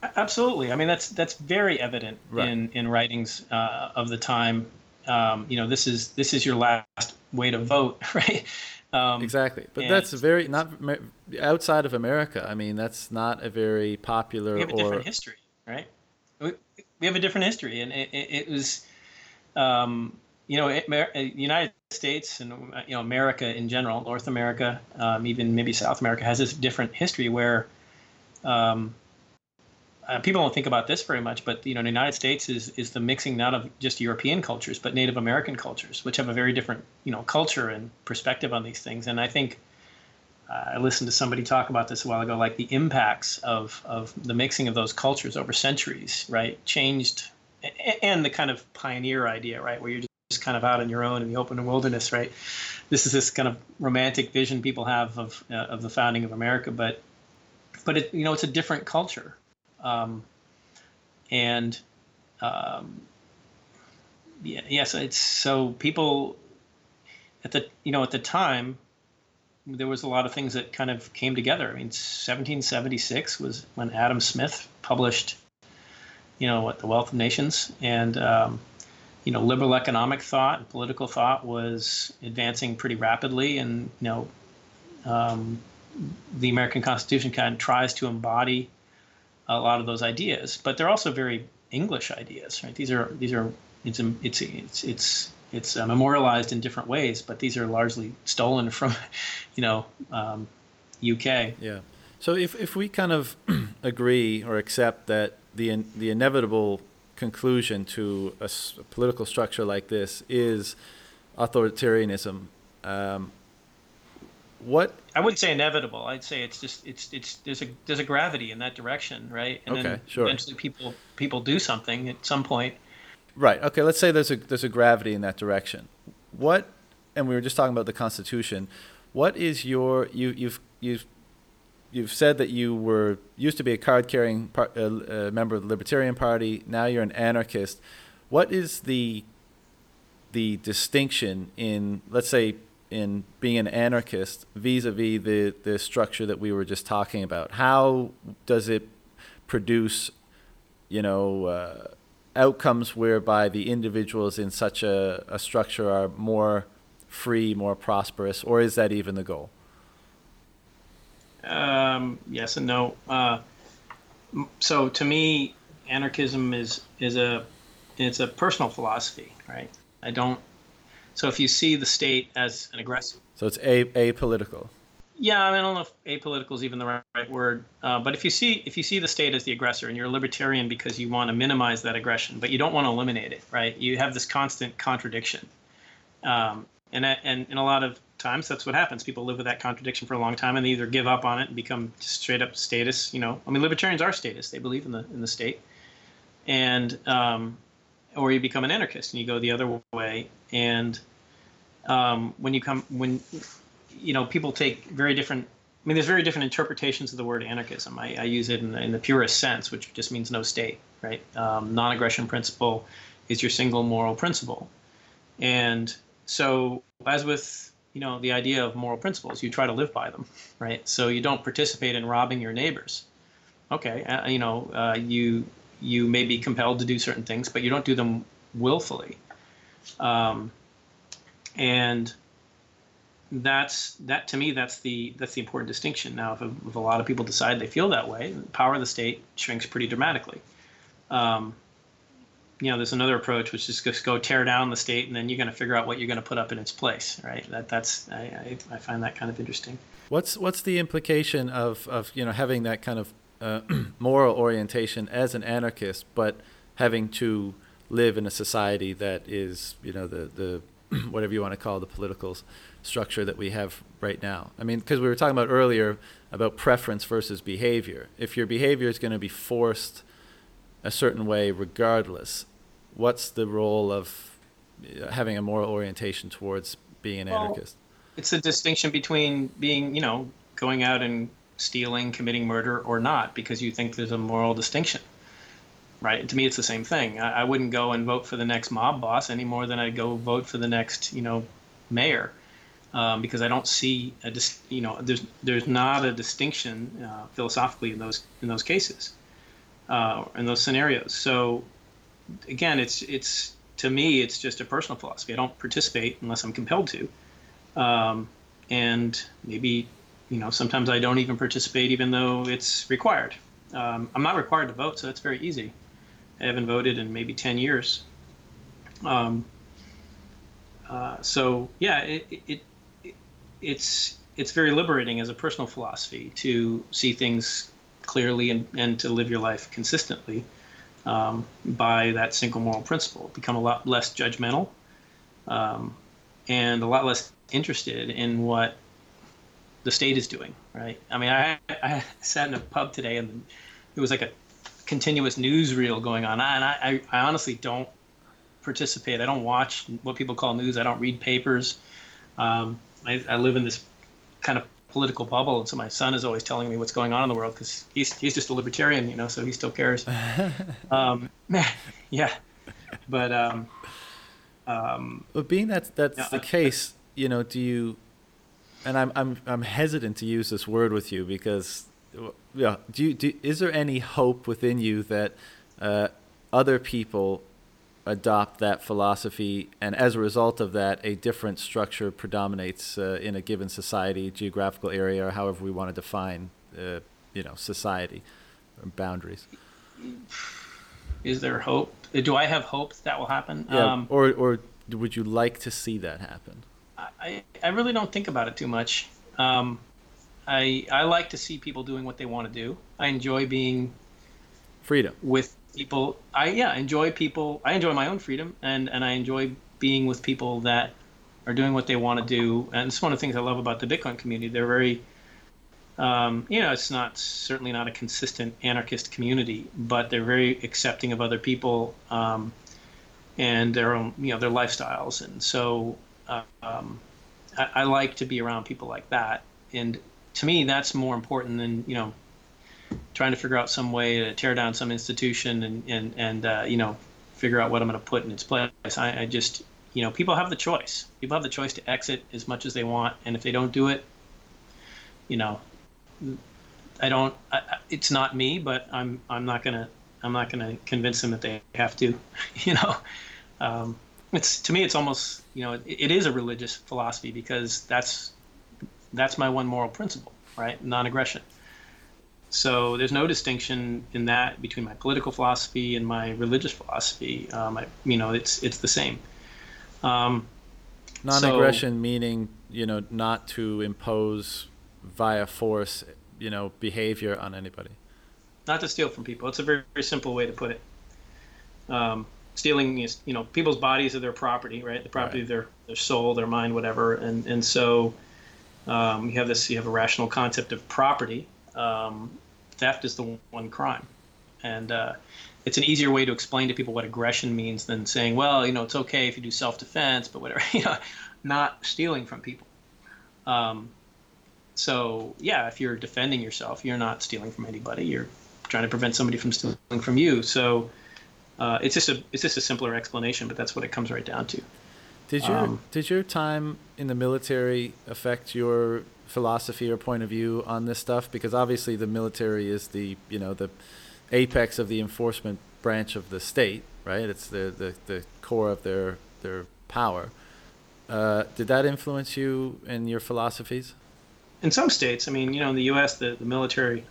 Absolutely. I mean, that's that's very evident Right. in in writings uh, of the time. Um, you know, this is this is your last way to vote, right? Um, Exactly, but that's very not outside of America. I mean, that's not a very popular we have a or different history, right? We, we have a different history, and it, it, it was, um, you know, it, uh, United States and uh, you know America in general, North America, um, even maybe South America has this different history where. Uh, people don't think about this very much, but you know, the United States is is the mixing not of just European cultures, but Native American cultures, which have a very different you know culture and perspective on these things. And I think uh, I listened to somebody talk about this a while ago, like the impacts of of the mixing of those cultures over centuries, right? Changed, and the kind of pioneer idea, right, where you're just kind of out on your own in the open wilderness, right? This is this kind of romantic vision people have of uh, of the founding of America, but but it you know it's a different culture, um, and um, yeah, yes, it's so people at the you know at the time there was a lot of things that kind of came together. I mean, 1776 was when Adam Smith published you know, what the wealth of nations, and um, you know, liberal economic thought and political thought was advancing pretty rapidly, and you know, um, the American Constitution kind of tries to embody a lot of those ideas, but they're also very English ideas, right? These are these are it's it's it's it's it's uh, memorialized in different ways, but these are largely stolen from, you know, um, UK. Yeah. So if if we kind of agree or accept that the the inevitable conclusion to a, a political structure like this is authoritarianism, um, what I wouldn't say inevitable. I'd say it's just it's it's there's a there's a gravity in that direction, right? And okay, then sure. eventually people people do something at some point. Right. Okay. Let's say there's a there's a gravity in that direction. What? And we were just talking about the Constitution. What is your you you've you've you've said that you were used to be a card carrying uh, uh, member of the Libertarian Party. Now you're an anarchist. What is the the distinction in let's say in being an anarchist vis-a-vis the the structure that we were just talking about? How does it produce, you know, uh, outcomes whereby the individuals in such a, a structure are more free, more prosperous, or is that even the goal? Um, yes and no. Uh, so to me, anarchism is is a it's a personal philosophy, right? I don't so if you see the state as an aggressor, so it's a apolitical. Yeah, I, mean, I don't know if apolitical is even the right, right word, uh, but if you see if you see the state as the aggressor and you're a libertarian because you want to minimize that aggression, but you don't want to eliminate it, right? You have this constant contradiction, um, and and in a lot of times that's what happens. People live with that contradiction for a long time and they either give up on it and become just straight up statists. You know, I mean, libertarians are statists; they believe in the in the state, and um, or you become an anarchist and you go the other way and um, when you come when you know people take very different I mean, there's very different interpretations of the word anarchism. I, I use it in the, in the, purest sense, which just means no state, right? Um, non-aggression principle is your single moral principle, and so as with you know the idea of moral principles, you try to live by them, right? So you don't participate in robbing your neighbors. Okay, uh, you know uh, you you may be compelled to do certain things, but you don't do them willfully. Um, and that's that to me that's the that's the important distinction. Now if a, if a lot of people decide they feel that way the power of the state shrinks pretty dramatically. Um, you know there's another approach which is just go tear down the state and then you're going to figure out what you're going to put up in its place right? That that's I, I, I, find that kind of interesting. What's what's the implication of of you know having that kind of uh, moral orientation as an anarchist but having to live in a society that is you know the the whatever you want to call the political structure that we have right now. I mean, because we were talking about earlier about preference versus behavior. If your behavior is going to be forced a certain way regardless, what's the role of uh, having a moral orientation towards being an well, anarchist? It's a distinction between being, you know, going out and stealing, committing murder, or not, because you think there's a moral distinction right? To me, it's the same thing. I, I, wouldn't go and vote for the next mob boss any more than I'd go vote for the next, you know, mayor, um, because I don't see a, dis- you know, there's there's not a distinction uh, philosophically in those in those cases, uh, in those scenarios. So, again, it's it's to me, it's just a personal philosophy. I don't participate unless I'm compelled to, um, and maybe, you know, sometimes I don't even participate even though it's required. Um, I'm not required to vote, so that's very easy. I haven't voted in maybe 10 years. Um, uh, so yeah, it, it, it, it's it's very liberating as a personal philosophy to see things clearly and, and to live your life consistently um, by that single moral principle. Become a lot less judgmental um, and a lot less interested in what the state is doing. Right? I mean, I, I sat in a pub today and it was like a continuous newsreel going on. And I, I, I honestly don't participate. I don't watch what people call news. I don't read papers. Um, I, I live in this kind of political bubble, and so my son is always telling me what's going on in the world because he's he's just a libertarian, you know, so he still cares. um, yeah, but um, um, but being that that's yeah, the case, you know, do you? And I'm I'm I'm hesitant to use this word with you because yeah. Do you, do, is there any hope within you that uh, other people adopt that philosophy, and as a result of that, a different structure predominates uh, in a given society, geographical area, or however we want to define, uh, you know, society or boundaries. Is there hope? Do I have hope that, that will happen? Yeah, um, or or would you like to see that happen? I, I really don't think about it too much. Um, I I like to see people doing what they want to do. I enjoy being freedom with people. I yeah enjoy people. I enjoy my own freedom, and and I enjoy being with people that are doing what they want to do. And it's one of the things I love about the Bitcoin community. They're very um, you know, it's not certainly not a consistent anarchist community, but they're very accepting of other people um, and their own, you know, their lifestyles. And so um, I, I, like to be around people like that. And to me, that's more important than you know, trying to figure out some way to tear down some institution and and and uh, you know, figure out what I'm going to put in its place. I, I just, you know, people have the choice. People have the choice to exit as much as they want, and if they don't do it, you know, I don't. I, it's not me, but I'm. I'm not gonna. I'm not gonna convince them that they have to. You know, um, it's to me. It's almost. You know, it, it is a religious philosophy because that's that's my one moral principle, right? Non-aggression. So there's no distinction in that between my political philosophy and my religious philosophy. Um, I, you know, it's it's the same. Um, Non-aggression so, meaning you know not to impose via force, you know, behavior on anybody. Not to steal from people. It's a very, very simple way to put it. Um, stealing is, you know, people's bodies are their property, right? The property right. of their, their soul, their mind, whatever. And and so um, you have this, you have a rational concept of property. Um, theft is the one crime, and uh, it's an easier way to explain to people what aggression means than saying, well, you know, it's okay if you do self-defense, but whatever, you know, not stealing from people. Um, so yeah, if you're defending yourself, you're not stealing from anybody. You're trying to prevent somebody from stealing from you. So uh, it's just a it's just a simpler explanation, but that's what it comes right down to. Did your um, did your time in the military affect your philosophy or point of view on this stuff? Because obviously the military is the you know the apex of the enforcement branch of the state, right? It's the the, the core of their their power. Uh, did that influence you in your philosophies? in some states, I mean, you know, in the U.S., the, the military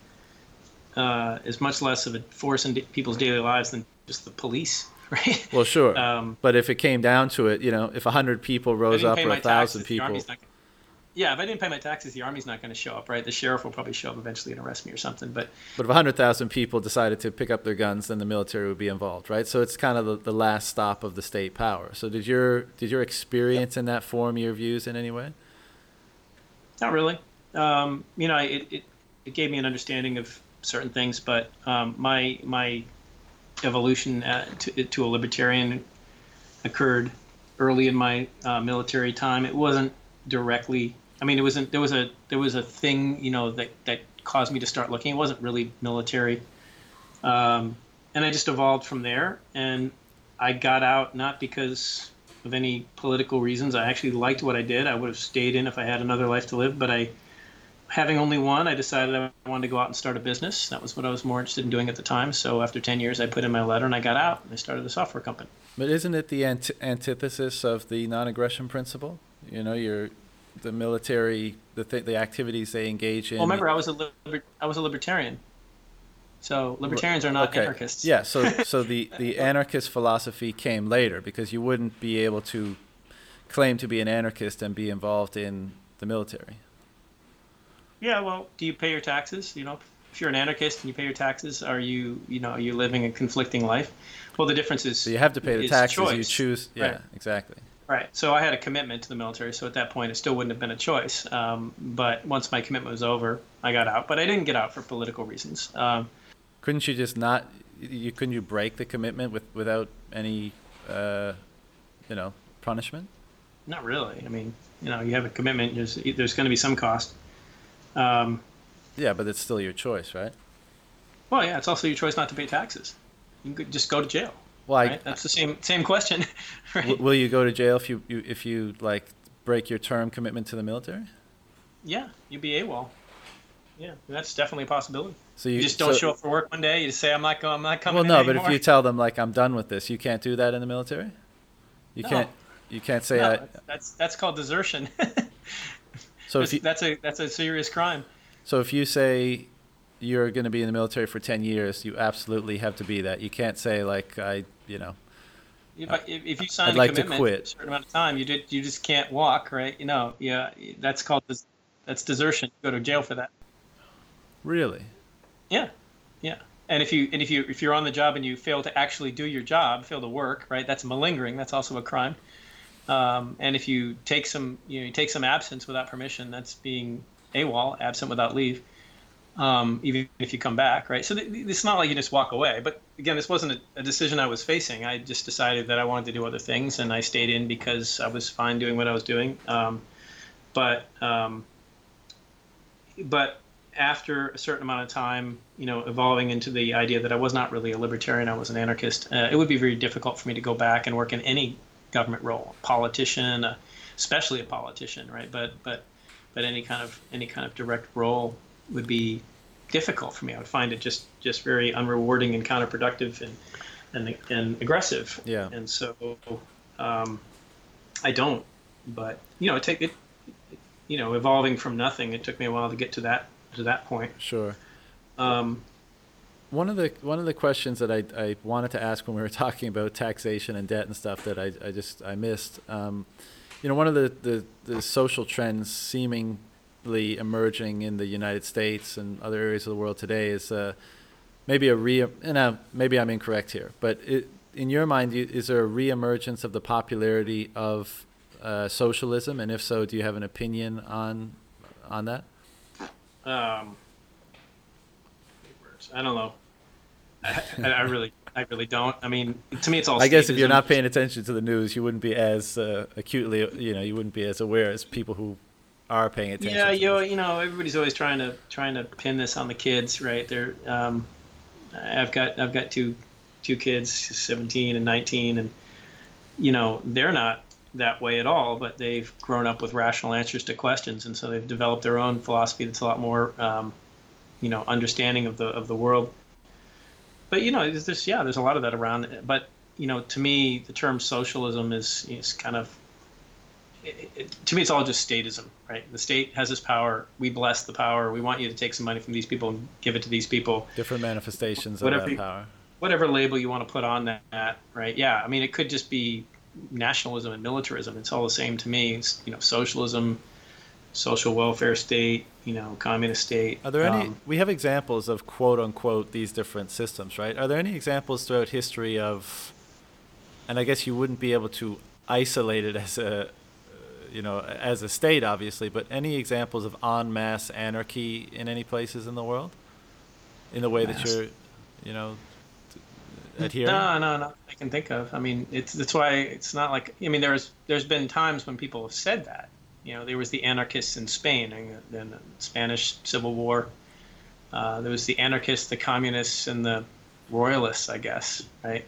uh, is much less of a force in people's daily lives than just the police, right? Well, sure. Um, but if it came down to it, you know, if a hundred people rose up or a thousand people. yeah, if I didn't pay my taxes, the army's not going to show up, right? The sheriff will probably show up eventually and arrest me or something. But but if hundred thousand people decided to pick up their guns, then the military would be involved, right? So it's kind of the, the last stop of the state power. So did your did your experience in that form your views in any way? Not really um, you know, it, it, it, gave me an understanding of certain things, but um, my my evolution at, to, to, a libertarian occurred early in my uh, military time. It wasn't directly. I mean, it wasn't. There was a there was a thing, you know, that that caused me to start looking. It wasn't really military, um, and I just evolved from there. And I got out not because of any political reasons. I actually liked what I did. I would have stayed in if I had another life to live, but I having only one, I decided I wanted to go out and start a business. That was what I was more interested in doing at the time. So after 10 years, I put in my letter and I got out and I started a software company. But isn't it the antithesis of the non-aggression principle? You know, you're the military, the th- the activities they engage in. Well, remember, I was a liber- I was a libertarian. So libertarians are not okay. anarchists. Yeah. So so the the anarchist philosophy came later because you wouldn't be able to claim to be an anarchist and be involved in the military. Yeah, well, do you pay your taxes? You know, if you're an anarchist and you pay your taxes, are you, you know, are you living a conflicting life? Well, the difference is so you have to pay the taxes. Choice. You choose, yeah, right. exactly. Right. So I had a commitment to the military. So at that point, it still wouldn't have been a choice. Um, but once my commitment was over, I got out. But I didn't get out for political reasons. Um, couldn't you just not? You couldn't you break the commitment with without any, uh, you know, punishment? Not really. I mean, you know, you have a commitment. There's there's going to be some cost. Um, yeah, but it's still your choice, right? Well, yeah, it's also your choice not to pay taxes. You could just go to jail. Well, right? I, that's the same same question. Right? Will you go to jail if you, you if you like break your term commitment to the military? Yeah, you'd be AWOL. yeah, that's definitely a possibility. So You, just don't so- show up for work one day. You just say, "I'm not going. I'm not coming." Well, no, but if you tell them like I'm done with this, you can't do that in the military. You No. can't. You can't say No, I. that's that's called desertion. So if that's, you, that's a that's a serious crime. so if you say you're going to be in the military for ten years, you absolutely have to be that. You can't say like I, you know. If, I- if, you sign I'd a like to commitment for quit. a certain amount of time, you did you just can't walk, right? You know, yeah, that's called that's desertion. You go to jail for that. Really? Yeah, yeah. And if you and if you if you're on the job and you fail to actually do your job, fail to work, right? That's malingering. That's also a crime. Um, and if you take some you know you take some absence without permission, that's being AWOL, absent without leave. Um, even if you come back, right? So th- it's not like you just walk away. But again, this wasn't a, a decision I was facing. I just decided that I wanted to do other things, and I stayed in because I was fine doing what I was doing. Um, but um, but after a certain amount of time, you know, evolving into the idea that I was not really a libertarian, I was an anarchist, uh, it would be very difficult for me to go back and work in any government role, politician, uh, especially a politician, right? But but but any kind of any kind of direct role would be difficult for me. I would find it just just very unrewarding and counterproductive and and and aggressive. Yeah. And so um, I don't. But you know, it take it. You know, evolving from nothing, it took me a while to get to that to that point. Sure. Um, One of the one of the questions that I, I wanted to ask when we were talking about taxation and debt and stuff that I, I just I missed. Um, you know, one of the, the, the social trends seemingly emerging in the United States and other areas of the world today is uh, maybe a re and maybe I'm incorrect here, but it, in your mind, is there a reemergence of the popularity of uh, socialism, and if so, do you have an opinion on on that? um, I don't know. I, I really, I really don't. I mean, to me, it's all. I guess if you're not paying attention to the news, you wouldn't be as uh, acutely, you know, you wouldn't be as aware as people who are paying attention. Yeah, you know, you know, everybody's always trying to trying to pin this on the kids, right? They're, um, I've got I've got two two kids, 17 and 19, and you know they're not that way at all, but they've grown up with rational answers to questions, and so they've developed their own philosophy that's a lot more, um, you know, understanding of the of the world. But you know, there's this, yeah, there's a lot of that around. But you know, to me, the term socialism is is kind of it, it, to me, it's all just statism, right? The state has this power. We bless the power. We want you to take some money from these people and give it to these people. different manifestations of Whatever that power. Whatever label you want to put on that, right? Yeah, I mean, it could just be nationalism and militarism. It's all the same to me. It's, you know, socialism, social welfare state, you know, communist state. Are there any? Um, we have examples of quote unquote these different systems, right? Are there any examples throughout history of? And I guess you wouldn't be able to isolate it as a, you know, as a state, obviously, but any examples of en masse anarchy in any places in the world, in the way that you're, you know, adhering. No, no, no. I can think of. I mean, it's that's why it's not like. I mean, there's there's been times when people have said that. You know, there was the anarchists in Spain and then the Spanish Civil War. Uh, there was the anarchists, the communists, and the royalists, I guess, right?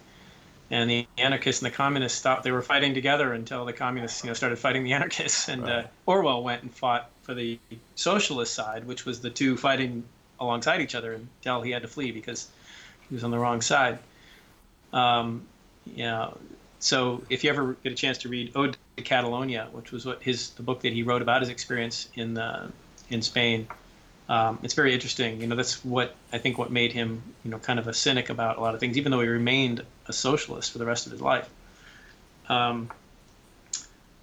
And the anarchists and the communists stopped. They were fighting together until the communists, you know, started fighting the anarchists. And uh, Orwell went and fought for the socialist side, which was the two fighting alongside each other until he had to flee because he was on the wrong side. Um, you know, so if you ever get a chance to read Ode to Catalonia, which was what his the book that he wrote about his experience in uh, in Spain, um, it's very interesting. You know, that's what I think what made him you know kind of a cynic about a lot of things, even though he remained a socialist for the rest of his life. Um,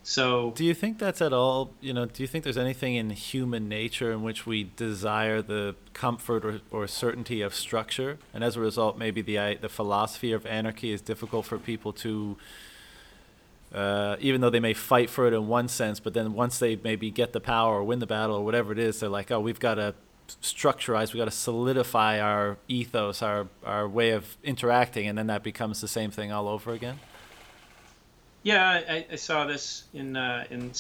so Do you think that's at all, you know, do you think there's anything in human nature in which we desire the comfort or, or certainty of structure? And as a result, maybe the, the philosophy of anarchy is difficult for people to, uh, even though they may fight for it in one sense, but then once they maybe get the power or win the battle or whatever it is, they're like, oh, we've got to structureize, we've got to solidify our ethos, our, our way of interacting, and then that becomes the same thing all over again? Yeah, I, I saw this in uh, in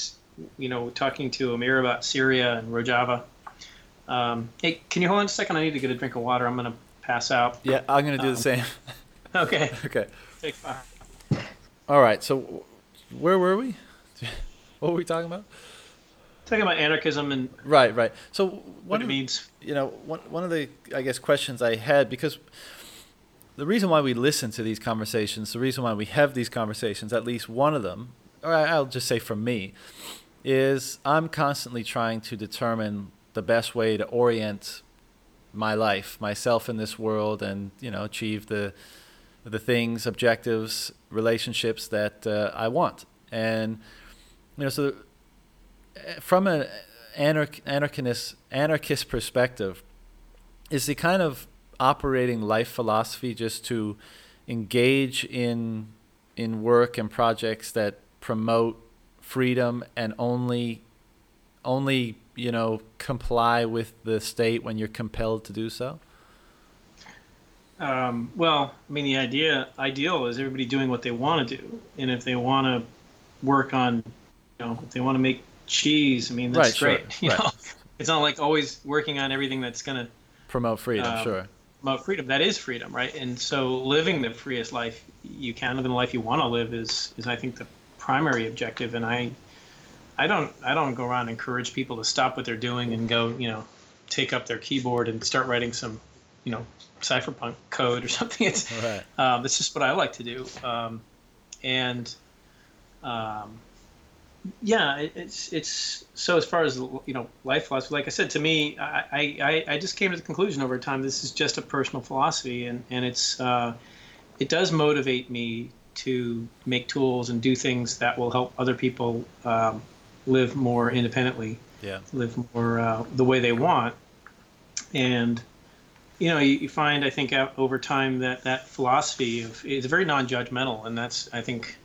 you know talking to Amir about Syria and Rojava. Um, hey, can you hold on a second? I need to get a drink of water. I'm gonna pass out. Yeah, I'm going to do Um, the same. Okay. okay. Take five. All right. So, where were we? What were we talking about? talking about anarchism and right, right. So what what it means. you know, one one of the I guess questions I had because the reason why we listen to these conversations, the reason why we have these conversations, at least one of them, or I'll just say from me, is I'm constantly trying to determine the best way to orient my life, myself in this world, and you know, achieve the the things, objectives, relationships that uh, I want. And you know, so uh, from an anarch- anarchist anarchist perspective, is the kind of operating life philosophy just to engage in in work and projects that promote freedom and only only you know comply with the state when you're compelled to do so Um, well, I mean, the idea ideal is everybody doing what they want to do, and if they want to work on, you know, if they want to make cheese, I mean, that's Right, sure, great. You right. know, it's not like always working on everything that's going to promote freedom Um, sure promote freedom. That is freedom, right? And so, living the freest life you can, living the life you want to live, is is I think the primary objective. And I, I don't I don't go around and encourage people to stop what they're doing and go, you know, take up their keyboard and start writing some, you know, cypherpunk code or something. It's right um, it's just what I like to do. Um, and um, yeah, it, it's it's so as far as you know, life philosophy. Like I said, to me, I, I, I just came to the conclusion over time. This is just a personal philosophy, and and it's uh, it does motivate me to make tools and do things that will help other people um, live more independently yeah live more uh, the way they want. And you know, you, find I think out over time that that philosophy of is very non-judgmental, and that's I think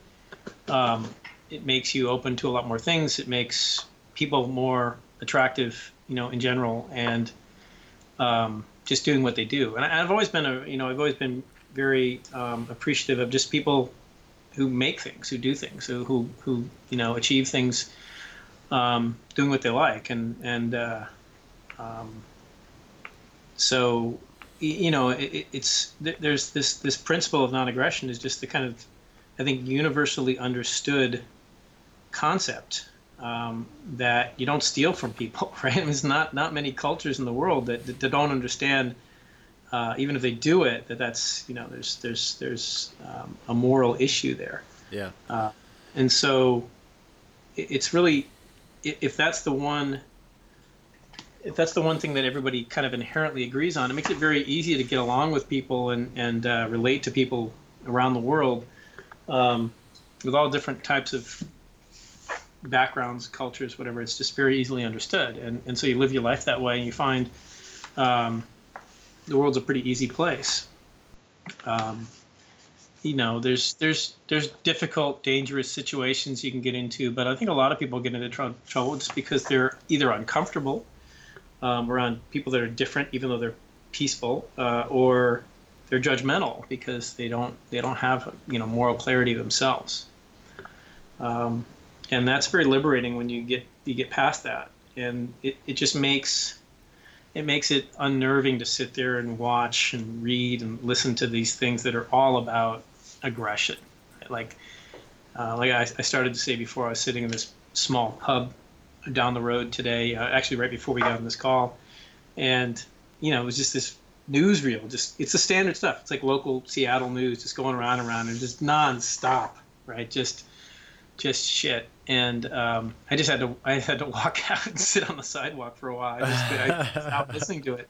um, it makes you open to a lot more things. It makes people more attractive, you know, in general, and um, just doing what they do. And I, I've always been a you know I've always been very um, appreciative of just people who make things, who do things, who who, who you know achieve things um, doing what they like, and and uh, um, so you know it, it- it's there's this this principle of non-aggression is just the kind of I think universally understood concept um, that you don't steal from people, right? There's not not many cultures in the world that that, that don't understand. Uh, even if they do it, that that's you know there's there's there's um, a moral issue there yeah and so it- it's really if that's the one if that's the one thing that everybody kind of inherently agrees on. It makes it very easy to get along with people and and uh, relate to people around the world um, with all different types of backgrounds cultures whatever. It's just very easily understood. And and so you live your life that way and you find um, the world's a pretty easy place. Um, you know there's there's there's difficult dangerous situations you can get into but i think a lot of people get into trou- trouble just because they're either uncomfortable um, around people that are different even though they're peaceful uh, or they're judgmental because they don't they don't have you know moral clarity themselves um, and that's very liberating when you get you get past that and it, it just makes it makes it unnerving to sit there and watch and read and listen to these things that are all about aggression. Like, uh, like I, I started to say before, I was sitting in this small pub down the road today, uh, actually right before we got on this call, and you know it was just this newsreel. Just it's the standard stuff. It's like local Seattle news, just going around and around, and just nonstop, right? Just just shit. And um, I just had to I had to walk out and sit on the sidewalk for a while. I just I stopped listening to it.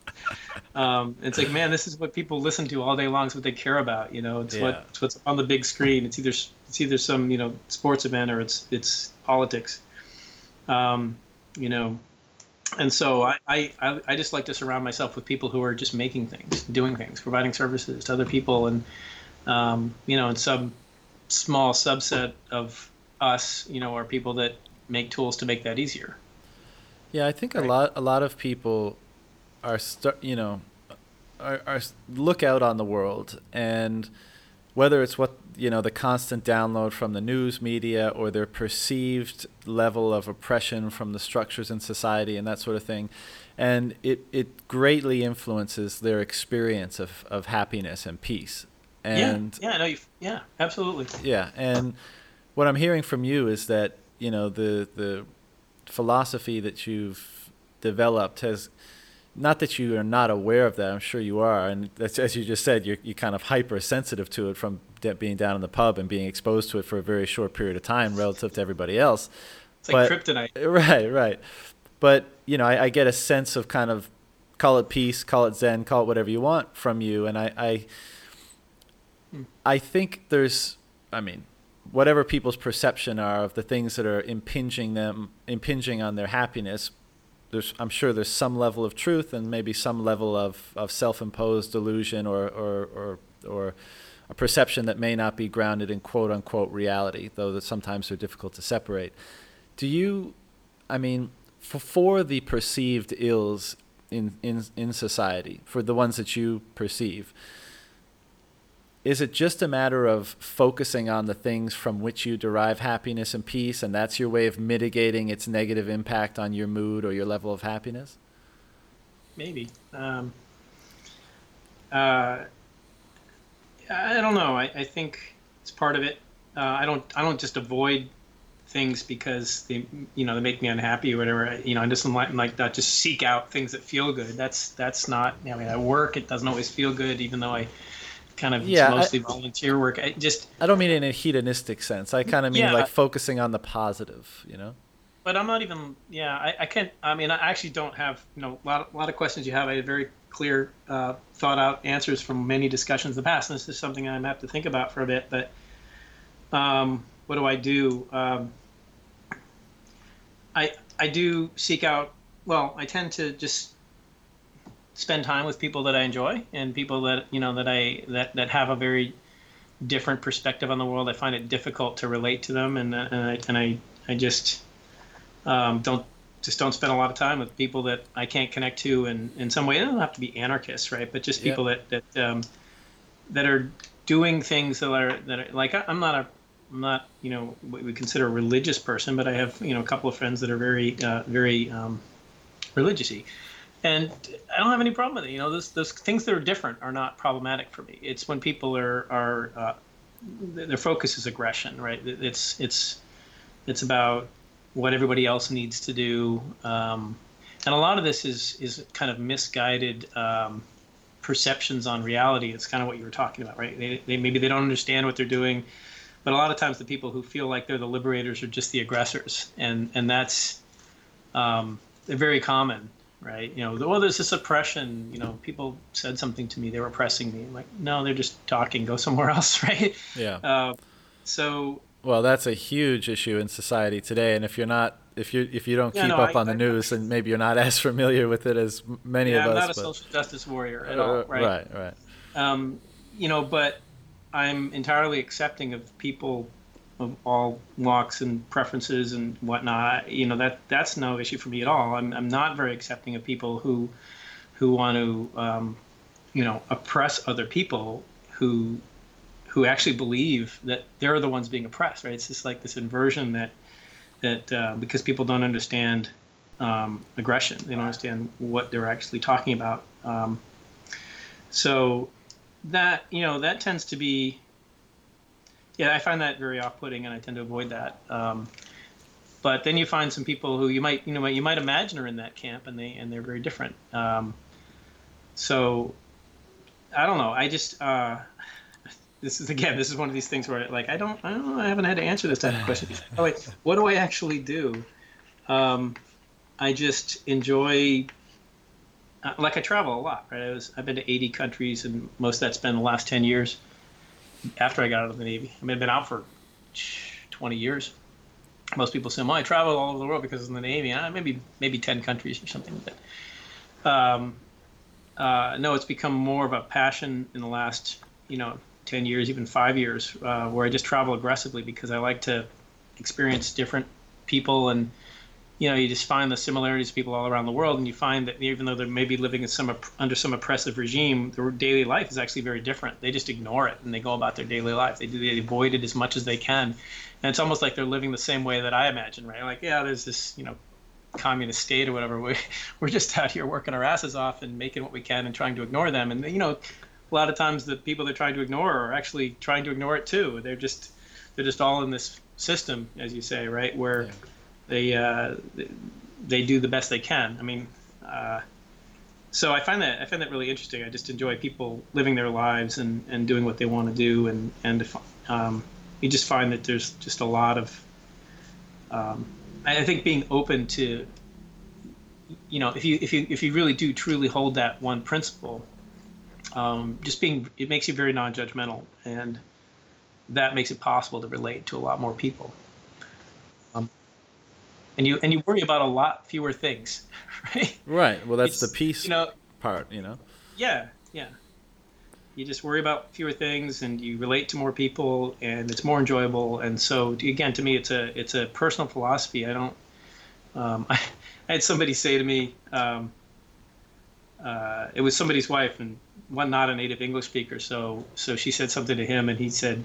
Um, it's like, man, this is what people listen to all day long. It's what they care about. You know, it's Yeah. what it's what's on the big screen. It's either it's either some you know sports event or it's it's politics. Um, you know, and so I, I I just like to surround myself with people who are just making things, doing things, providing services to other people, and um, you know, and some small subset of us, you know, are people that make tools to make that easier. Yeah, I think a lot a lot of people are start you know are, are look out on the world. And whether it's what you know the constant download from the news media or their perceived level of oppression from the structures in society and that sort of thing and it it greatly influences their experience of, of happiness and peace and yeah, yeah, no, you, yeah, absolutely. yeah, and what I'm hearing from you is that you know the the philosophy that you've developed has not that you are not aware of that. I'm sure you are, and that's, as you just said, you're you kind of hypersensitive to it from de- being down in the pub and being exposed to it for a very short period of time relative to everybody else. It's like but, kryptonite. Right, right. But you know, I, I, get a sense of kind of call it peace, call it zen, call it whatever you want from you, and I, I, hmm. I think there's, I mean, whatever people's perception are of the things that are impinging them, impinging on their happiness. There's, I'm sure there's some level of truth and maybe some level of, of self-imposed delusion or, or, or, or a perception that may not be grounded in quote unquote reality, though that sometimes they're difficult to separate. Do you, I mean, for, for the perceived ills in, in, in society, for the ones that you perceive, is it just a matter of focusing on the things from which you derive happiness and peace, and that's your way of mitigating its negative impact on your mood or your level of happiness? Maybe. Um, uh, I don't know. I, I think it's part of it. Uh, I don't. I don't just avoid things because they, you know, they make me unhappy or whatever. You know, I just like that. Just seek out things that feel good. That's that's not. I mean, at work, it doesn't always feel good, even though I kind of yeah, mostly I, volunteer work. I just. I don't mean in a hedonistic sense. I kind of mean yeah, like focusing on the positive. You know. But I'm not even. Yeah, I, I can't. I mean, I actually don't have. You know, a lot, a lot of questions you have. I had very clear, uh, thought out answers from many discussions in the past. And this is something I have to think about for a bit. But um, what do I do? Um, I I do seek out. Well, I tend to just spend time with people that I enjoy and people that you know that I that that have a very different perspective on the world. I find it difficult to relate to them, and and I and I, I just um, don't just don't spend a lot of time with people that I can't connect to in, in some way. It don't have to be anarchists, right? But just people that that um, that are doing things that are that are like I, I'm not a I'm not you know what we consider a religious person, but I have you know a couple of friends that are very uh, very um, religiousy, and I don't have any problem with it. You know, those those things that are different are not problematic for me. It's when people are are uh, their focus is aggression, right? It's it's it's about what everybody else needs to do. Um, and a lot of this is is kind of misguided um, perceptions on reality. It's kind of what you were talking about, right? They, they, maybe they don't understand what they're doing, but a lot of times the people who feel like they're the liberators are just the aggressors, and and that's um, very common, right? You know, well, there's this oppression. You know, people said something to me, they were oppressing me. I'm like, no, they're just talking. Go somewhere else, right? Yeah. Uh, so well, that's a huge issue in society today, and if you're not, if you if you don't yeah, keep no, up I, on the I, news, and maybe you're not as familiar with it as many yeah, of us. I'm not a social justice warrior at uh, all, right? Right, right. Um, you know, but I'm entirely accepting of people of all walks and preferences and whatnot. You know that that's no issue for me at all. I'm I'm not very accepting of people who who want to um, you know oppress other people who who actually believe that they're the ones being oppressed, right? It's just like this inversion that that uh, because people don't understand um, aggression, they don't understand what they're actually talking about. Um, so that you know that tends to be, yeah, I find that very off-putting, and I tend to avoid that. Um, but then you find some people who you might you know you might imagine are in that camp, and they and they're very different. Um, so I don't know. I just uh, this is again this is one of these things where like I don't I don't know I haven't had to answer this type of question. oh wait, what do I actually do? Um, I just enjoy uh, like I travel a lot, right? I was I've been to 80 countries and most of that's been the last 10 years after I got out of the Navy. I mean I've been out for 20 years. Most people say, "Well, I travel all over the world because it's in the Navy." Uh, maybe maybe 10 countries or something. But um, uh, no, it's become more of a passion in the last you know 10 years, even five years, uh, where I just travel aggressively because I like to experience different people and you know you just find the similarities of people all around the world and you find that even though they're maybe living in some under some oppressive regime their daily life is actually very different. They just ignore it and they go about their daily life. They do they avoid it as much as they can. And it's almost like they're living the same way that i imagine right? Like yeah there's this you know communist state or whatever. We, we're just out here working our asses off and making what we can and trying to ignore them. And you know a lot of times the people they're trying to ignore are actually trying to ignore it too. They're just they're just all in this system, as you say, right? Where they uh, they do the best they can. I mean, uh, so I find that I find that really interesting. I just enjoy people living their lives and, and doing what they want to do, and and um, you just find that there's just a lot of um, I think being open to you know if you if you if you really do truly hold that one principle um, just being it makes you very non-judgmental and that makes it possible to relate to a lot more people and you and you worry about a lot fewer things right? Right. Well that's it's, the peace you know part you know? Yeah yeah. You just worry about fewer things and you relate to more people and it's more enjoyable. And so again to me it's a it's a personal philosophy. I don't um, I, I, had somebody say to me um, uh, it was somebody's wife and one not a native english speaker. So so she said something to him and he said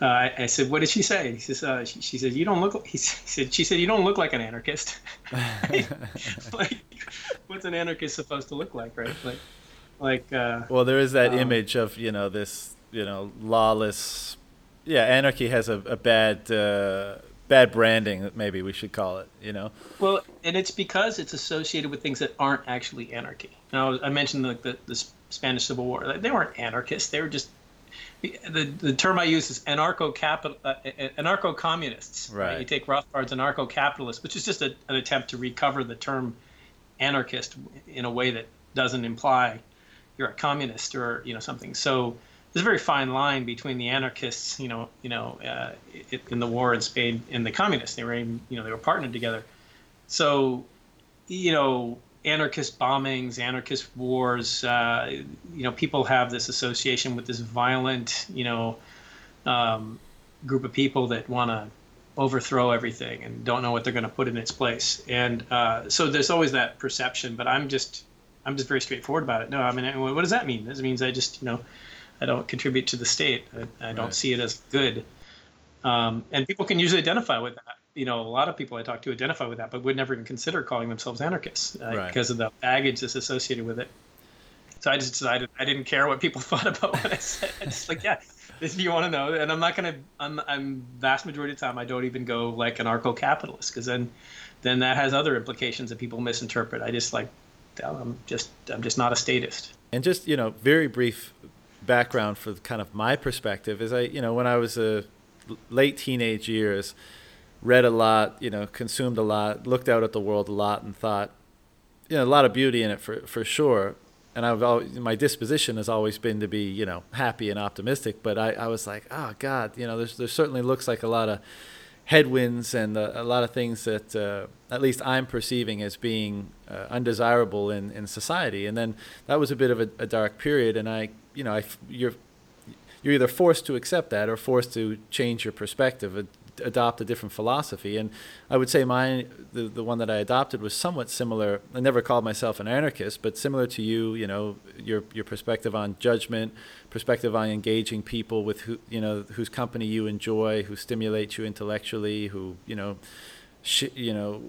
uh, I, I, said, "What did she say?" He says, uh, she, she, said, you don't look." He said, "She said you don't look like an anarchist." like, what's an anarchist supposed to look like, right? Like, like uh, well there is that um, image of you know this you know lawless yeah anarchy has a, a bad uh, bad branding maybe we should call it you know well and it's because it's associated with things that aren't actually anarchy now i mentioned the, the, the spanish civil war they weren't anarchists they were just the, the term I use is anarcho capital uh, anarcho communists. Right. right. You take Rothbard's anarcho capitalist, which is just a, an attempt to recover the term anarchist in a way that doesn't imply you're a communist or you know something. So there's a very fine line between the anarchists, you know, you know, uh, in the war in Spain and the communists. They were, you know, they were partnered together. So, you know, anarchist bombings, anarchist wars. Uh, you know, people have this association with this violent, you know, um, group of people that want to overthrow everything and don't know what they're going to put in its place. And uh, so there's always that perception. But I'm just I'm just very straightforward about it. No, I mean, what does that mean? This means I just, you know, I don't contribute to the state. I, I don't right. see it as good. Um, and people can usually identify with that. You know, a lot of people I talk to identify with that, but would never even consider calling themselves anarchists uh, right. because of the baggage that's associated with it. So I just decided I didn't care what people thought about what I said. I just like, yeah, if you want to know, and I'm not gonna. I'm, I'm vast majority of the time I don't even go like anarcho-capitalist because then, then that has other implications that people misinterpret. I just like I'm just I'm just not a statist. And just you know, very brief background for kind of my perspective is I you know when I was a late teenage years, read a lot, you know, consumed a lot, looked out at the world a lot, and thought, you know, a lot of beauty in it for for sure. And I've always, my disposition has always been to be, you know, happy and optimistic. But I, I was like, oh God, you know, there's there certainly looks like a lot of headwinds and a, a lot of things that uh, at least I'm perceiving as being uh, undesirable in, in society. And then that was a bit of a, a dark period. And I, you know, I, you're you're either forced to accept that or forced to change your perspective, adopt a different philosophy. And I would say mine, the, the one that I adopted was somewhat similar. I never called myself an anarchist, but similar to you, you know, your, your perspective on judgment, perspective on engaging people with who, you know, whose company you enjoy, who stimulate you intellectually, who, you know, sh- you know,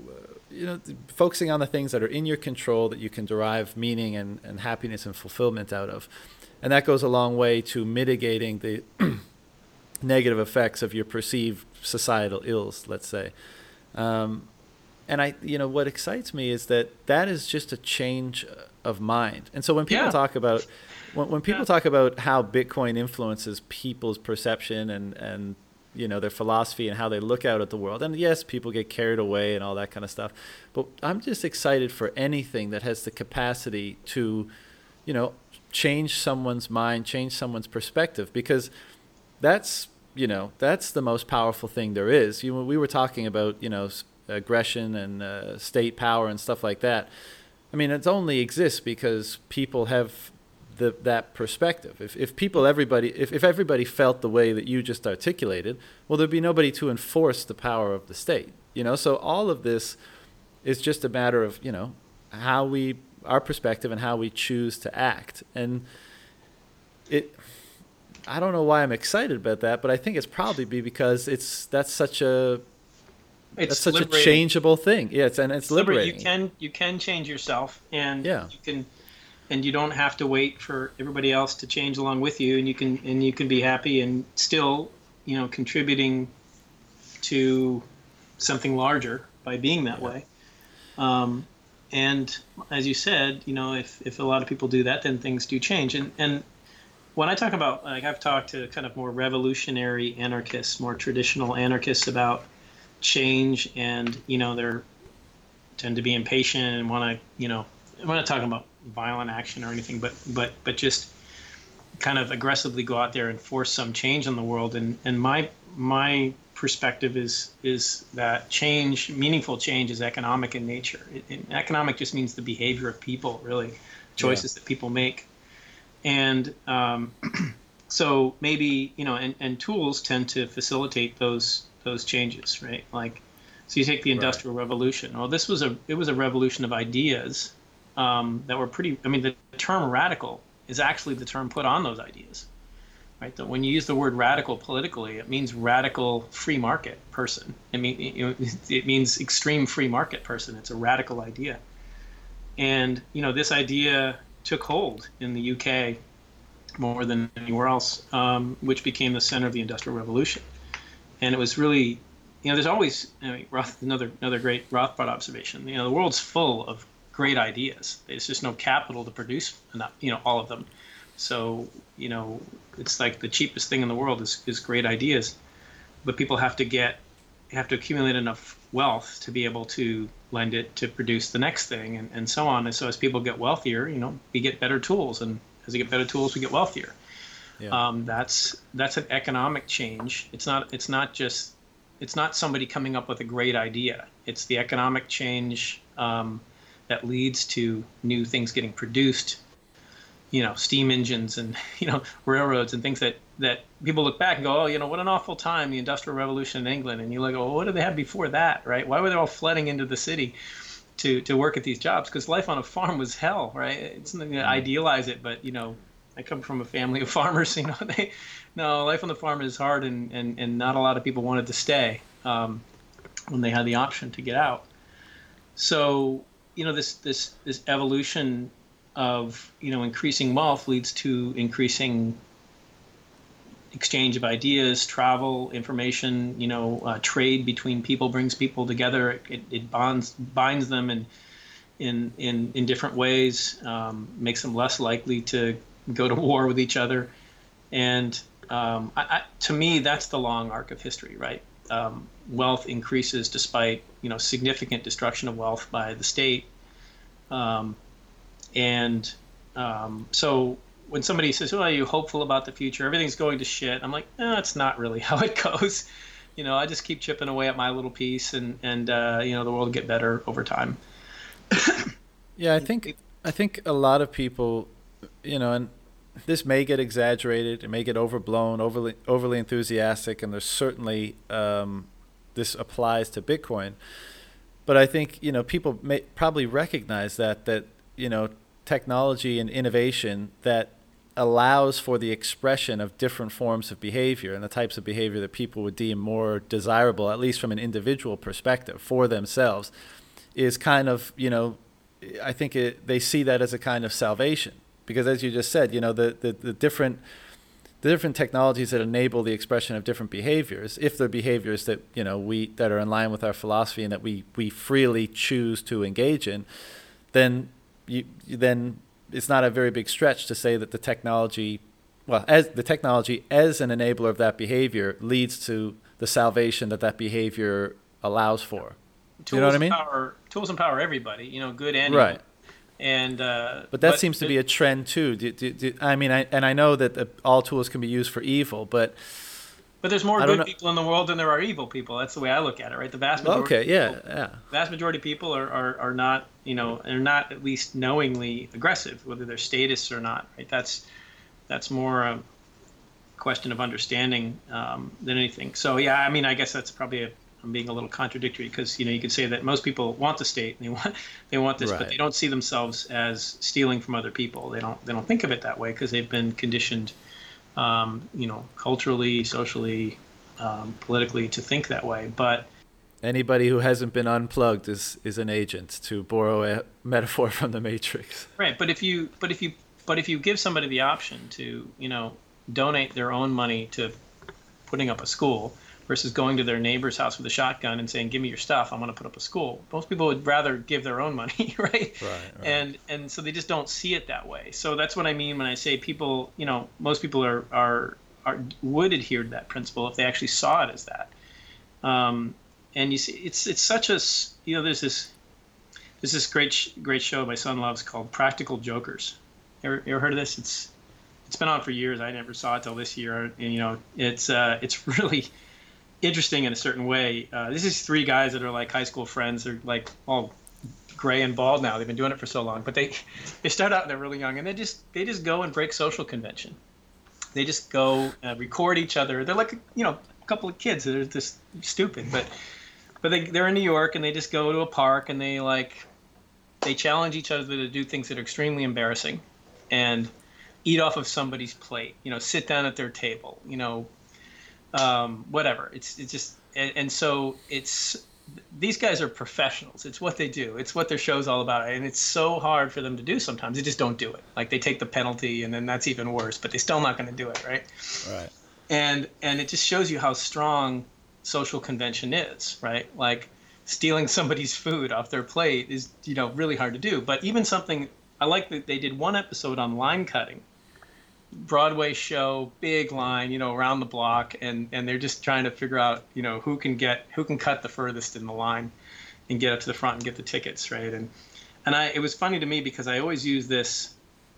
you know, focusing on the things that are in your control that you can derive meaning and, and happiness and fulfillment out of. And that goes a long way to mitigating the negative effects of your perceived societal ills, let's say. Um, and I, you know, what excites me is that that is just a change of mind. And so when people yeah. talk about, when, when people yeah. talk about how Bitcoin influences people's perception and, and, you know, their philosophy and how they look out at the world. And yes, people get carried away and all that kind of stuff. But I'm just excited for anything that has the capacity to, you know, change someone's mind, change someone's perspective because that's you know that's the most powerful thing there is. You, know, we were talking about you know aggression and uh, state power and stuff like that. I mean, it only exists because people have the, that perspective. If, if people, everybody, if, if everybody felt the way that you just articulated, well, there'd be nobody to enforce the power of the state. You know, so all of this is just a matter of you know how we, our perspective, and how we choose to act. And it, I don't know why I'm excited about that, but I think it's probably be because it's that's such a it's that's such liberating. a changeable thing. Yeah, it's and it's, liberating. You can you can change yourself, and yeah. you can, and you don't have to wait for everybody else to change along with you, and you can and you can be happy and still, you know, contributing to something larger by being that way. Um, and as you said, you know, if, if a lot of people do that, then things do change. And and when I talk about like I've talked to kind of more revolutionary anarchists, more traditional anarchists about change, and you know they're tend to be impatient and want to you know I'm not talking about violent action or anything, but but but just kind of aggressively go out there and force some change in the world. And and my my perspective is is that change, meaningful change, is economic in nature. It, it, economic just means the behavior of people, really, choices yeah. that people make, and um, so maybe you know, and, and tools tend to facilitate those those changes, right? Like, so you take the industrial right. revolution. Well, this was a it was a revolution of ideas um, that were pretty. I mean, the term radical is actually the term put on those ideas. Right? That when you use the word radical politically, it means radical free market person. I mean, you know, it means extreme free market person. It's a radical idea. And you know, this idea took hold in the UK more than anywhere else, um, which became the center of the Industrial Revolution. And it was really, you know, there's always I mean, Roth, another another great Rothbard observation. You know, the world's full of great ideas. There's just no capital to produce enough, you know, all of them. So, you know, it's like the cheapest thing in the world is, is great ideas, but people have to get, have to accumulate enough wealth to be able to lend it to produce the next thing and, and so on. And so as people get wealthier, you know, we get better tools and as we get better tools, we get wealthier. Yeah. Um, that's, that's an economic change. It's not, it's not just, it's not somebody coming up with a great idea. It's the economic change, um, that leads to new things getting produced you know steam engines and you know railroads and things that that people look back and go oh you know what an awful time the industrial revolution in england. And you look oh what did they have before that? Right? Why were they all flooding into the city to to work at these jobs? Because life on a farm was hell right? It's something to idealize it but you know i come from a family of farmers you know they no life on the farm is hard and and, and not a lot of people wanted to stay um, when they had the option to get out. So you know this this this evolution of you know increasing wealth leads to increasing exchange of ideas, travel, information, you know, uh, trade between people brings people together. It, it bonds binds them in in in in different ways, um, makes them less likely to go to war with each other, and um, I, I, to me, that's the long arc of history, right? Um, wealth increases despite you know significant destruction of wealth by the state, um, and um, so when somebody says, "Well, are you hopeful about the future? Everything's going to shit," I'm like, "No, it's not really how it goes." You know, I just keep chipping away at my little piece, and and uh, you know, the world will get better over time. yeah, I think I think a lot of people, you know, and this may get exaggerated, it may get overblown, overly overly enthusiastic, and there's certainly um, this applies to Bitcoin. But I think you know people may probably recognize that that you know technology and innovation that allows for the expression of different forms of behavior and the types of behavior that people would deem more desirable, at least from an individual perspective, for themselves, is kind of you know, I think it, they see that as a kind of salvation. Because as you just said, you know the the, the different the different technologies that enable the expression of different behaviors, if they're behaviors that you know we that are in line with our philosophy and that we we freely choose to engage in, then you then it's not a very big stretch to say that the technology, well, as the technology as an enabler of that behavior leads to the salvation that that behavior allows for. Tools you know what I mean? Empower, tools empower everybody. You know, good and right. Evil and uh, but that but seems to be a trend too. Do, do, do, I mean, I, and I know that the, all tools can be used for evil, but but there's more good people in the world than there are evil people. That's the way I look at it, right? The vast majority. Okay, yeah, people, yeah. Vast majority of people are, are, are not, you know, they're not at least knowingly aggressive, whether they're statists or not, right? That's that's more a question of understanding um, than anything. So yeah, I mean, I guess that's probably a I'm being a little contradictory because you know you could say that most people want the state and they want they want this, right. but they don't see themselves as stealing from other people. They don't they don't think of it that way because they've been conditioned, um, you know, culturally, socially, um, politically to think that way. But anybody who hasn't been unplugged is is an agent, to borrow a metaphor from the Matrix. Right, but if you but if you but if you give somebody the option to you know donate their own money to putting up a school versus going to their neighbor's house with a shotgun and saying, "Give me your stuff. I'm going to put up a school." Most people would rather give their own money, right? Right, right? And and so they just don't see it that way. So that's what I mean when I say people, you know, most people are are, are would adhere to that principle if they actually saw it as that. Um, and you see, it's it's such a you know, there's this there's this great great show my son loves called Practical Jokers. You ever, you ever heard of this? It's it's been on for years. I never saw it till this year, and you know, it's uh, it's really interesting in a certain way. Uh, this is three guys that are like high school friends. They're like all gray and bald now. They've been doing it for so long, but they they start out and they're really young, and they just they just go and break social convention. They just go uh, record each other. They're like you know a couple of kids. They're just stupid, but but they they're in New York and they just go to a park and they like they challenge each other to do things that are extremely embarrassing, and eat off of somebody's plate. You know, sit down at their table. You know, um, whatever. It's it's just and, and, so it's these guys are professionals. It's what they do. It's what their show's all about, and it's so hard for them to do. Sometimes they just don't do it. Like they take the penalty, and then that's even worse. But they're still not going to do it, right? Right. And and it just shows you how strong social convention is, right? Like stealing somebody's food off their plate is you know really hard to do. But even something I like that they did one episode on line cutting Broadway show, big line, you know, around the block, and and they're just trying to figure out, you know, who can get who can cut the furthest in the line, and get up to the front and get the tickets, right? And and I it was funny to me because I always use this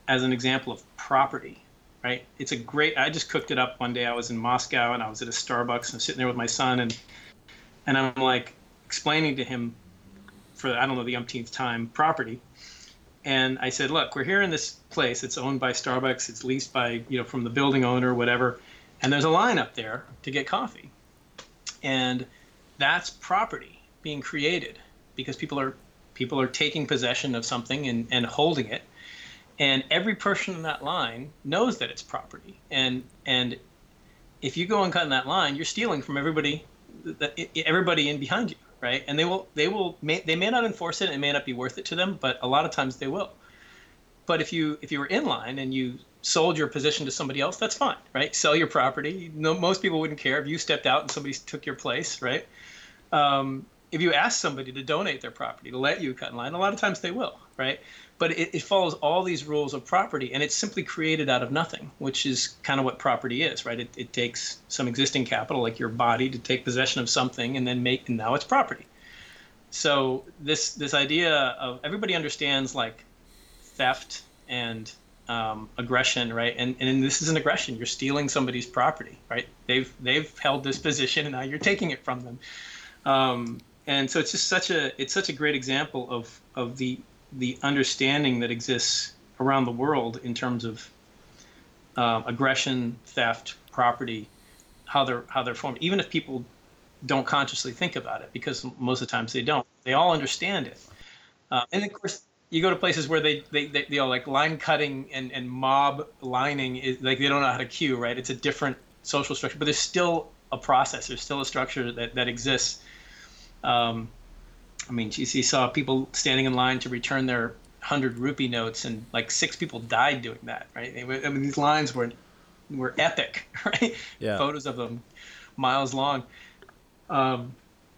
as an example of property, right? It's a great. I just cooked it up one day. I was in Moscow and I was at a Starbucks and I'm sitting there with my son and and I'm like explaining to him for I don't know the umpteenth time property and I said, look, we're here in this place. It's owned by Starbucks. It's leased by, you know, from the building owner, whatever. And there's a line up there to get coffee. And that's property being created because people are people are taking possession of something and, and holding it. And every person in that line knows that it's property. And and if you go and cut in that line, you're stealing from everybody everybody in behind you right? And they will they will may, they may not enforce it. And it may not be worth it to them, but a lot of times they will. But if you if you were in line and you sold your position to somebody else, that's fine, right? Sell your property. No, most people wouldn't care if you stepped out and somebody took your place, right? Um, if you ask somebody to donate their property to let you cut in line, a lot of times they will, right? But it, it, follows all these rules of property, and it's simply created out of nothing, which is kind of what property is, right? It, it takes some existing capital, like your body, to take possession of something, and then make, and now it's property. So this this idea of everybody understands like theft and um, aggression, right? And and this is an aggression. You're stealing somebody's property, right? They've they've held this position, and now you're taking it from them. Um, and so it's just such a it's such a great example of of the the understanding that exists around the world in terms of uh, aggression, theft, property, how they're how they're formed. Even if people don't consciously think about it, because most of the times they don't, they all understand it. Uh, and of course, you go to places where they, they, they you know like line cutting and, and mob lining is like they don't know how to queue, right? It's a different social structure, but there's still a process. There's still a structure that that exists. Um, I mean, you saw people standing in line to return their hundred rupee notes, and like six people died doing that. Right? I mean, these lines were were epic. Right? Yeah. Photos of them, miles long. Um,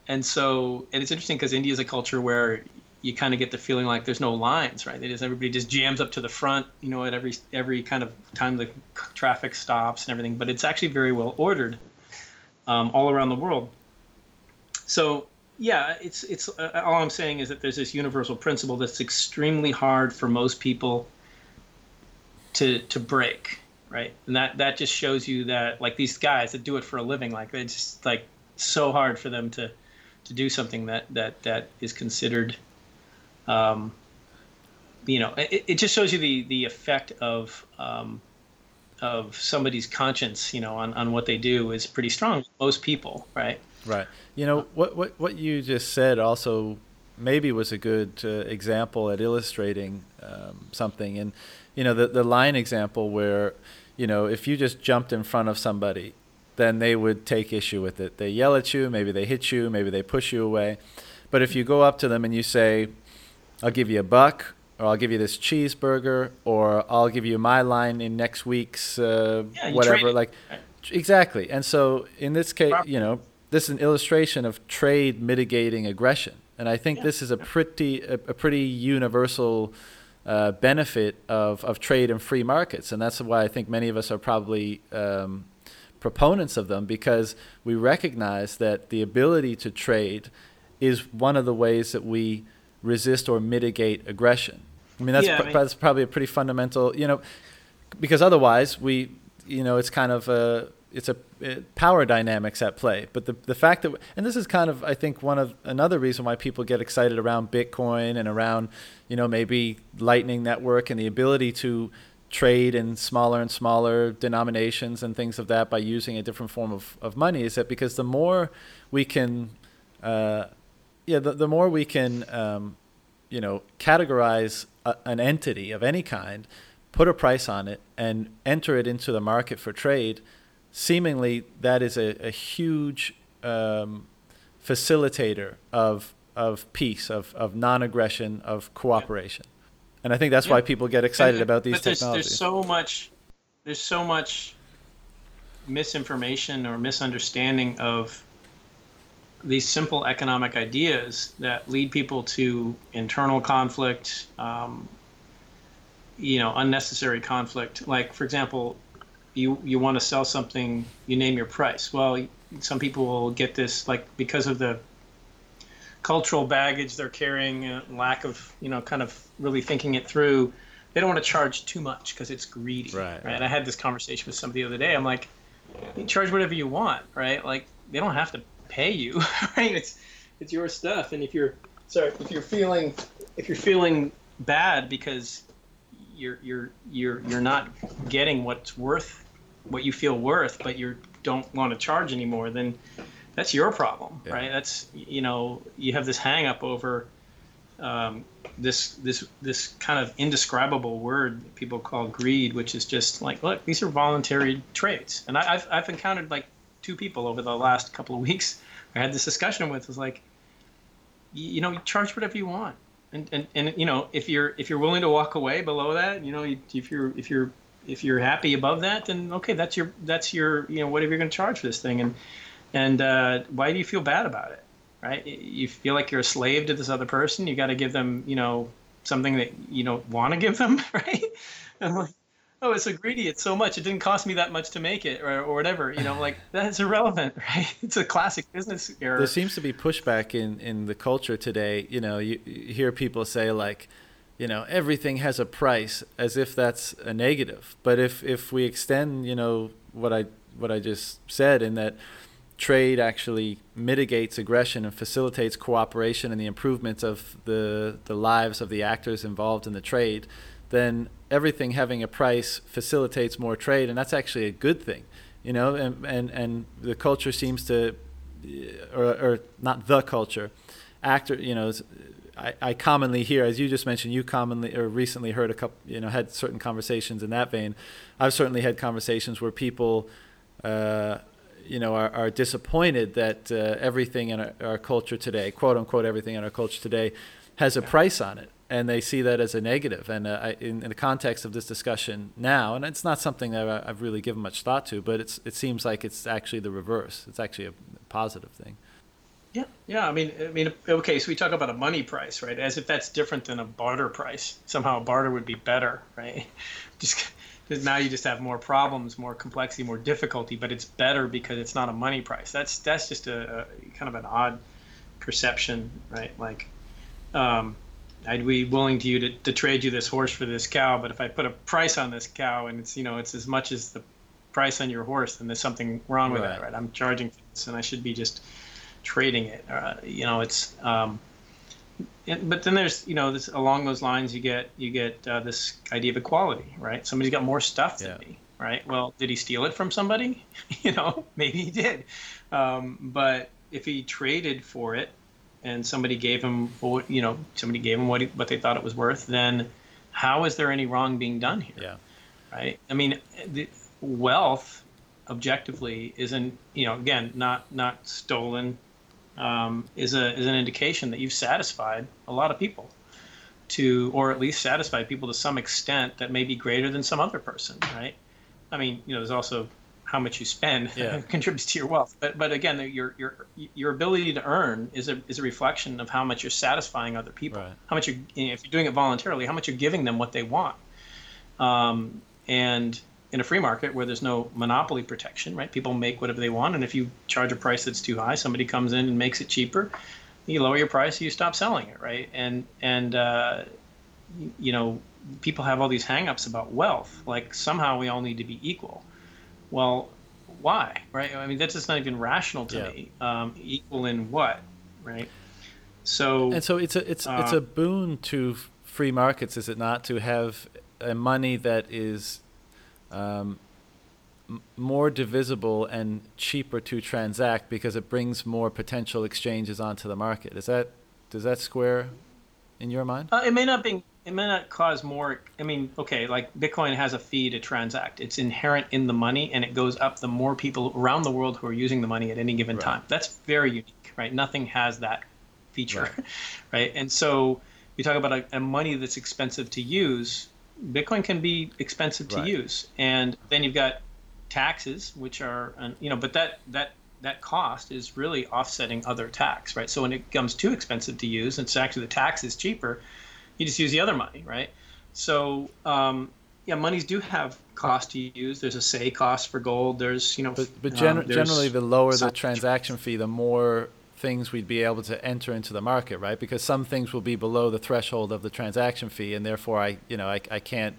and so, and it's interesting because India is a culture where you kind of get the feeling like there's no lines, right? They just everybody just jams up to the front, you know, at every every kind of time the traffic stops and everything. But it's actually very well ordered um, all around the world. So yeah, it's it's uh, all I'm saying is that there's this universal principle that's extremely hard for most people to to break, right? And that that just shows you that like these guys that do it for a living, like it's just like so hard for them to to do something that that that is considered um, you know it, it just shows you the the effect of um, of somebody's conscience you know on, on what they do is pretty strong most people right Right. You know what what what you just said also maybe was a good uh, example at illustrating um, something, and you know the the line example where you know if you just jumped in front of somebody, then they would take issue with it. They yell at you, maybe they hit you, maybe they push you away. But if you go up to them and you say, "I'll give you a buck," or "I'll give you this cheeseburger," or "I'll give you my line in next week's uh, yeah, whatever," like exactly. And so in this case, you know this is an illustration of trade mitigating aggression, and I think yeah. this is a pretty a, a pretty universal uh, benefit of, of trade and free markets, and that's why I think many of us are probably um, proponents of them because we recognize that the ability to trade is one of the ways that we resist or mitigate aggression. I mean, that's, yeah, I mean, that's probably a pretty fundamental, you know, because otherwise we, you know, it's kind of a, it's a it, power dynamics at play. But the the fact that and this is kind of I think one of another reason why people get excited around Bitcoin and around you know maybe Lightning Network and the ability to trade in smaller and smaller denominations and things of that by using a different form of, of money is that because the more we can uh, yeah, the, the more we can, um, you know, categorize a, an entity of any kind, put a price on it, and enter it into the market for trade, seemingly that is a, a huge um, facilitator of of peace, of, of non-aggression, of cooperation. And I think that's yeah. why people get excited and, about these but there's, technologies. There's so much, there's so much misinformation or misunderstanding of these simple economic ideas that lead people to internal conflict, um, you know, unnecessary conflict. Like, for example, you you want to sell something, you name your price. Well, some people will get this like because of the cultural baggage they're carrying, uh, lack of you know, kind of really thinking it through. They don't want to charge too much because it's greedy. Right, right. right. And I had this conversation with somebody the other day. I'm like, you charge whatever you want, right? Like they don't have to pay you, right? It's it's your stuff, and if you're sorry, if you're feeling if you're feeling bad because you're you're you're you're not getting what's worth what you feel worth, but you don't want to charge anymore, then that's your problem, yeah. right? That's you know you have this hang up over um, this this this kind of indescribable word people call greed, which is just like look, these are voluntary traits, and I, have I've encountered like two people over the last couple of weeks I had this discussion with was like, you, you know, charge whatever you want. And, and, and you know if you're if you're willing to walk away below that you know if you're if you're if you're happy above that then okay that's your that's your you know whatever you're going to charge for this thing and and uh, why do you feel bad about it right you feel like you're a slave to this other person you got to give them you know something that you don't want to give them right and like oh, it's so greedy. It's so much. It didn't cost me that much to make it, or, or whatever. You know, like that's irrelevant, right? It's a classic business error. There seems to be pushback in in the culture today. You know, you, you hear people say like, you know, everything has a price, as if that's a negative. But if if we extend, you know, what I what I just said, in that trade actually mitigates aggression and facilitates cooperation and the improvement of the the lives of the actors involved in the trade then everything having a price facilitates more trade, and that's actually a good thing, you know. And and, and the culture seems to, or, or not the culture, actor, you know. I, I commonly hear, as you just mentioned, you commonly or recently heard a couple, you know, had certain conversations in that vein. I've certainly had conversations where people, uh, you know, are, are disappointed that uh, everything in our, our, culture today, quote unquote, everything in our culture today, has a price on it and they see that as a negative. And uh, I, in, in, the context of this discussion now, and it's not something that I've really given much thought to, but it's it seems like it's actually the reverse. It's actually a positive thing. Yeah, yeah. I mean, I mean, okay. So we talk about a money price, right? As if that's different than a barter price. Somehow, a barter would be better, right? Just because now you just have more problems, more complexity, more difficulty, but it's better because it's not a money price. That's that's just a, a kind of an odd perception, right? Like, um, I'd be willing to you to, to trade you this horse for this cow, but if I put a price on this cow and it's you know it's as much as the price on your horse, then there's something wrong with right. that, right? I'm charging for this, and I should be just trading it. Uh, you know, it's. Um, but then there's you know this along those lines you get you get uh, this idea of equality, right? Somebody's got more stuff than me, right? Well, did he steal it from somebody? you know, maybe he did, um, but if he traded for it and somebody gave him what you know somebody gave him what he, what they thought it was worth, then how is there any wrong being done here? Yeah. Right. I mean, the wealth objectively isn't you know again not not stolen um, is a is an indication that you've satisfied a lot of people to or at least satisfied people to some extent that may be greater than some other person right i mean you know there's also how much you spend Yeah. contributes to your wealth. But but again, your your your ability to earn is a is a reflection of how much you're satisfying other people. Right. How much you you know, if you're doing it voluntarily, how much you're giving them what they want. Um, and in a free market where there's no monopoly protection, right? People make whatever they want, and if you charge a price that's too high, somebody comes in and makes it cheaper. You lower your price, you stop selling it, right? And and uh, you, know, people have all these hangups about wealth, like somehow we all need to be equal. Well, why, right? I mean, that's just not even rational to Yeah. me. Um, equal in what, right? So And so it's a it's it's Uh, a boon to free markets, is it not, to have a money that is um, m- more divisible and cheaper to transact because it brings more potential exchanges onto the market. Is that does that square in your mind? Uh, it may not be. It may not cause more. I mean, okay, like Bitcoin has a fee to transact. It's inherent in the money, and it goes up the more people around the world who are using the money at any given Right. time. That's very unique, right? Nothing has that feature, Right. right? And so you talk about a, a money that's expensive to use. Bitcoin can be expensive to Right. use, and then you've got taxes, which are, you know, but that that that cost is really offsetting other tax, right? So when it becomes too expensive to use, and it's actually the tax is cheaper. You just use the other money, right? So um, yeah, monies do have cost to use. There's assay cost for gold. There's you know, But, but um, gen- there's- generally, the lower the transaction fee, the more things we'd be able to enter into the market, right? Because some things will be below the threshold of the transaction fee, and therefore, I you know I, I can't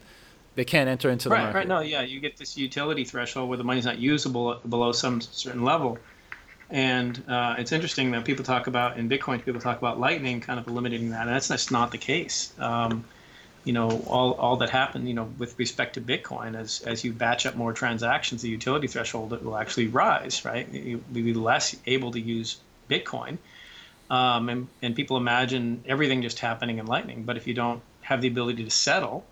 they can't enter into the right, market. right. No, yeah, you get this utility threshold where the money's not usable below some certain level. And uh, it's interesting that people talk about in Bitcoin, people talk about Lightning kind of eliminating that, and that's just not the case. Um, you know, all, all that happened, you know, with respect to Bitcoin, as as you batch up more transactions, the utility threshold will actually rise, right? You'll be less able to use Bitcoin, um, and and people imagine everything just happening in Lightning, but if you don't have the ability to settle,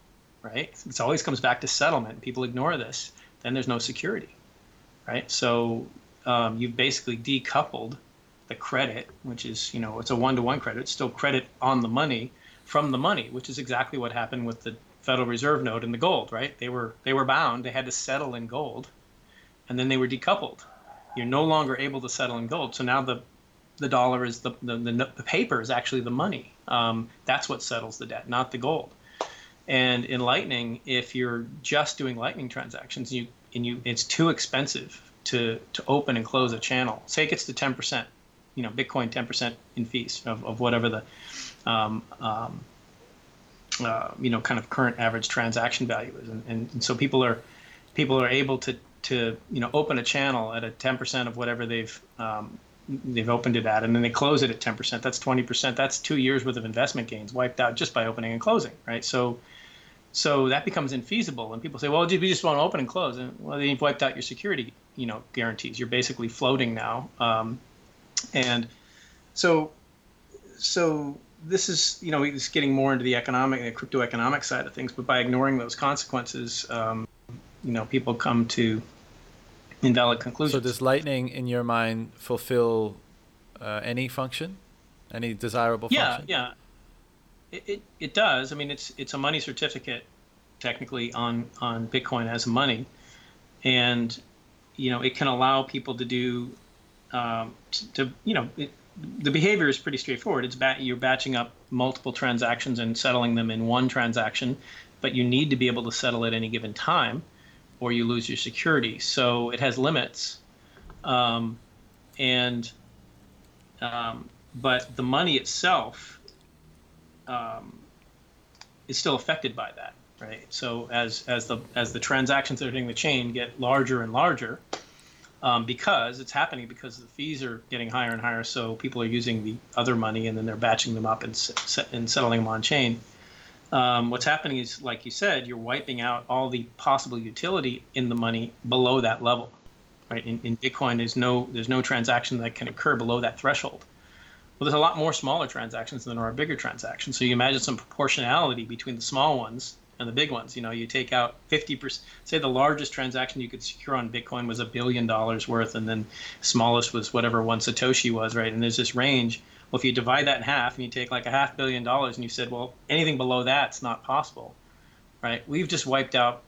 right? It always comes back to settlement. People ignore this. Then there's no security, right? So um, you've basically decoupled the credit, which is, you know, it's a one-to-one credit. It's still credit on the money from the money, which is exactly what happened with the Federal Reserve note and the gold, right? They were they were bound. They had to settle in gold, and then they were decoupled. You're no longer able to settle in gold. So now the the dollar is the the, the, the paper is actually the money. Um, that's what settles the debt, not the gold. And in Lightning, if you're just doing Lightning transactions, you and you it's too expensive to to open and close a channel. Say it gets to 10%, you know, Bitcoin 10% in fees of, of whatever the um, um, uh, you know kind of current average transaction value is, and, and, and so people are people are able to to you know open a channel at a 10% of whatever they've um, they've opened it at, and then they close it at 10%. That's 20%. That's two years worth of investment gains wiped out just by opening and closing, right? So so that becomes infeasible, and people say, "Well, we just want to open and close." And well, then you've wiped out your security, you know, guarantees. You're basically floating now, um, and so, so this is, you know, it's getting more into the economic, the crypto economic side of things. But by ignoring those consequences, um, you know, people come to invalid conclusions. So does Lightning, in your mind, fulfill uh, any function, any desirable yeah, function? yeah. It, it, it does. I mean, it's it's a money certificate, technically on on Bitcoin as money, and you know it can allow people to do, um, to, to you know, it, the behavior is pretty straightforward. It's bat, you're batching up multiple transactions and settling them in one transaction, but you need to be able to settle at any given time, or you lose your security. So it has limits, um, and um, but the money itself um, is still affected by that, right? So as as the as the transactions that are hitting the chain get larger and larger, um, because it's happening because the fees are getting higher and higher, so people are using the other money and then they're batching them up and and settling them on chain. Um, what's happening is, like you said, you're wiping out all the possible utility in the money below that level, right? In, in Bitcoin, there's no there's no transaction that can occur below that threshold. Well, there's a lot more smaller transactions than there are bigger transactions. So you imagine some proportionality between the small ones and the big ones. You know, you take out 50%, say the largest transaction you could secure on Bitcoin was a billion dollars worth, and then smallest was whatever one Satoshi was, right? And there's this range. Well, if you divide that in half and you take like a half billion dollars and you said, well, anything below that's not possible, right? We've just wiped out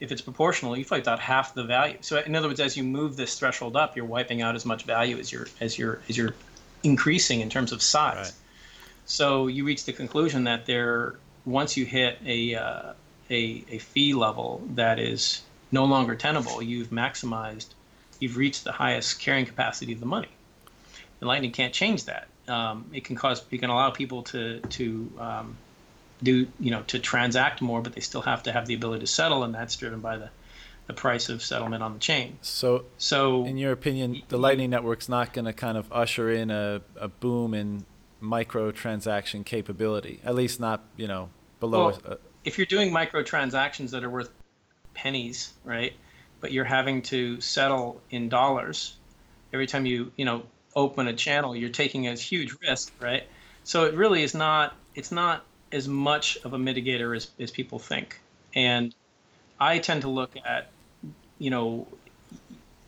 if it's proportional, you've wiped out half the value. So in other words, as you move this threshold up, you're wiping out as much value as you're as you're as you're increasing in terms of size. Right. So you reach the conclusion that there, once you hit a, uh, a a fee level that is no longer tenable, you've maximized, you've reached the highest carrying capacity of the money. And Lightning can't change that. Um, it can cause, it can allow people to to um, do you know to transact more, but they still have to have the ability to settle, and that's driven by the the price of settlement on the chain. So, So, in your opinion, the Lightning Network's not going to kind of usher in a, a boom in micro transaction capability, at least not, you know, below. Well, a, if you're doing micro transactions that are worth pennies, right? But you're having to settle in dollars every time you, you know, open a channel, you're taking a huge risk, right? So it really is not it's not as much of a mitigator as, as people think. And I tend to look at, you know,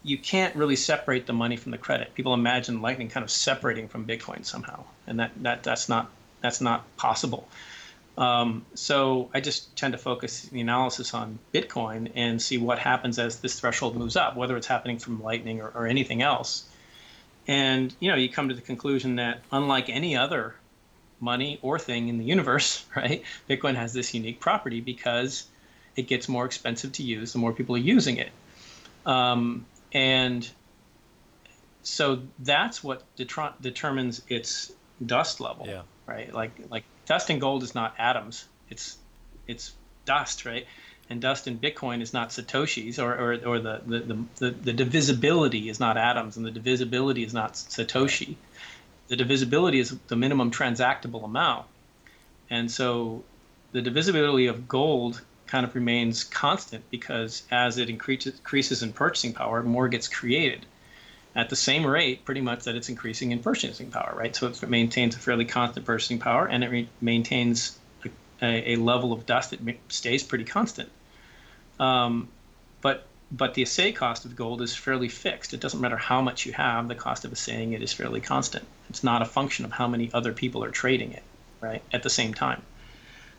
you can't really separate the money from the credit. People imagine Lightning kind of separating from Bitcoin somehow, and that, that that's not that's not possible. Um, so I just tend to focus the analysis on Bitcoin and see what happens as this threshold moves up, whether it's happening from Lightning or, or anything else. And you know, you come to the conclusion that unlike any other money or thing in the universe, right, Bitcoin has this unique property because it gets more expensive to use the more people are using it. Um, and so that's what detr- determines its dust level Yeah. right like like dust and gold is not atoms it's it's dust right and dust in bitcoin is not satoshis or or, or the, the, the, the, divisibility is not atoms and the divisibility is not satoshi the divisibility is the minimum transactable amount and so the divisibility of gold kind of remains constant because as it increases, increases in purchasing power, more gets created at the same rate, pretty much that it's increasing in purchasing power, right? So it maintains a fairly constant purchasing power and it re- maintains a, a, level of dust that stays pretty constant. Um, but but the assay cost of gold is fairly fixed. It doesn't matter how much you have, the cost of assaying it is fairly constant. It's not a function of how many other people are trading it, right, at the same time.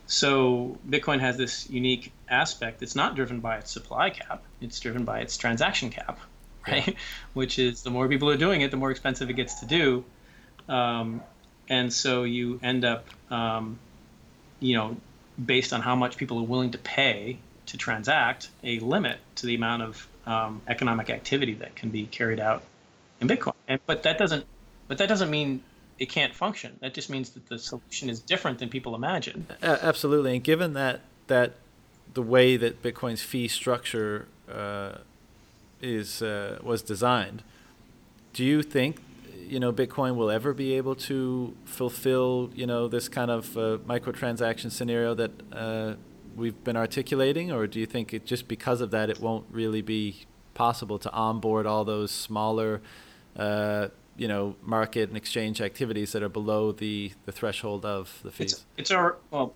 So Bitcoin has this unique aspect. that's not driven by its supply cap. It's driven by its transaction cap, right? Yeah. Which is the more people are doing it, the more expensive it gets to do. Um, and so you end up, um, you know, based on how much people are willing to pay to transact, a limit to the amount of um, economic activity that can be carried out in Bitcoin. And, but that doesn't, but that doesn't mean it can't function. That just means that the solution is different than people imagine. Absolutely, and given that that the way that Bitcoin's fee structure uh, is uh, was designed, do you think you know Bitcoin will ever be able to fulfill you know this kind of uh, microtransaction scenario that uh, we've been articulating, or do you think it just because of that it won't really be possible to onboard all those smaller uh, you know market and exchange activities that are below the the threshold of the fees? it's, it's our well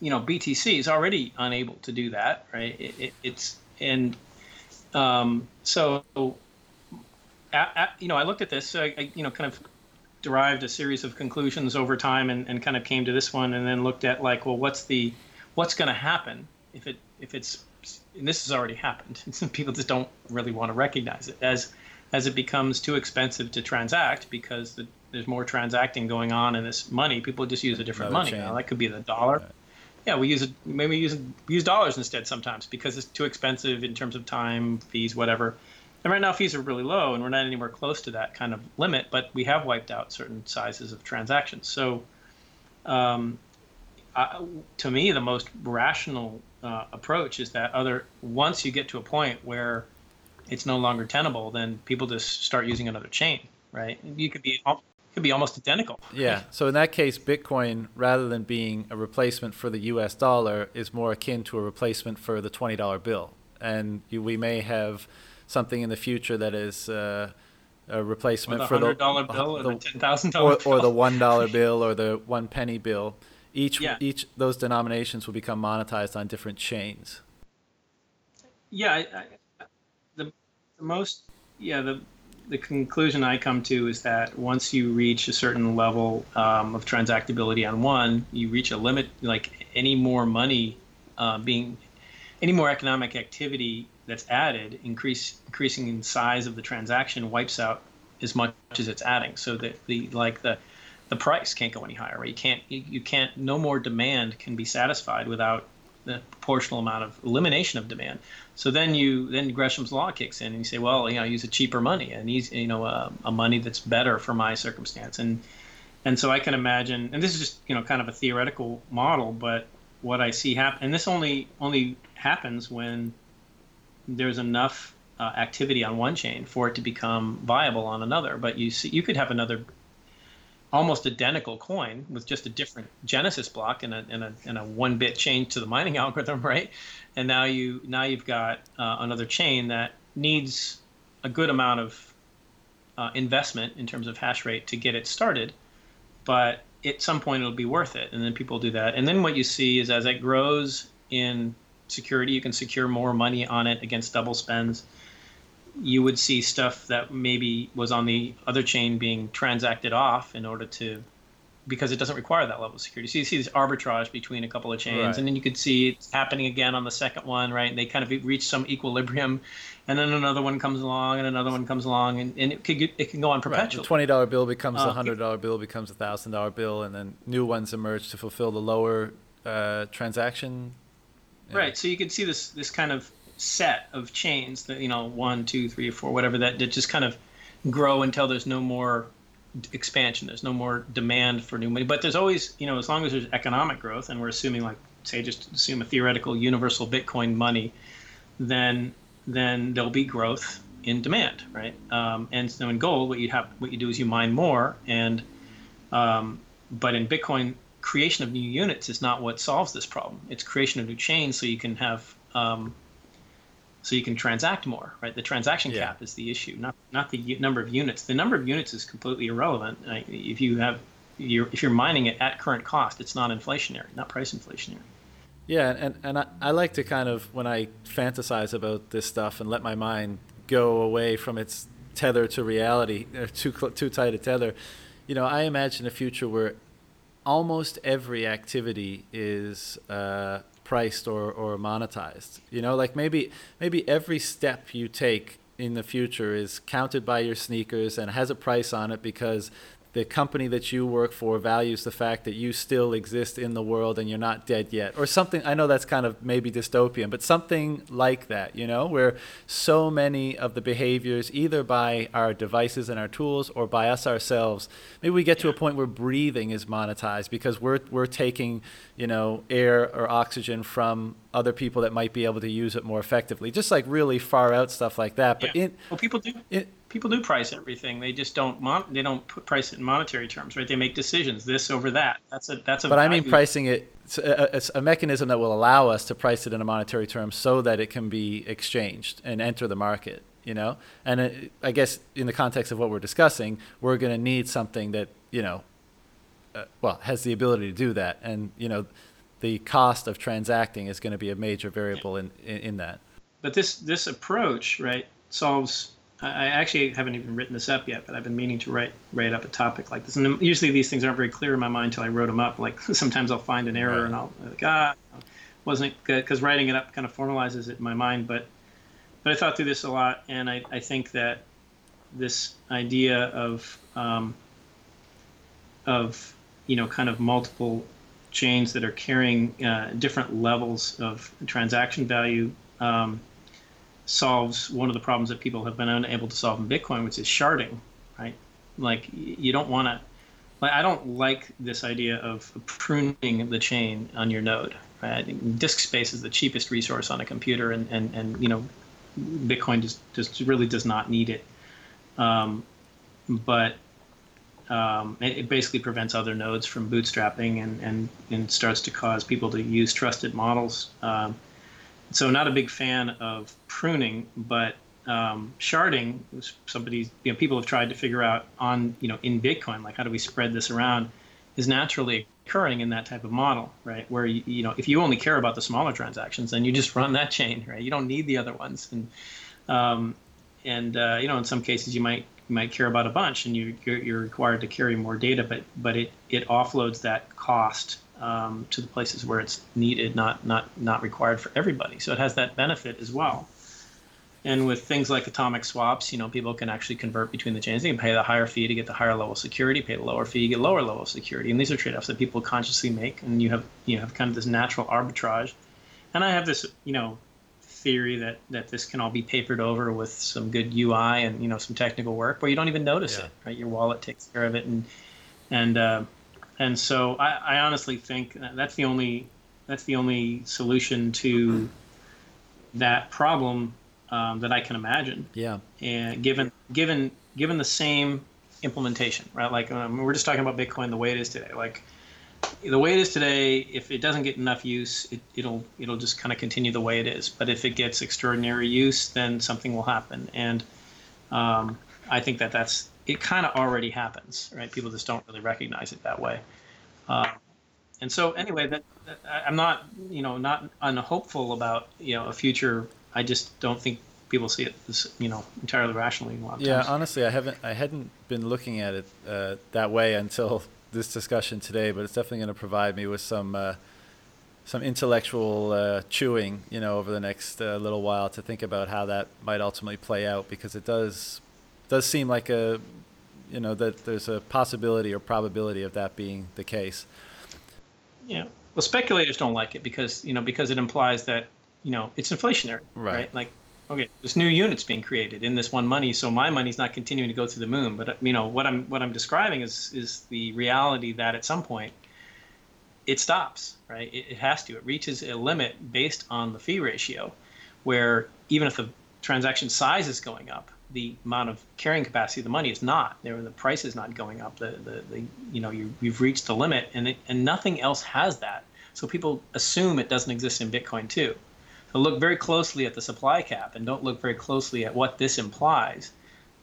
you know btc is already unable to do that right? It, it, it's and um, so at, at, you know i looked at this so I, I, you know kind of derived a series of conclusions over time and, and kind of came to this one and then looked at like well what's the what's going to happen if it if it's and this has already happened Some people just don't really want to recognize it as as it becomes too expensive to transact because the, there's more transacting going on in this money, people just use a different Another money. Now, that could be the dollar. Right. Yeah, we use it. Maybe we use use dollars instead sometimes because it's too expensive in terms of time, fees, whatever. And right now fees are really low, and we're not anywhere close to that kind of limit. But we have wiped out certain sizes of transactions. So, um, I, to me, the most rational uh, approach is that other once you get to a point where it's no longer tenable, then people just start using another chain, right? You could be could be almost identical. Yeah. So in that case, Bitcoin, rather than being a replacement for the U.S. dollar, is more akin to a replacement for the twenty dollar bill, and you, we may have something in the future that is. Uh, a replacement or the for the hundred dollar bill or the, the ten thousand or, dollar or the one dollar bill or the one penny bill. Each Yeah. each those denominations will become monetized on different chains. yeah I, I, the, the most yeah the the conclusion i come to is that once you reach a certain level um, of transactability on one you reach a limit like any more money uh, being any more economic activity that's added, increase increasing in size of the transaction wipes out as much as it's adding. So that the like the the price can't go any higher. Right? You can't you, you can't no more demand can be satisfied without the proportional amount of elimination of demand. So then you then Gresham's law kicks in and you say, well, you know, use a cheaper money and you know a, a money that's better for my circumstance and and so I can imagine, and this is just you know kind of a theoretical model, but what I see happen, and this only only happens when there's enough uh, activity on one chain for it to become viable on another. But you see, you could have another almost identical coin with just a different genesis block and a, and a, and a one bit change to the mining algorithm, right? And now you now you've got uh, another chain that needs a good amount of uh, investment in terms of hash rate to get it started but at some point it'll be worth it. And then people do that. And then what you see is as it grows in security you can secure more money on it against double spends you would see stuff that maybe was on the other chain being transacted off in order to because it doesn't require that level of security. So you see this arbitrage between a couple of chains, right. and then you could see it happening again on the second one, right? And they kind of reach some equilibrium, and then another one comes along, and another one comes along, and, and it could get, it can go on perpetually. Right. The twenty dollar bill becomes a uh, hundred dollar bill, becomes a thousand dollar bill, and then new ones emerge to fulfill the lower uh, transaction. Yeah. Right. So you could see this this kind of set of chains that you know one, two, three, four, whatever that, just kind of grow until there's no more expansion. There's no more demand for new money, but there's always, you know, as long as there's economic growth, and we're assuming, like, say, just assume a theoretical universal Bitcoin money, then then there'll be growth in demand, right? Um, and so in gold, what you have, what you do is you mine more, and um, but in Bitcoin, creation of new units is not what solves this problem. It's creation of new chains, so you can have um, so you can transact more, right? The transaction yeah. cap is the issue, not not the number of units. The number of units is completely irrelevant. If you have you're, if you're mining it at current cost, it's not inflationary, not price inflationary. Yeah, and and I, I like to kind of when I fantasize about this stuff and let my mind go away from its tether to reality, or too too tight a tether. You know, I imagine a future where almost every activity is uh, priced or, or monetized. You know, like maybe maybe every step you take in the future is counted by your sneakers and has a price on it because the company that you work for values the fact that you still exist in the world and you're not dead yet. Or something i know that's kind of maybe dystopian but something like that you know where so many of the behaviors either by our devices and our tools or by us ourselves maybe we get to a point where breathing is monetized because we're we're taking you know air or oxygen from other people that might be able to use it more effectively just like really far out stuff like that. But yeah. in, well people do. it, people do price everything. They just don't mon- they don't put price it in monetary terms, right? They make decisions, this over that. That's a that's a. But value. I mean, pricing it. It's a, it's a, mechanism that will allow us to price it in a monetary term so that it can be exchanged and enter the market. You know, and it, I guess in the context of what we're discussing, we're going to need something that you know, uh, well, has the ability to do that, and you know, the cost of transacting is going to be a major variable in, in, in that. But this this approach, right, solves I actually haven't even written this up yet, but I've been meaning to write write up a topic like this. And usually these things aren't very clear in my mind until I wrote them up. Like sometimes I'll find an error right. and I'll like ah, wasn't good because writing it up kind of formalizes it in my mind. But but I thought through this a lot, and I, I think that this idea of um, of you know kind of multiple chains that are carrying uh, different levels of transaction value. Um, solves one of the problems that people have been unable to solve in Bitcoin, which is sharding, right? Like you don't want to. Like, I don't like this idea of pruning the chain on your node. Right? Disk space is the cheapest resource on a computer, and, and, and you know, Bitcoin just, just really does not need it. Um, but um, it, it, basically prevents other nodes from bootstrapping and, and, and starts to cause people to use trusted models. Um, so not a big fan of pruning, but um, sharding. Somebody, you know, people have tried to figure out on, you know, in Bitcoin, like how do we spread this around, is naturally occurring in that type of model, right? Where you, you know, if you only care about the smaller transactions, then you just run that chain, right? You don't need the other ones, and um, and uh, you know, in some cases, you might you might care about a bunch, and you you're, you're required to carry more data, but but it it offloads that cost um, to the places where it's needed, not not not required for everybody. So it has that benefit as well. And with things like atomic swaps, you know, people can actually convert between the chains. They can pay the higher fee to get the higher level of security, pay the lower fee, to get lower level of security. And these are trade-offs that people consciously make. And you have you have kind of this natural arbitrage. And I have this, you know, theory that that this can all be papered over with some good UI and you know some technical work, where you don't even notice yeah. it. Right, your wallet takes care of it, and and uh, and so I, I honestly think that's the only that's the only solution to that problem um, that I can imagine. Yeah. And given given given the same implementation, right? Like um, we're just talking about Bitcoin the way it is today. Like the way it is today, if it doesn't get enough use, it, it'll it'll just kind of continue the way it is. But if it gets extraordinary use, then something will happen. And um, I think that that's it. Kind of already happens, right? People just don't really recognize it that way. Uh, and so anyway, that, that, I'm not you know not unhopeful about you know a future I just don't think people see it this, you know entirely rationally a lot of yeah times. honestly i haven't i hadn't been looking at it uh, that way until this discussion today but it's definitely going to provide me with some uh, some intellectual uh, chewing you know over the next uh, little while to think about how that might ultimately play out because it does does seem like a you know that there's a possibility or probability of that being the case. Yeah. Well speculators don't like it because you know because it implies that you know it's inflationary right, right? like okay this new units being created in this one money so my money's not continuing to go to the moon. But you know what i'm what i'm describing is is the reality that at some point it stops right? It, it has to. It reaches a limit based on the fee ratio where even if the transaction size is going up the amount of carrying capacity of the money is not there the price is not going up the the, the you know you, you've reached the limit and it, and nothing else has that so people assume it doesn't exist in bitcoin too so look very closely at the supply cap and don't look very closely at what this implies.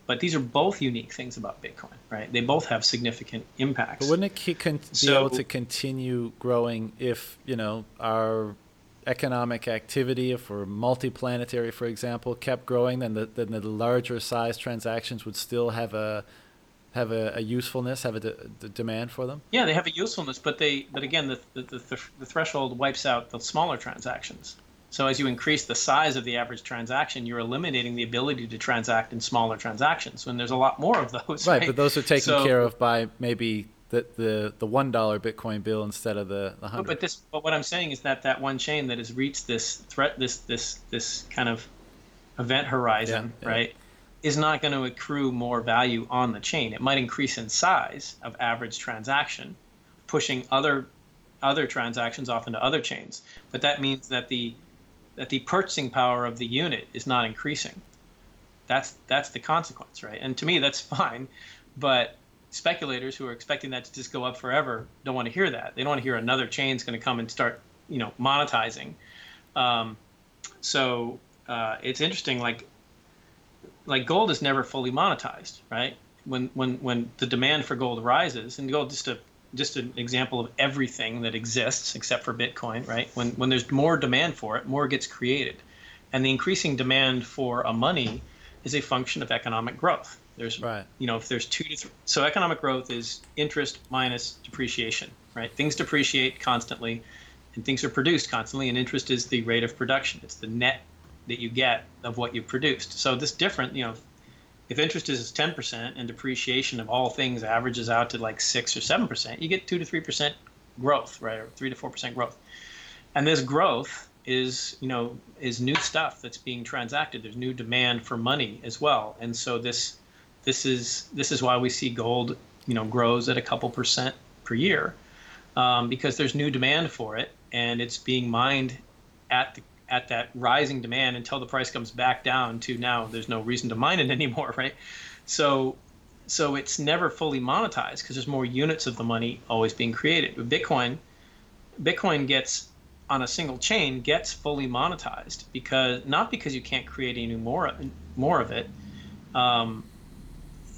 But these are both unique things about Bitcoin, right? They both have significant impacts. But wouldn't it be so, able to continue growing if you know our economic activity, if we're multiplanetary, for example, kept growing? Then the then the larger size transactions would still have a have a, a usefulness, have a de- demand for them. Yeah, they have a usefulness, but they but again the the, the, the threshold wipes out the smaller transactions. So as you increase the size of the average transaction, you're eliminating the ability to transact in smaller transactions when there's a lot more of those. Right, right? but those are taken so, care of by maybe the the, the one dollar Bitcoin bill instead of the, the hundred. But this, but what I'm saying is that that one chain that has reached this threat, this this this kind of event horizon, yeah, yeah. right, is not going to accrue more value on the chain. It might increase in size of average transaction, pushing other other transactions off into other chains. But that means that the that the purchasing power of the unit is not increasing. That's that's the consequence, right? And to me, that's fine, but speculators who are expecting that to just go up forever don't want to hear that. They don't want to hear another chain's going to come and start, you know, monetizing. Um, so uh, it's interesting, like like gold is never fully monetized, right? When when when the demand for gold rises, and gold just to just an example of everything that exists except for Bitcoin, right? When when there's more demand for it, more gets created, and the increasing demand for a money is a function of economic growth. There's right. you know if there's two to three, so economic growth is interest minus depreciation, right? Things depreciate constantly, and things are produced constantly, and interest is the rate of production. It's the net that you get of what you produced. So this different, you know, if interest is 10% and depreciation of all things averages out to like 6 or 7%, you get 2 to 3% growth, right? Or 3 to 4% growth. And this growth is, you know, is new stuff that's being transacted. There's new demand for money as well. And so this this is this is why we see gold, you know, grows at a couple percent per year. Um, because there's new demand for it and it's being mined at the at that rising demand until the price comes back down to now there's no reason to mine it anymore, right? So so it's never fully monetized because there's more units of the money always being created. Bitcoin, Bitcoin gets on a single chain gets fully monetized because not because you can't create any more more of it, um,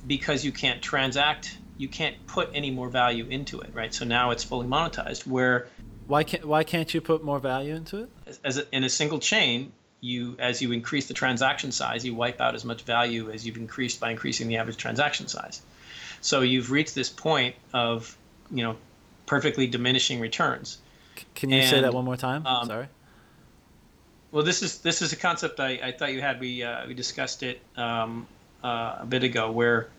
because you can't transact, you can't put any more value into it, right? So now it's fully monetized. Where why can't Why can't you put more value into it? As a, in a single chain, you as you increase the transaction size, you wipe out as much value as you've increased by increasing the average transaction size. So you've reached this point of, you know, perfectly diminishing returns. Can you say that one more time? um, Sorry. Well, this is this is a concept I, I thought you had. We uh, we discussed it um, uh, a bit ago, where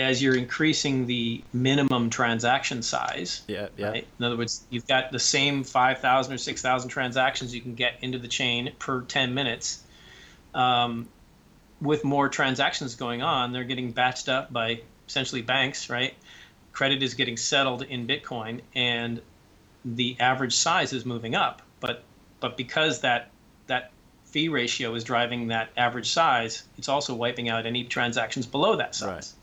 as you're increasing the minimum transaction size, Yeah, yeah. right? In other words, you've got the same five thousand or six thousand transactions you can get into the chain per ten minutes. Um, with more transactions going on, they're getting batched up by essentially banks, right? Credit is getting settled in Bitcoin, and the average size is moving up. But but because that that fee ratio is driving that average size, it's also wiping out any transactions below that size. Right.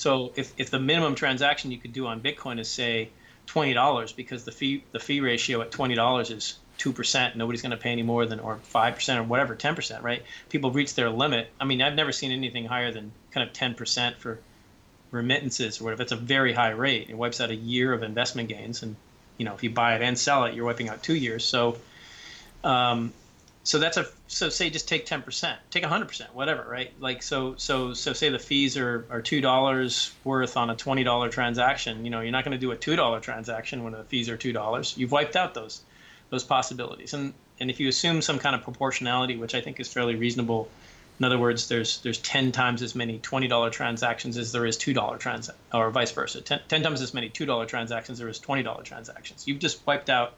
So if, if the minimum transaction you could do on Bitcoin is say twenty dollars, because the fee the fee ratio at twenty dollars is two percent, nobody's going to pay any more than or five percent or whatever, ten percent, right? People reach their limit. I mean, I've never seen anything higher than kind of ten percent for remittances or whatever. It's a very high rate. It wipes out a year of investment gains, and you know if you buy it and sell it, you're wiping out two years. So, um, so that's a so say just take ten percent, take hundred percent, whatever, right? Like so so so say the fees are are two dollars worth on a twenty dollar transaction. You know you're not going to do a two dollar transaction when the fees are two dollars. You've wiped out those those possibilities, and and if you assume some kind of proportionality, which I think is fairly reasonable. In other words, there's there's ten times as many twenty dollar transactions as there is two dollar trans or vice versa. 10, 10 times as many two dollar transactions as there is twenty dollar transactions. You've just wiped out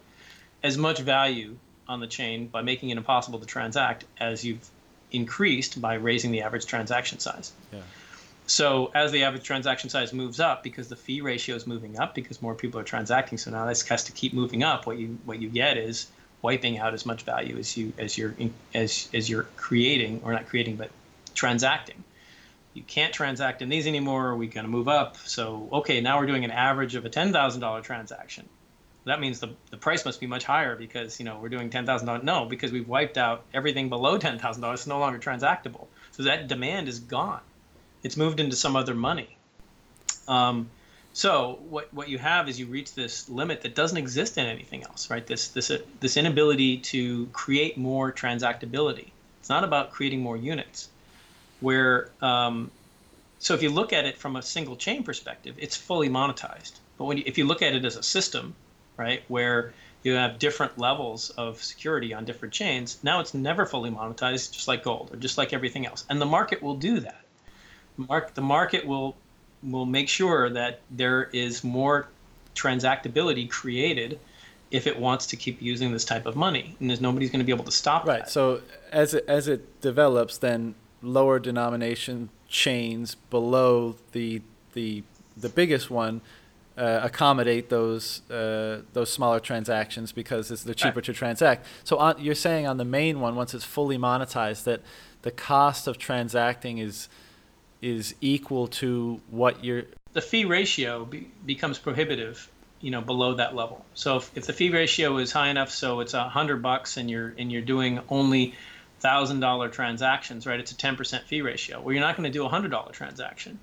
as much value on the chain by making it impossible to transact as you've increased by raising the average transaction size. Yeah. So as the average transaction size moves up, because the fee ratio is moving up, because more people are transacting, so now this has to keep moving up. What you what you get is wiping out as much value as you as you're in- as as you're creating or not creating but transacting. You can't transact in these anymore. We're going to move up. So okay, now we're doing an average of a ten thousand dollar transaction that means the, the price must be much higher because you know we're doing ten thousand dollars. No, because we've wiped out everything below ten thousand dollars. It's no longer transactable. So that demand is gone. It's moved into some other money. Um, so what what you have is you reach this limit that doesn't exist in anything else, right? This this uh, this inability to create more transactability. It's not about creating more units. Where um, so if you look at it from a single chain perspective, it's fully monetized. But when you, if you look at it as a system, right, where you have different levels of security on different chains, now it's never fully monetized, just like gold or just like everything else. And the market will do that. Mark, the market will will make sure that there is more transactability created if it wants to keep using this type of money, and there's nobody's going to be able to stop it. Right. that. So as it as it develops, then lower denomination chains below the the the biggest one uh, accommodate those uh, those smaller transactions because it's they're cheaper Right. to transact. So on, you're saying on the main one, once it's fully monetized, that the cost of transacting is is equal to what you're the fee ratio be, becomes prohibitive you know below that level so if, if the fee ratio is high enough so it's a hundred bucks and you're and you're doing only thousand dollar transactions right it's a 10% fee ratio well you're not going to do a hundred dollar transaction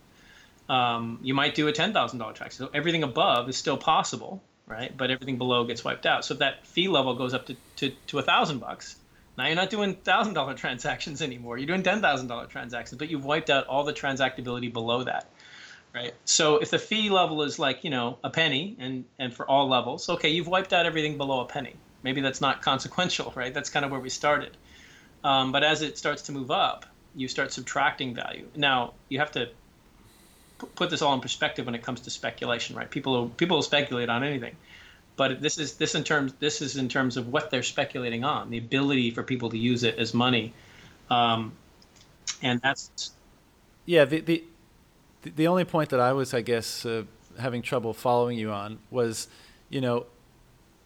um, you might do a $10000 transaction so everything above is still possible right but everything below gets wiped out so if that fee level goes up to to, a thousand bucks now you're not doing thousand dollar transactions anymore you're doing ten thousand dollar transactions but you've wiped out all the transactability below that right? So if the fee level is like you know a penny, and and for all levels, okay, you've wiped out everything below a penny. Maybe that's not consequential, right? That's kind of where we started. Um, but as it starts to move up, you start subtracting value. Now you have to put this all in perspective when it comes to speculation, right? People will, people will speculate on anything, but this is this in terms this is in terms of what they're speculating on, the ability for people to use it as money, um, and that's Yeah, the the the- only point that I was, I guess, uh, having trouble following you on was, you know,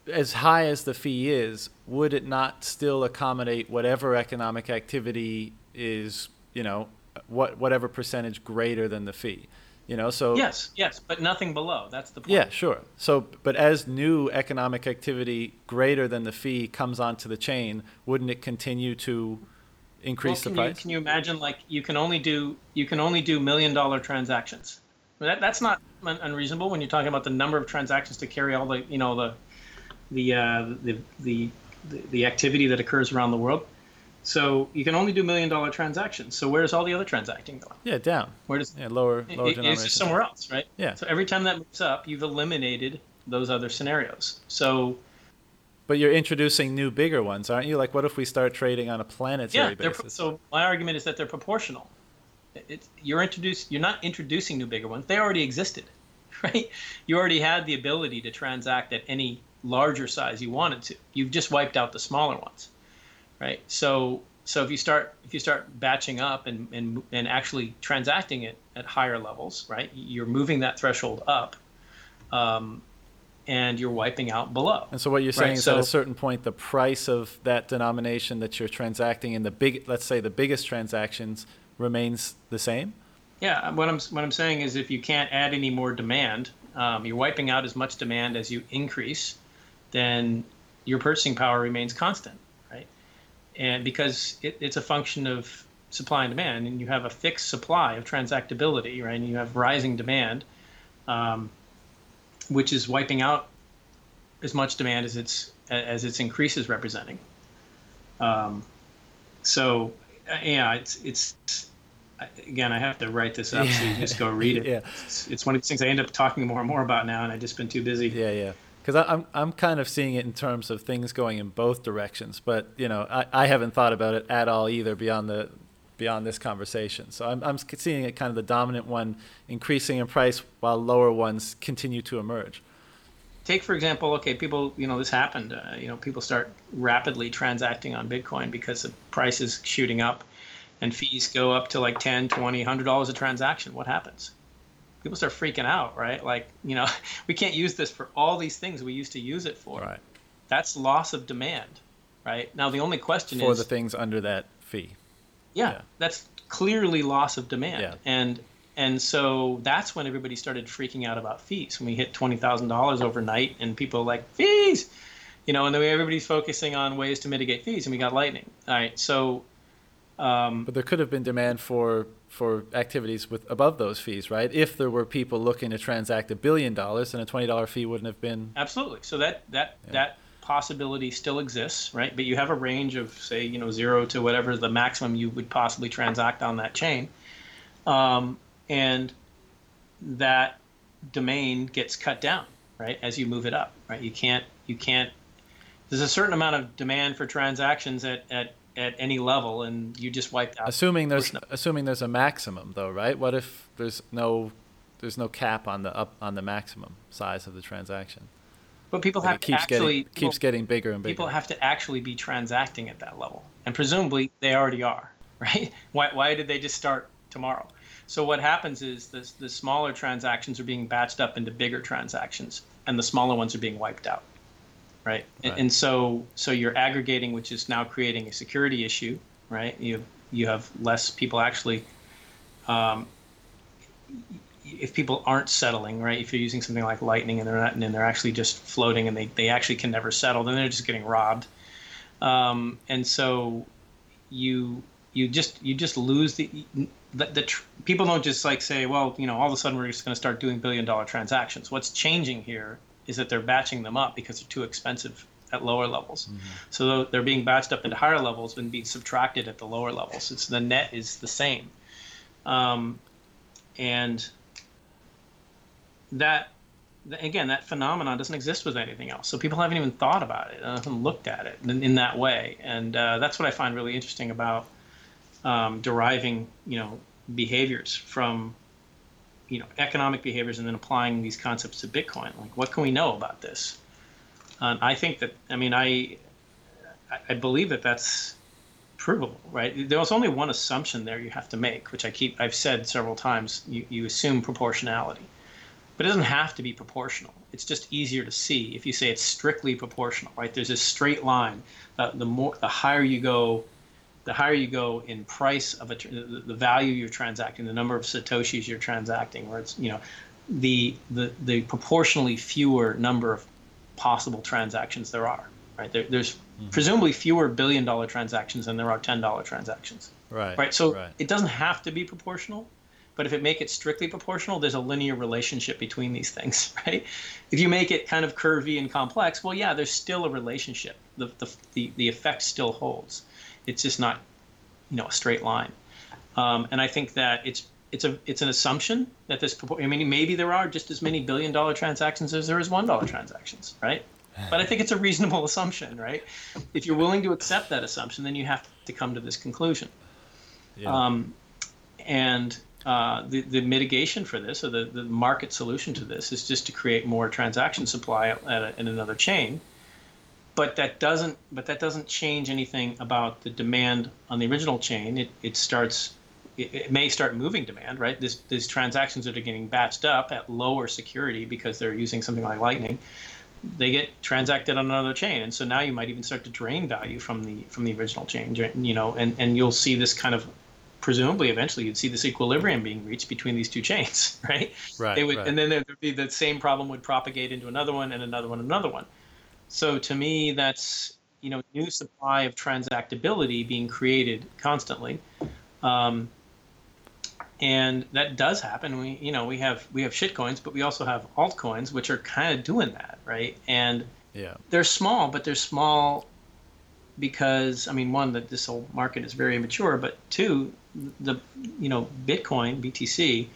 as high as the fee is, would it not still accommodate whatever economic activity is, you know, what whatever percentage greater than the fee, you know? So yes, yes, but nothing below. That's the point. yeah, sure. So, but as new economic activity greater than the fee comes onto the chain, wouldn't it continue to increase Well, the can You, price? can you imagine like you can only do you can only do million dollar transactions? That, that's not unreasonable when you're talking about the number of transactions to carry all the you know the the uh, the, the the the activity that occurs around the world. So you can only do million dollar transactions. So where's all the other transacting going? yeah, down. Where does Yeah, lower it- lower it's just somewhere else, right? Yeah. So every time that moves up, you've eliminated those other scenarios. So, but you're introducing new, bigger ones, aren't you? Like, what if we start trading on a planetary yeah, basis? so my argument is that they're proportional. It, you're introduced. You're not introducing new, bigger ones. They already existed, right? You already had the ability to transact at any larger size you wanted to. You've just wiped out the smaller ones, right? So, so if you start if you start batching up and and and actually transacting it at higher levels, right? You're moving that threshold up. Um, and you're wiping out below. And so what you're saying right? is so, at a certain point, the price of that denomination that you're transacting in the big, let's say the biggest transactions, remains the same. Yeah, what I'm what I'm saying is if you can't add any more demand, um, you're wiping out as much demand as you increase, then your purchasing power remains constant? And because it, it's a function of supply and demand, and you have a fixed supply of transactability, right? And you have rising demand. Um, which is wiping out as much demand as its as its increase is representing. Um, so uh, yeah, it's it's again I have to write this up, so you just go read it. yeah, it's, it's one of these things I end up talking more and more about now, and I've just been too busy. Yeah, yeah. Because I'm I'm kind of seeing it in terms of things going in both directions, but you know I, I haven't thought about it at all either beyond the beyond this conversation. So I'm, I'm seeing it kind of the dominant one increasing in price while lower ones continue to emerge. Take for example, okay, people, you know, this happened. Uh, you know, people start rapidly transacting on Bitcoin because the price is shooting up, and fees go up to like 10, 20, 100 dollars a transaction. What happens? People start freaking out, right? Like, you know, we can't use this for all these things we used to use it for. Right. That's loss of demand, right? Now the only question for is for the things under that fee. Yeah, yeah, that's clearly loss of demand. Yeah. And and so that's when everybody started freaking out about fees. When we hit twenty thousand dollars overnight, and people like fees, you know, and then everybody's focusing on ways to mitigate fees, and we got lightning. All right, so. Um, but there could have been demand for for activities with above those fees, right? If there were people looking to transact a billion dollars, then a twenty dollar fee wouldn't have been absolutely. So that that yeah. that possibility still exists, right? But you have a range of, say, you know, zero to whatever the maximum you would possibly transact on that chain, um, and that domain gets cut down, right, as you move it up, right? You can't, you can't. There's a certain amount of demand for transactions at at at any level, and you just wiped out. Assuming there's assuming there's a maximum, though, right? What if there's no there's no cap on the up on the maximum size of the transaction? But people have to actually getting, keeps getting bigger and bigger. People have to actually be transacting at that level, and presumably they already are, right? Why, why did they just start tomorrow? So what happens is the the smaller transactions are being batched up into bigger transactions, and the smaller ones are being wiped out, right? right. And, and so so you're aggregating, which is now creating a security issue, right? You you have less people actually. Um, if people aren't settling, right? If you're using something like Lightning and they're not, and they're actually just floating and they, they actually can never settle, then they're just getting robbed. Um, and so you you just you just lose the the, the tr- people don't just like say, well, you know, all of a sudden we're just going to start doing billion dollar transactions. What's changing here is that they're batching them up because they're too expensive at lower levels. Mm-hmm. So they're being batched up into higher levels and being subtracted at the lower levels. It's the net is the same. Um, and that again that phenomenon doesn't exist with anything else so people haven't even thought about it uh, haven't looked at it in, in that way and uh, that's what i find really interesting about um, deriving you know behaviors from you know economic behaviors and then applying these concepts to bitcoin like what can we know about this um, i think that i mean i i believe that that's provable right there's only one assumption there you have to make which i keep i've said several times you, you assume proportionality but it doesn't have to be proportional. It's just easier to see if you say it's strictly proportional, right? There's a straight line. Uh, the more, the higher you go, the higher you go in price of a, the, the value you're transacting, the number of satoshis you're transacting, where it's you know, the the the proportionally fewer number of possible transactions there are, right? There, there's mm-hmm. presumably fewer billion dollar transactions than there are ten dollar transactions. Right. Right. So right. it doesn't have to be proportional but if it make it strictly proportional, there's a linear relationship between these things, right? If you make it kind of curvy and complex, well, yeah, there's still a relationship. The, the, the, the effect still holds. It's just not, you know, a straight line. Um, and I think that it's it's a it's an assumption that this. I mean, maybe there are just as many billion dollar transactions as there is one dollar transactions, right? But I think it's a reasonable assumption, right? If you're willing to accept that assumption, then you have to come to this conclusion. Yeah. Um, and uh, the, the mitigation for this, or the, the market solution to this, is just to create more transaction supply at a, in another chain. But that doesn't. But that doesn't change anything about the demand on the original chain. It, it starts. It, it may start moving demand, right? This, these transactions that are getting batched up at lower security because they're using something like Lightning they get transacted on another chain and so now you might even start to drain value from the from the original chain you know and and you'll see this kind of presumably eventually you'd see this equilibrium being reached between these two chains right right, they would right. and then there'd be the same problem would propagate into another one and another one another one so to me that's you know new supply of transactability being created constantly um, and that does happen. We you know we have we have shit coins, but we also have altcoins, which are kind of doing that, right? And yeah, they're small, but they're small because I mean, one that this whole market is very immature, but two, the you know Bitcoin BTC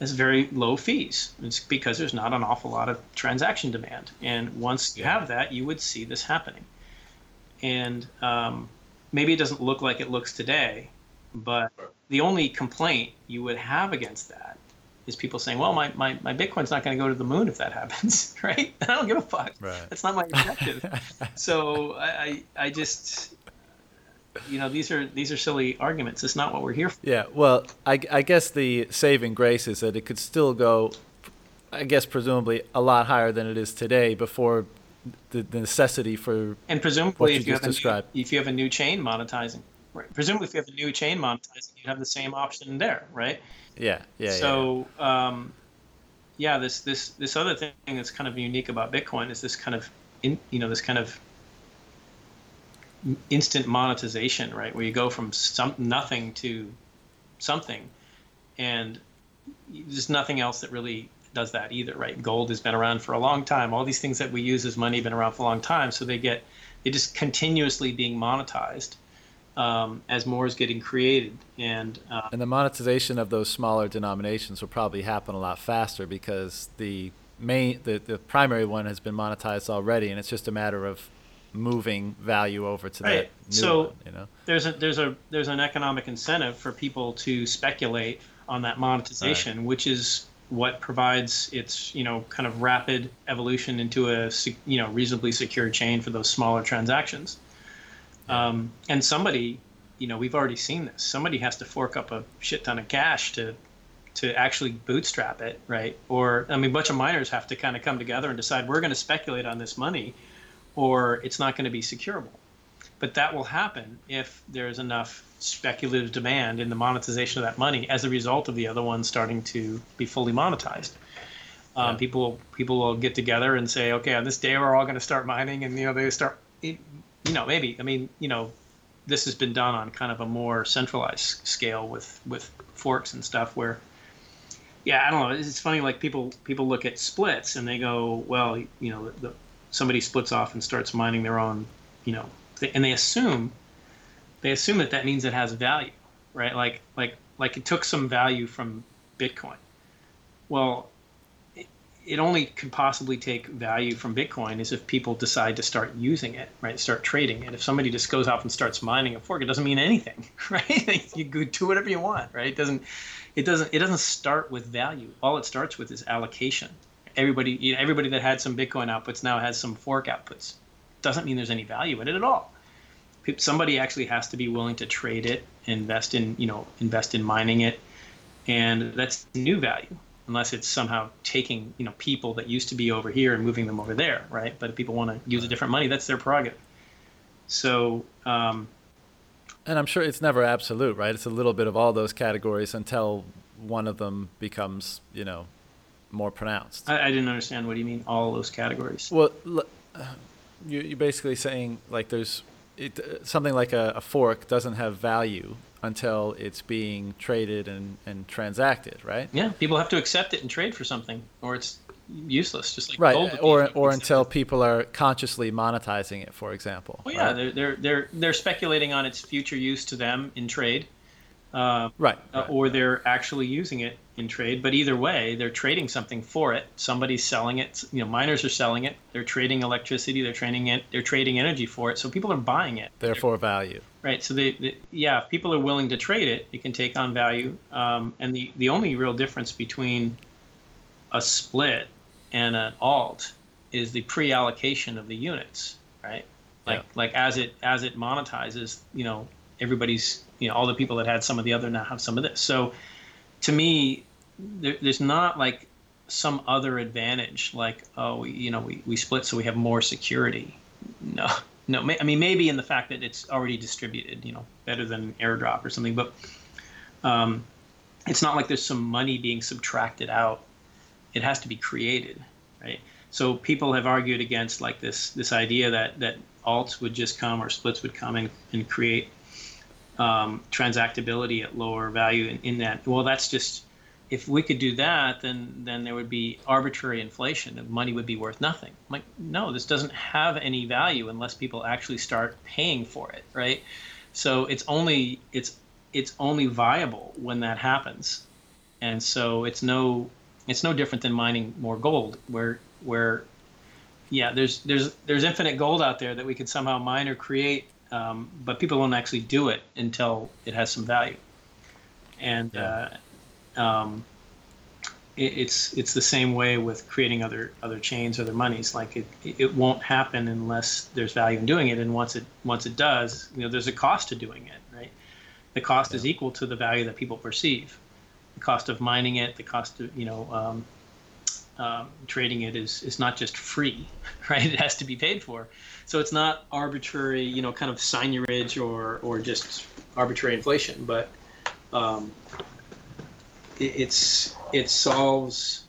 has very low fees. It's because there's not an awful lot of transaction demand, and once you have that, you would see this happening. And um, maybe it doesn't look like it looks today, but the only complaint you would have against that is people saying, well, my, my, my Bitcoin's not going to go to the moon if that happens, right? I don't give a fuck. Right. That's not my objective. so I, I just, you know, these are these are silly arguments. It's not what we're here for. Yeah. Well, I, I guess the saving grace is that it could still go, I guess, presumably a lot higher than it is today before the, the necessity for and presumably you if you have described. a new, if you have a new chain monetizing Right. Presumably, if you have a new chain monetizing, you'd have the same option there, right? Yeah, yeah. So, yeah. Um, yeah, this this this other thing that's kind of unique about Bitcoin is this kind of, in, you know, this kind of instant monetization, right? Where you go from some nothing to something, and there's nothing else that really does that either, right? Gold has been around for a long time. All these things that we use as money have been around for a long time, so they get they just continuously being monetized um, as more is getting created. And uh, and the monetization of those smaller denominations will probably happen a lot faster because the main the, the primary one has been monetized already, and it's just a matter of moving value over to right. that new so one, you know there's a there's a there's an economic incentive for people to speculate on that monetization right. which is what provides its you know kind of rapid evolution into a you know reasonably secure chain for those smaller transactions um, and somebody, you know, we've already seen this. Somebody has to fork up a shit ton of cash to to actually bootstrap it, right? Or I mean, a bunch of miners have to kind of come together and decide we're going to speculate on this money, or it's not going to be securable. But that will happen if there's enough speculative demand in the monetization of that money as a result of the other ones starting to be fully monetized. Um, yeah. People people will get together and say, okay, on this day we're all going to start mining, and you know they start you know, maybe. I mean, you know, this has been done on kind of a more centralized scale with with forks and stuff where yeah i don't know it's funny like people people look at splits and they go well you know the, somebody splits off and starts mining their own you know and they assume they assume that that means it has value right like like like it took some value from bitcoin well it only could possibly take value from Bitcoin is if people decide to start using it, right? Start trading it. If somebody just goes off and starts mining a fork, it doesn't mean anything, right? you do whatever you want, right? It doesn't, it doesn't, it doesn't start with value. All it starts with is allocation. Everybody, you know, everybody that had some Bitcoin outputs now has some fork outputs. Doesn't mean there's any value in it at all. Somebody actually has to be willing to trade it, invest in, you know, invest in mining it, and that's new value unless it's somehow taking you know people that used to be over here and moving them over there, right? But if people want to use a different money, that's their prerogative. So. Um, and I'm sure it's never absolute, right? It's a little bit of all those categories until one of them becomes, you know, more pronounced. I, I didn't understand. What do you mean, all those categories? Well, you're basically saying like there's it, something like a, a fork doesn't have value until it's being traded and, and transacted, right? Yeah, people have to accept it and trade for something, or it's useless. Just like right, or or until people are consciously monetizing it, for example. Well, yeah, right? they're, they're they're they're speculating on its future use to them in trade, Uh, right, uh, right. or they're actually using it in trade. But either way, they're trading something for it. Somebody's selling it. You know, miners are selling it. They're trading electricity. They're trading it. They're trading energy for it. So people are buying it. Therefore, value. Right. So they, they yeah, if people are willing to trade it, it can take on value. Um, and the the only real difference between a split and an alt is the pre-allocation of the units, right? Like Yeah. like as it as it monetizes, you know, everybody's you know all the people that had some of the other now have some of this. So to me, there, there's not like some other advantage like oh you know we, we split so we have more security. No. No, I mean maybe in the fact that it's already distributed, you know, better than airdrop or something, but um, it's not like there's some money being subtracted out. It has to be created, right? So people have argued against like this this idea that that alts would just come or splits would come and, and create um, transactability at lower value in, in that. Well, that's just if we could do that, then then there would be arbitrary inflation and money would be worth nothing. I'm like, no, this doesn't have any value unless people actually start paying for it, right? So it's only it's it's only viable when that happens, and so it's no it's no different than mining more gold, where where yeah, there's there's there's infinite gold out there that we could somehow mine or create, um, but people won't actually do it until it has some value, and. Yeah. Uh, um, it, it's it's the same way with creating other other chains, other monies. Like it it won't happen unless there's value in doing it, and once it once it does, you know, there's a cost to doing it, right? The cost is equal to the value that people perceive. The cost of mining it, the cost of you know um, um, trading it is is not just free, right? It has to be paid for. So it's not arbitrary, you know, kind of seigniorage or or just arbitrary inflation, but um, it, it's it solves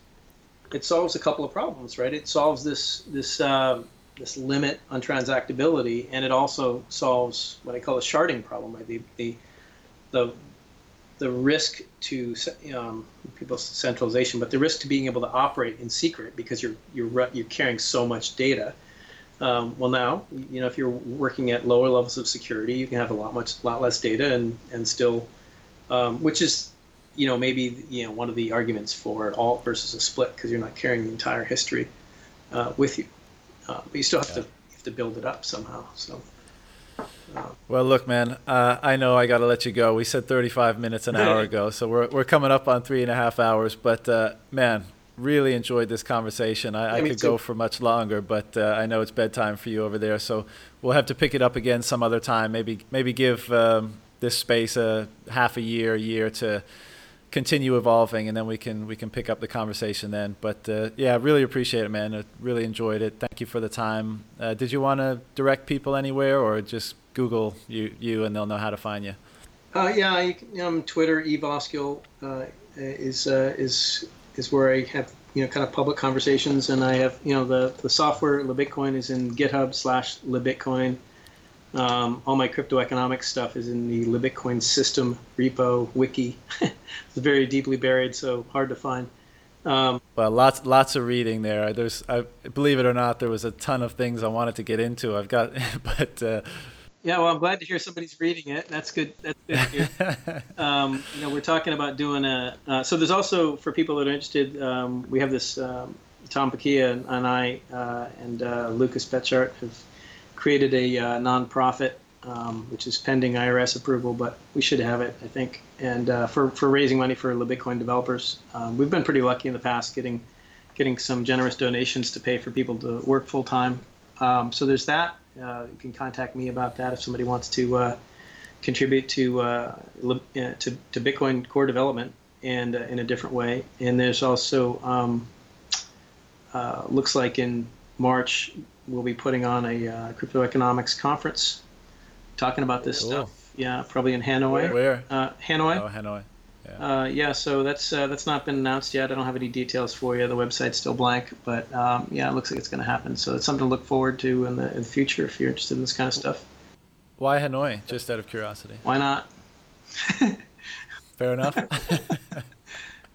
it solves a couple of problems, right? It solves this this um, this limit on transactability, and it also solves what I call a sharding problem, right? The the the the risk to um, people's centralization, but the risk to being able to operate in secret because you're you're you're carrying so much data. Um, well, now you know if you're working at lower levels of security, you can have a lot much lot less data and and still, um, which is you know maybe you know one of the arguments for an alt versus a split because you're not carrying the entire history uh, with you, uh, but you still have Yeah. to you have to build it up somehow. So. Um, Well, look, man. Uh, I know I got to let you go. We said 35 minutes an hour ago, so we're we're coming up on three and a half hours. But uh, man, really enjoyed this conversation. I, I Yeah, me could too. go for much longer, but uh, I know it's bedtime for you over there, so we'll have to pick it up again some other time. Maybe maybe give um, this space a half a year, a year to continue evolving, and then we can we can pick up the conversation then. But uh, yeah, really appreciate it, man. I really enjoyed it. Thank you for the time. Uh, did you want to direct people anywhere, or just Google you you and they'll know how to find you? Uh, yeah, you can, um, Twitter, evoskuil uh, is uh, is is where I have you know kind of public conversations, and I have you know the the software LibBitcoin is in GitHub slash LibBitcoin. Um, all my crypto economic stuff is in the LibBitcoin system repo wiki. it's very deeply buried, so hard to find. Um, Well, lots lots of reading there. There's, I believe it or not, there was a ton of things I wanted to get into. I've got, but uh, yeah, well, I'm glad to hear somebody's reading it. That's good. That's good. Um, you know, we're talking about doing a. Uh, so there's also for people that are interested, um, we have this. Um, Tom Pakia and, and I uh, and uh, Lucas Betschart have created a uh, nonprofit, um, which is pending IRS approval, but we should have it, I think. And uh, for for raising money for the Bitcoin developers, um, we've been pretty lucky in the past getting getting some generous donations to pay for people to work full time. Um, so there's that. Uh, you can contact me about that if somebody wants to uh, contribute to, uh, uh, to to Bitcoin core development and uh, in a different way. And there's also um, uh, looks like in March we'll be putting on a uh, crypto economics conference talking about this Cool. stuff. Yeah, probably in Hanoi. where? Uh, Hanoi. Oh, Hanoi. Uh, yeah, so that's uh, that's not been announced yet. I don't have any details for you. The website's still blank, but um, yeah, it looks like it's going to happen. So it's something to look forward to in the, in the future if you're interested in this kind of stuff. Why Hanoi? Just out of curiosity. Why not? Fair enough.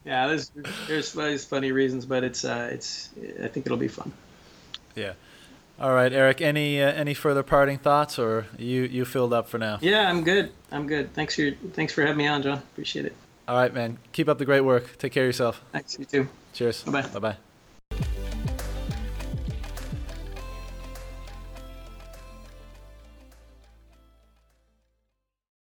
Yeah, there's there's, there's funny reasons, but it's uh, it's I think it'll be fun. yeah. All right, Eric. Any uh, any further parting thoughts, or you you filled up for now? Yeah, I'm good. I'm good. Thanks for thanks for having me on, John. Appreciate it. All right, man. Keep up the great work. Take care of yourself. Thanks. You too. Cheers. Bye-bye. Bye bye.